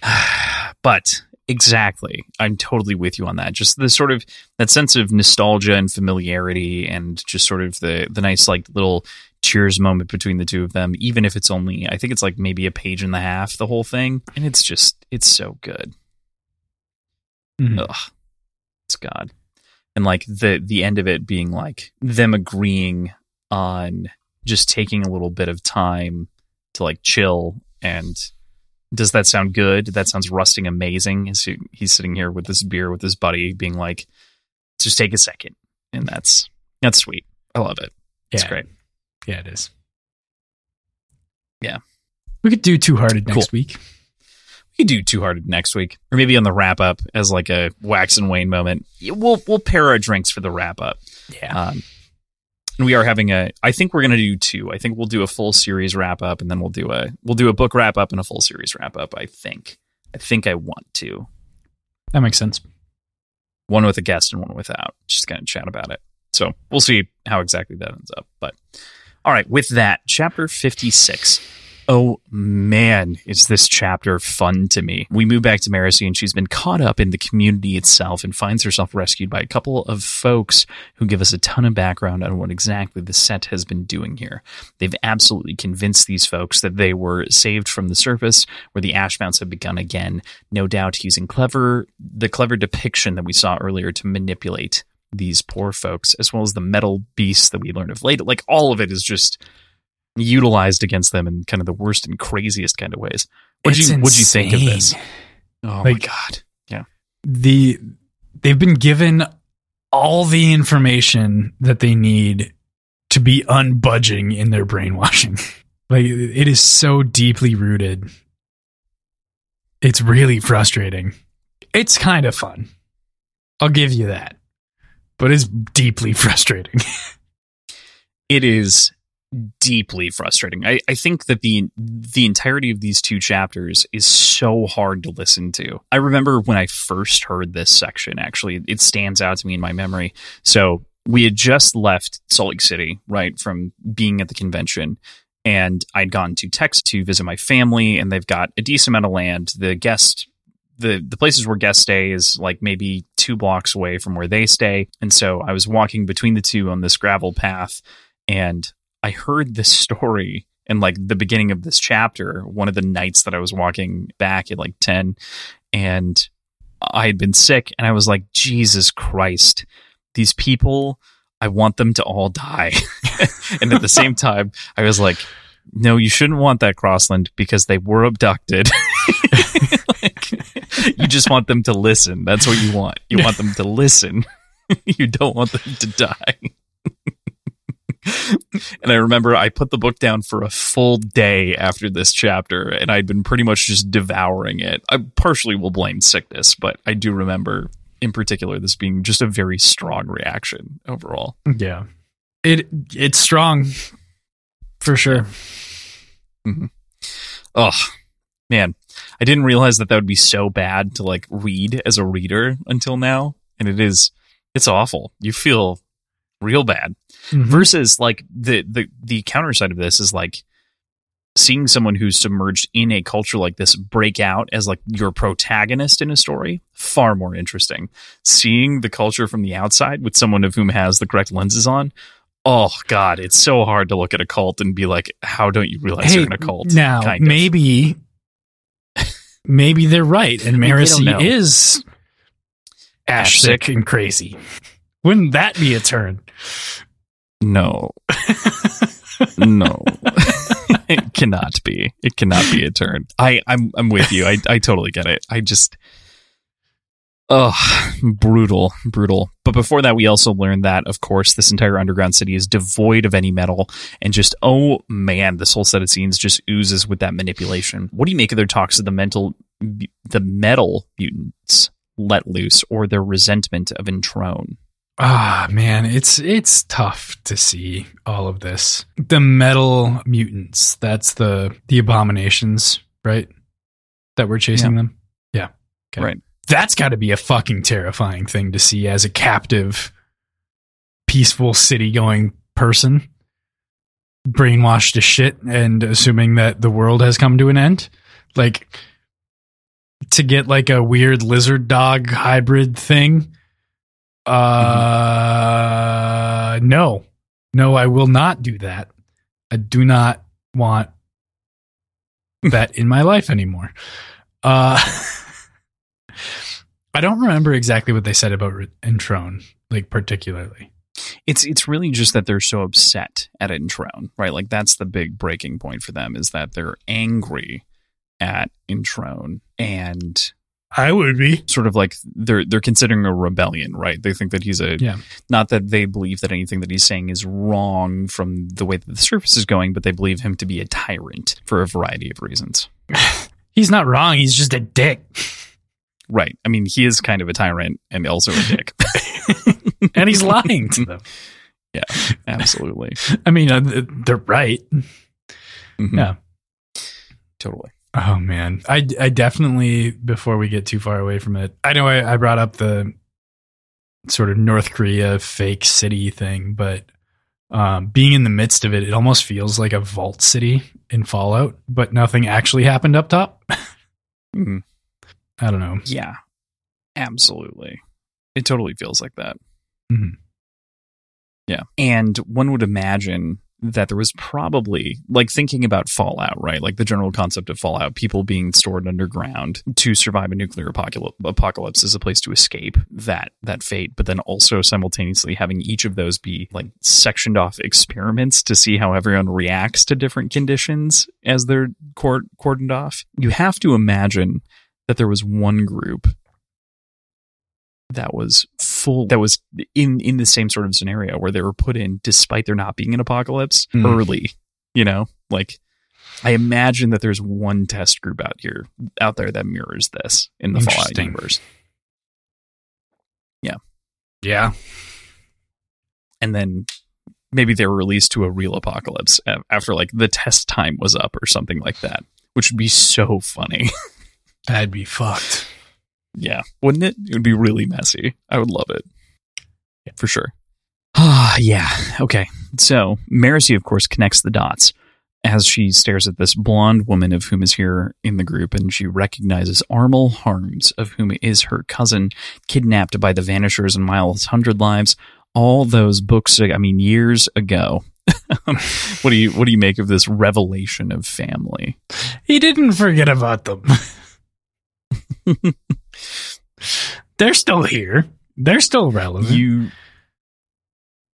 But Exactly. I'm totally with you on that. Just the sort of that sense of nostalgia and familiarity and just sort of the the nice like little cheers moment between the two of them, even if it's only I think it's like maybe a page and a half, the whole thing. And it's just it's so good. Mhm. Ugh. It's God. And like the the end of it being like them agreeing on just taking a little bit of time to like chill and does that sound good? That sounds rusting amazing. He- he's sitting here with this beer with his buddy, being like, "Just take a second. and that's that's sweet. I love it. It's Yeah. great. Yeah, it is. Yeah. We could do Two Hearted next week. We could do Two Hearted next week, or maybe on the wrap up as like a wax and wane moment. We'll we'll pair our drinks for the wrap up. Yeah. Um, and we are having a. I think we're going to do two. I think we'll do a full series wrap up, and then we'll do a we'll do a book wrap up and a full series wrap up. I think. I think I want to that makes sense. one with a guest and one without. Just kind of chat about it. So we'll see how exactly that ends up. But all right, with that, chapter fifty six. Oh man, is this chapter fun to me. We move back to Marasi and she's been caught up in the community itself and finds herself rescued by a couple of folks who give us a ton of background on what exactly the set has been doing here. They've absolutely convinced these folks that they were saved from the surface where the ash mounts have begun again, no doubt using clever the clever depiction that we saw earlier to manipulate these poor folks, as well as the metal beasts that we learned of later. Like all of it is just utilized against them in kind of the worst and craziest kind of ways. What you what you think of this? Oh my god. Yeah. the they've been given all the information that they need to be unbudging in their brainwashing. like it is so deeply rooted. It's really frustrating. It's kind of fun. I'll give you that. But it's deeply frustrating. it is deeply frustrating. I, I think that the the entirety of these two chapters is so hard to listen to. I remember when I first heard this section, actually, it stands out to me in my memory. So we had just left Salt Lake City, right, from being at the convention. And I'd gone to Texas to visit my family, and they've got a decent amount of land. The guest the the places where guests stay is like maybe two blocks away from where they stay. And so I was walking between the two on this gravel path and I heard this story in like the beginning of this chapter, one of the nights that I was walking back at like 10 and I had been sick and I was like, Jesus Christ, these people, I want them to all die. and at the same time, I was like, no, you shouldn't want that Crossland because they were abducted. Like, you just want them to listen. That's what you want. You want them to listen. you don't want them to die. and I remember I put the book down for a full day after this chapter, and I'd been pretty much just devouring it. I partially will blame sickness, but I do remember in particular this being just a very strong reaction overall. yeah. It it's strong for sure. Oh man, I didn't realize that that would be so bad to like read as a reader until now, and it is. It's awful. You feel real bad. Mhm. Versus like the the the counter side of this is like seeing someone who's submerged in a culture like this break out as like your protagonist in a story far more interesting seeing the culture from the outside with someone of whom has the correct lenses on oh god it's so hard to look at a cult and be like how don't you realize you're in a cult Now, kind of. maybe maybe they're right, and Maybe they Marasi don't know. is ash sick and crazy. Wouldn't that be a turn? No. no. it cannot be. It cannot be a turn. I, I'm I'm with you. I, I totally get it. I just Oh, brutal, brutal. But before that, we also learned that, of course, this entire underground city is devoid of any metal, and just oh man, this whole set of scenes just oozes with that manipulation. What do you make of their talks of the mental, the metal mutants let loose, or their resentment of Entrone? Ah, man, it's it's tough to see all of this. The metal mutants, that's the the abominations, right? That we're chasing them. Yeah. Okay. Right. That's got to be a fucking terrifying thing to see as a captive peaceful city going person brainwashed to shit and assuming that the world has come to an end. Like to get like a weird lizard dog hybrid thing. Uh, no, no, I will not do that. I do not want that in my life anymore. Uh, I don't remember exactly what they said about Entrone, like particularly. It's it's really just that they're so upset at Entrone, right? Like that's the big breaking point for them is that they're angry at Entrone and I would be sort of like they're they're considering a rebellion, right? They think that he's a yeah. not that they believe that anything that he's saying is wrong from the way that the surface is going, but they believe him to be a tyrant for a variety of reasons. he's not wrong. He's just a dick. Right. I mean, he is kind of a tyrant and also a dick. and he's lying to them. Yeah, absolutely. I mean, uh, they're right. Mhm. Yeah. Totally. Oh man, I I definitely before we get too far away from it, I know I, I brought up the sort of North Korea fake city thing, but um, being in the midst of it, it almost feels like a vault city in Fallout, but nothing actually happened up top. Mhm. I don't know. Yeah, absolutely. It totally feels like that. Mhm. Yeah. And one would imagine that there was probably, like thinking about Fallout, right? Like the general concept of Fallout, people being stored underground to survive a nuclear apocalypse, is a place to escape that, that fate, but then also simultaneously having each of those be like sectioned off experiments to see how everyone reacts to different conditions as they're cord- cordoned off. You have to imagine that there was one group that was full that was in in the same sort of scenario where they were put in despite there not being an apocalypse Hmm. early you know like i imagine that there's one test group out here out there that mirrors this in the fallout universe Yeah. and then maybe they were released to a real apocalypse after like the test time was up or something like that which would be so funny That'd be fucked. Yeah, wouldn't it? It would be really messy. I would love it. For sure. Ah, yeah. Okay. So, Marasi, of course, connects the dots as she stares at this blonde woman of whom is here in the group, and she recognizes Armal Harms, of whom is her cousin, kidnapped by the Vanishers and Miles Hundred Lives. All those books, I mean, years ago. what do you what do you make of this revelation of family? He didn't forget about them. They're still here. They're still relevant. you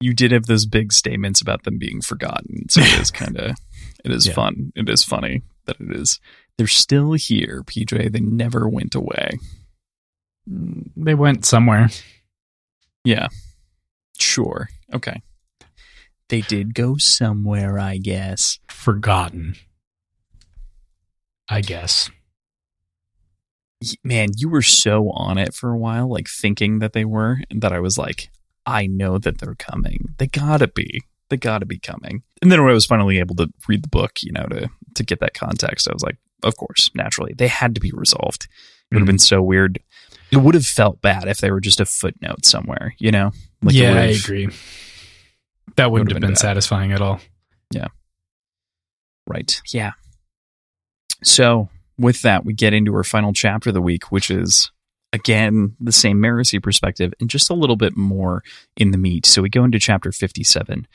you did have those big statements about them being forgotten so it is kind of it is Yeah. fun it is funny that it is they're still here pj they never went away mm, they went somewhere. yeah sure okay they did go somewhere i guess Forgotten. I guess. Man you were so on it for a while like thinking that they were and that i was like i know that they're coming. They gotta be. They gotta be coming. And then when i was finally able to read the book you know to to get that context i was like of course naturally they had to be resolved. It would have been mm-hmm. so weird. It would have felt bad if they were just a footnote somewhere you know? It yeah, I agree. That wouldn't would've have been been satisfying at Right. Yeah. So with that, we get into our final chapter of the week, which is again the same Marasi perspective and just a little bit more in the meat. So we go into chapter 57.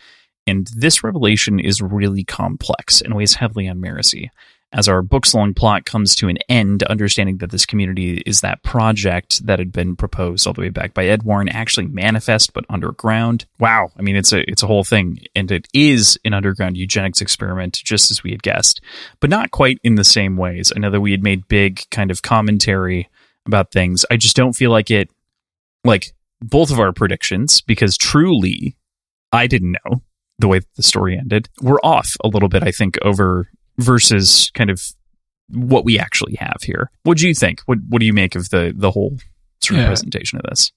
And this revelation is really complex and weighs heavily on Marasi. As our book's long plot comes to an end, understanding that this community is that project that had been proposed all the way back by Edwarn, actually manifest but underground. Wow, I mean it's a it's a whole thing, and it is an underground eugenics experiment, just as we had guessed, but not quite in the same ways. I know that we had made big kind of commentary about things. I just don't feel like it, like both of our predictions, because truly, I didn't know the way the story ended. We're off a little bit, I think, over versus kind of what we actually have here. What do you think? What What do you make of the the whole sort of Yeah. presentation of this?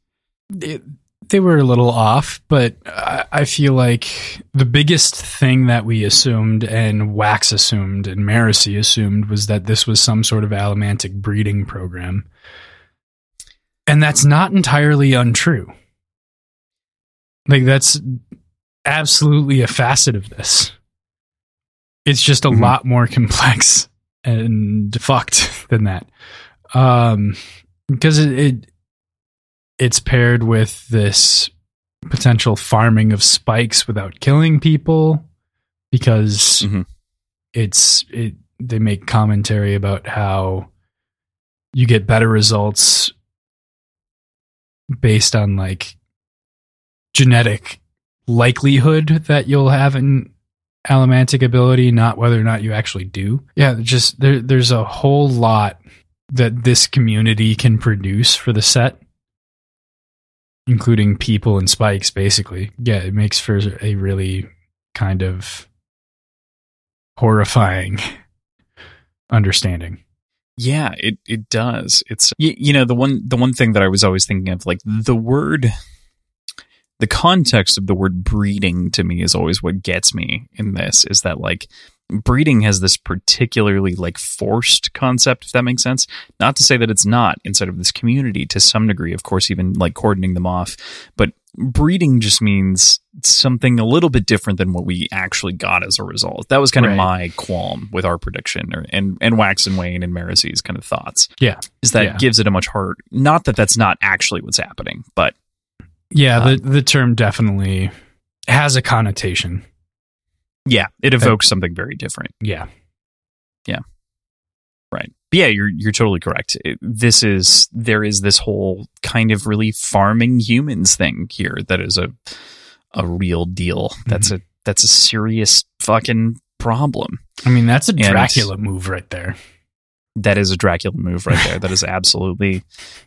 It, they were a little off, but I, I feel like the biggest thing that we assumed and Wax assumed and Marasi assumed was that this was some sort of allomantic breeding program. And that's not entirely untrue. Like, that's absolutely a facet of this. It's just a Mhm. lot more complex and fucked than that. Um, because it, it it's paired with this potential farming of spikes without killing people because Mhm. it's it they make commentary about how you get better results based on like genetic likelihood that you'll have an allomantic ability not whether or not you actually do. Yeah just there there's a whole lot that this community can produce for the set including people and spikes basically. Yeah it makes for a really kind of horrifying understanding. Yeah, it it does. It's you, you know the one the one thing that I was always thinking of like the word the context of the word breeding to me is always what gets me in this is that like breeding has this particularly like forced concept if that makes sense. Not to say that it's not inside of this community to some degree of course even like cordoning them off but breeding just means something a little bit different than what we actually got as a result. That was kind Right. of my qualm with our prediction or, and and wax and wane and Marasi's kind of thoughts. Yeah. Is that Yeah. gives it a much harder not that that's not actually what's happening but yeah Uh, the the term definitely has a connotation yeah it evokes something very different yeah Yeah. Right. But yeah, you're you're totally correct. It- this is there is this whole kind of really farming humans thing here that is a a real deal. That's a that's a serious fucking problem. i mean that's a And- dracula move right there That is a Dracula move right there. that is absolutely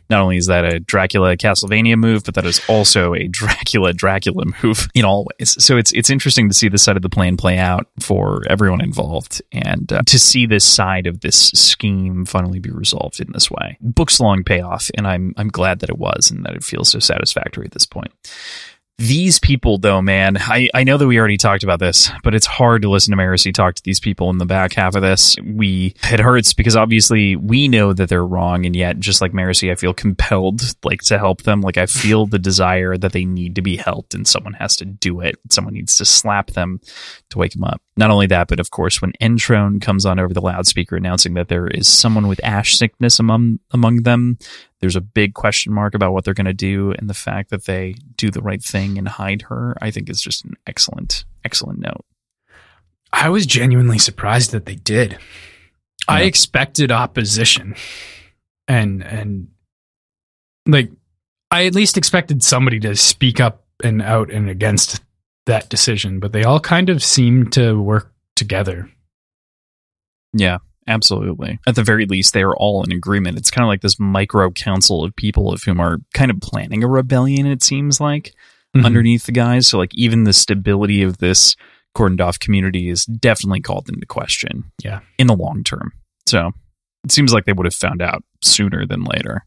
not only is that a Dracula Castlevania move, but that is also a Dracula Dracula move in all ways. So it's it's interesting to see this side of the plan play out for everyone involved, and uh, to see this side of this scheme finally be resolved in this way. Book's long payoff, and I'm I'm glad that it was, and that it feels so satisfactory at this point. These people, though, man, I, I know that we already talked about this, but it's hard to listen to Marasi talk to these people in the back half of this. We it hurts because obviously we know that they're wrong, and yet just like Marasi, I feel compelled like to help them. Like I feel the desire that they need to be helped, and someone has to do it. Someone needs to slap them to wake them up. Not only that, but of course, when Entrone comes on over the loudspeaker announcing that there is someone with ash sickness among among them, there's a big question mark about what they're going to do, and the fact that they do the right thing and hide her, I think, is just an excellent, excellent note. I was genuinely surprised that they did. I expected opposition, and and like I at least expected somebody to speak up and out and against that decision, but they all kind of seem to work together. Yeah, absolutely. At the very least, they are all in agreement. It's kind of like this micro council of people of whom are kind of planning a rebellion. It seems like Mhm. underneath the guys. So, like, even the stability of this cordoned off community is definitely called into question. Yeah. in the long term. So, it seems like they would have found out sooner than later.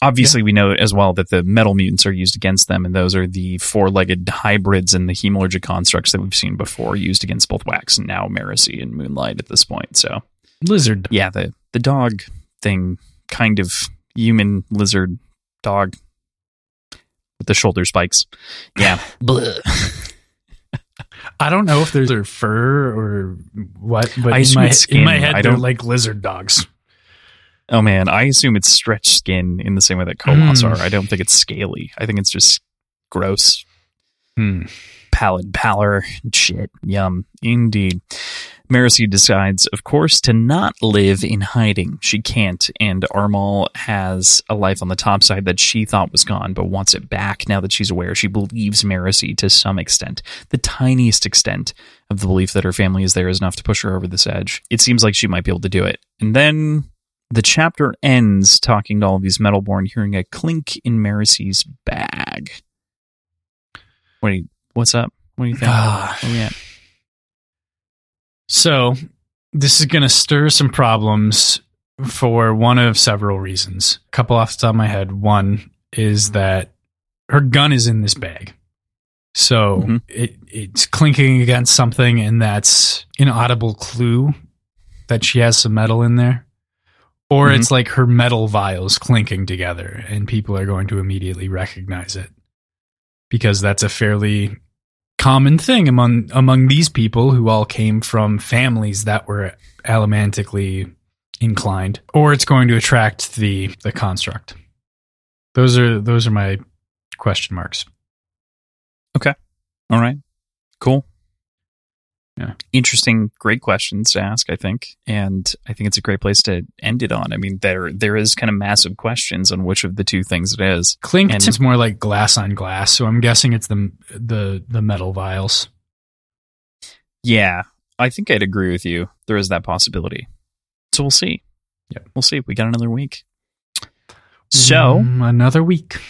Obviously, we know as well that the metal mutants are used against them, and those are the four-legged hybrids and the hemalurgic constructs that we've seen before, used against both Wax and now Marasi and Moonlight at this point. So, lizard. yeah, the the dog thing, kind of human lizard dog with the shoulder spikes. Yeah, I don't know if there's their fur or what, but I in my, in my head I they're don't- like lizard dogs. Oh man, I assume it's stretched skin in the same way that koloss Mm. are. I don't think it's scaly. I think it's just gross, Hmm. pallid pallor shit. Yum, indeed. Marasi decides, of course, to not live in hiding. She can't, and Armal has a life on the top side that she thought was gone, but wants it back now that she's aware. She believes Marasi to some extent, the tiniest extent of the belief that her family is there is enough to push her over this edge. It seems like she might be able to do it. And then the chapter ends talking to all of these Metalborn, hearing a clink in Marasi's bag. What what's up? What do you think? Ah. Where we at? So this is going to stir some problems for one of several reasons. A couple off the top of my head. One is that her gun is in this bag. So Mhm. it, it's clinking against something, and that's an audible clue that she has some metal in there. Or Mhm. it's like her metal vials clinking together, and people are going to immediately recognize it because that's a fairly common thing among among these people who all came from families that were allomantically inclined, or it's going to attract the the construct. Those are those are my question marks. Okay. All right. Cool. Yeah. Interesting, great questions to ask, I think. And I think it's a great place to end it on. I mean, there there is kind of massive questions on which of the two things it is. Clink And- is more like glass on glass, so I'm guessing it's the the the metal vials. Yeah. I think I'd agree with you. There is that possibility. So we'll see. Yep. We'll see. We got another week. So Mm, another week.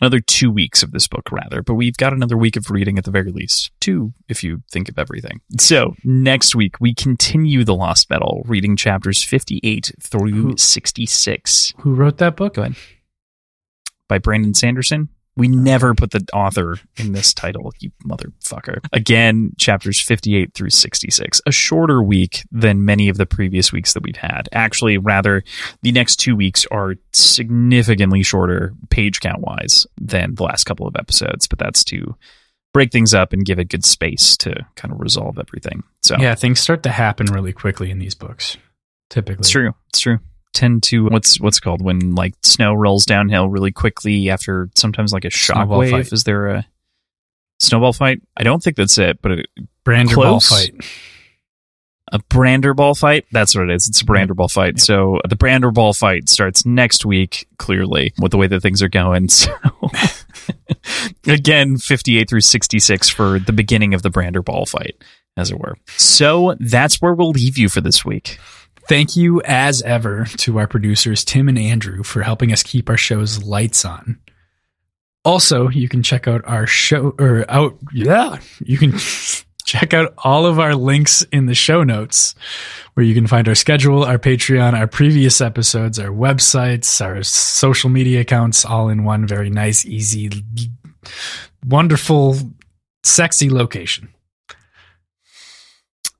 Another two weeks of this book, rather, but we've got another week of reading at the very least. Two, if you think of everything. So next week, we continue The Lost Metal, reading chapters 58 through Who- 66 Who wrote that book? Go ahead. by Brandon Sanderson. We never put the author in this title, you motherfucker. Again, chapters 58 through 66. A shorter week than many of the previous weeks that we've had. Actually, rather, the next two weeks are significantly shorter page count wise than the last couple of episodes, but that's to break things up and give it good space to kind of resolve everything. So, Yeah, things start to happen really quickly in these books. Typically, It's true. It's true. Tend to what's what's called when like snow rolls downhill really quickly after sometimes like a shockwave. fight. Is there a snowball fight? I don't think that's it, but a, Brander ball fight. a Brander ball fight. That's what it is. It's a Brander ball fight. Yeah. So the Brander ball fight starts next week. Clearly, with the way that things are going. So again, fifty-eight through sixty-six for the beginning of the Brander ball fight, as it were. So that's where we'll leave you for this week. Thank you, as ever, to our producers Tim and Andrew for helping us keep our show's lights on. Also, you can check out our show or out. Yeah, you can check out all of our links in the show notes, where you can find our schedule, our Patreon, our previous episodes, our websites, our social media accounts, all in one very nice, easy, wonderful, sexy location.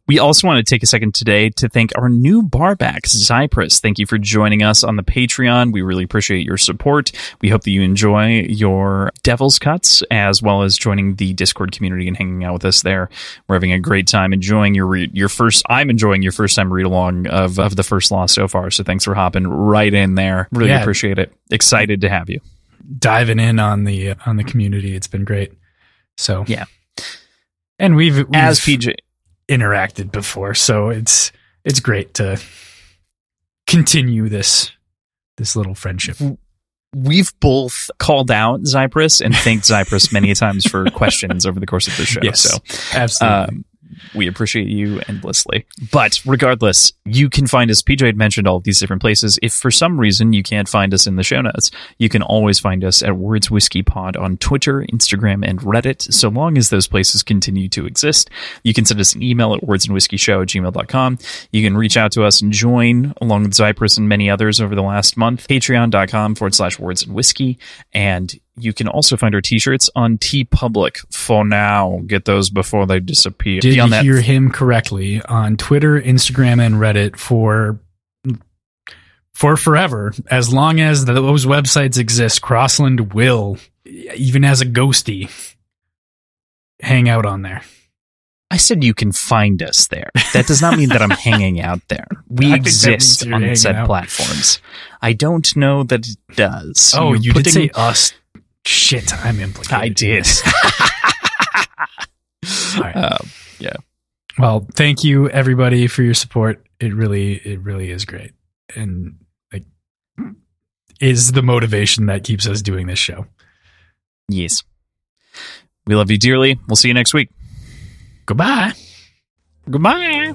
We also want to take a second today to thank our new barback, Cypress. Thank you for joining us on the Patreon. We really appreciate your support. We hope that you enjoy your Devil's Cuts as well as joining the Discord community and hanging out with us there. We're having a great time enjoying your re- your first. I'm enjoying your first time read along of of the first law so far. So thanks for hopping right in there. Really Yeah. appreciate it. Excited to have you. diving in on the on the community. It's been great. So Yeah. and we've, we've As PJ, interacted before, so it's it's great to continue this this little friendship. we've both called out Cypress and thanked Cypress many times for questions over the course of the show. Yes, So absolutely. um, we appreciate you endlessly. But regardless, you can find us. PJ had mentioned all of these different places. If for some reason you can't find us in the show notes, you can always find us at Words Whiskey Pod on Twitter, Instagram, and Reddit. So long as those places continue to exist, you can send us an email at wordsandwhiskeyshow at gmail.com. You can reach out to us and join along with Cypress and many others over the last month. Patreon.com forward slash words and whiskey. And you can also find our t-shirts on TeePublic for now. Get those before they disappear. Did you that, hear him correctly on Twitter, Instagram, and Reddit for for forever? As long as those websites exist, Crossland will, even as a ghosty, hang out on there. I said you can find us there. That does not mean that I'm hanging out there. We I think that means exist on said out. platforms. I don't know that it does. Oh, You're you did say us. Shit, I'm implicated. I did. this. All right. Um, Well, thank you everybody for your support. It really, it really is great, and like is the motivation that keeps us doing this show. yes. We love you dearly. We'll see you next week. Goodbye. Goodbye.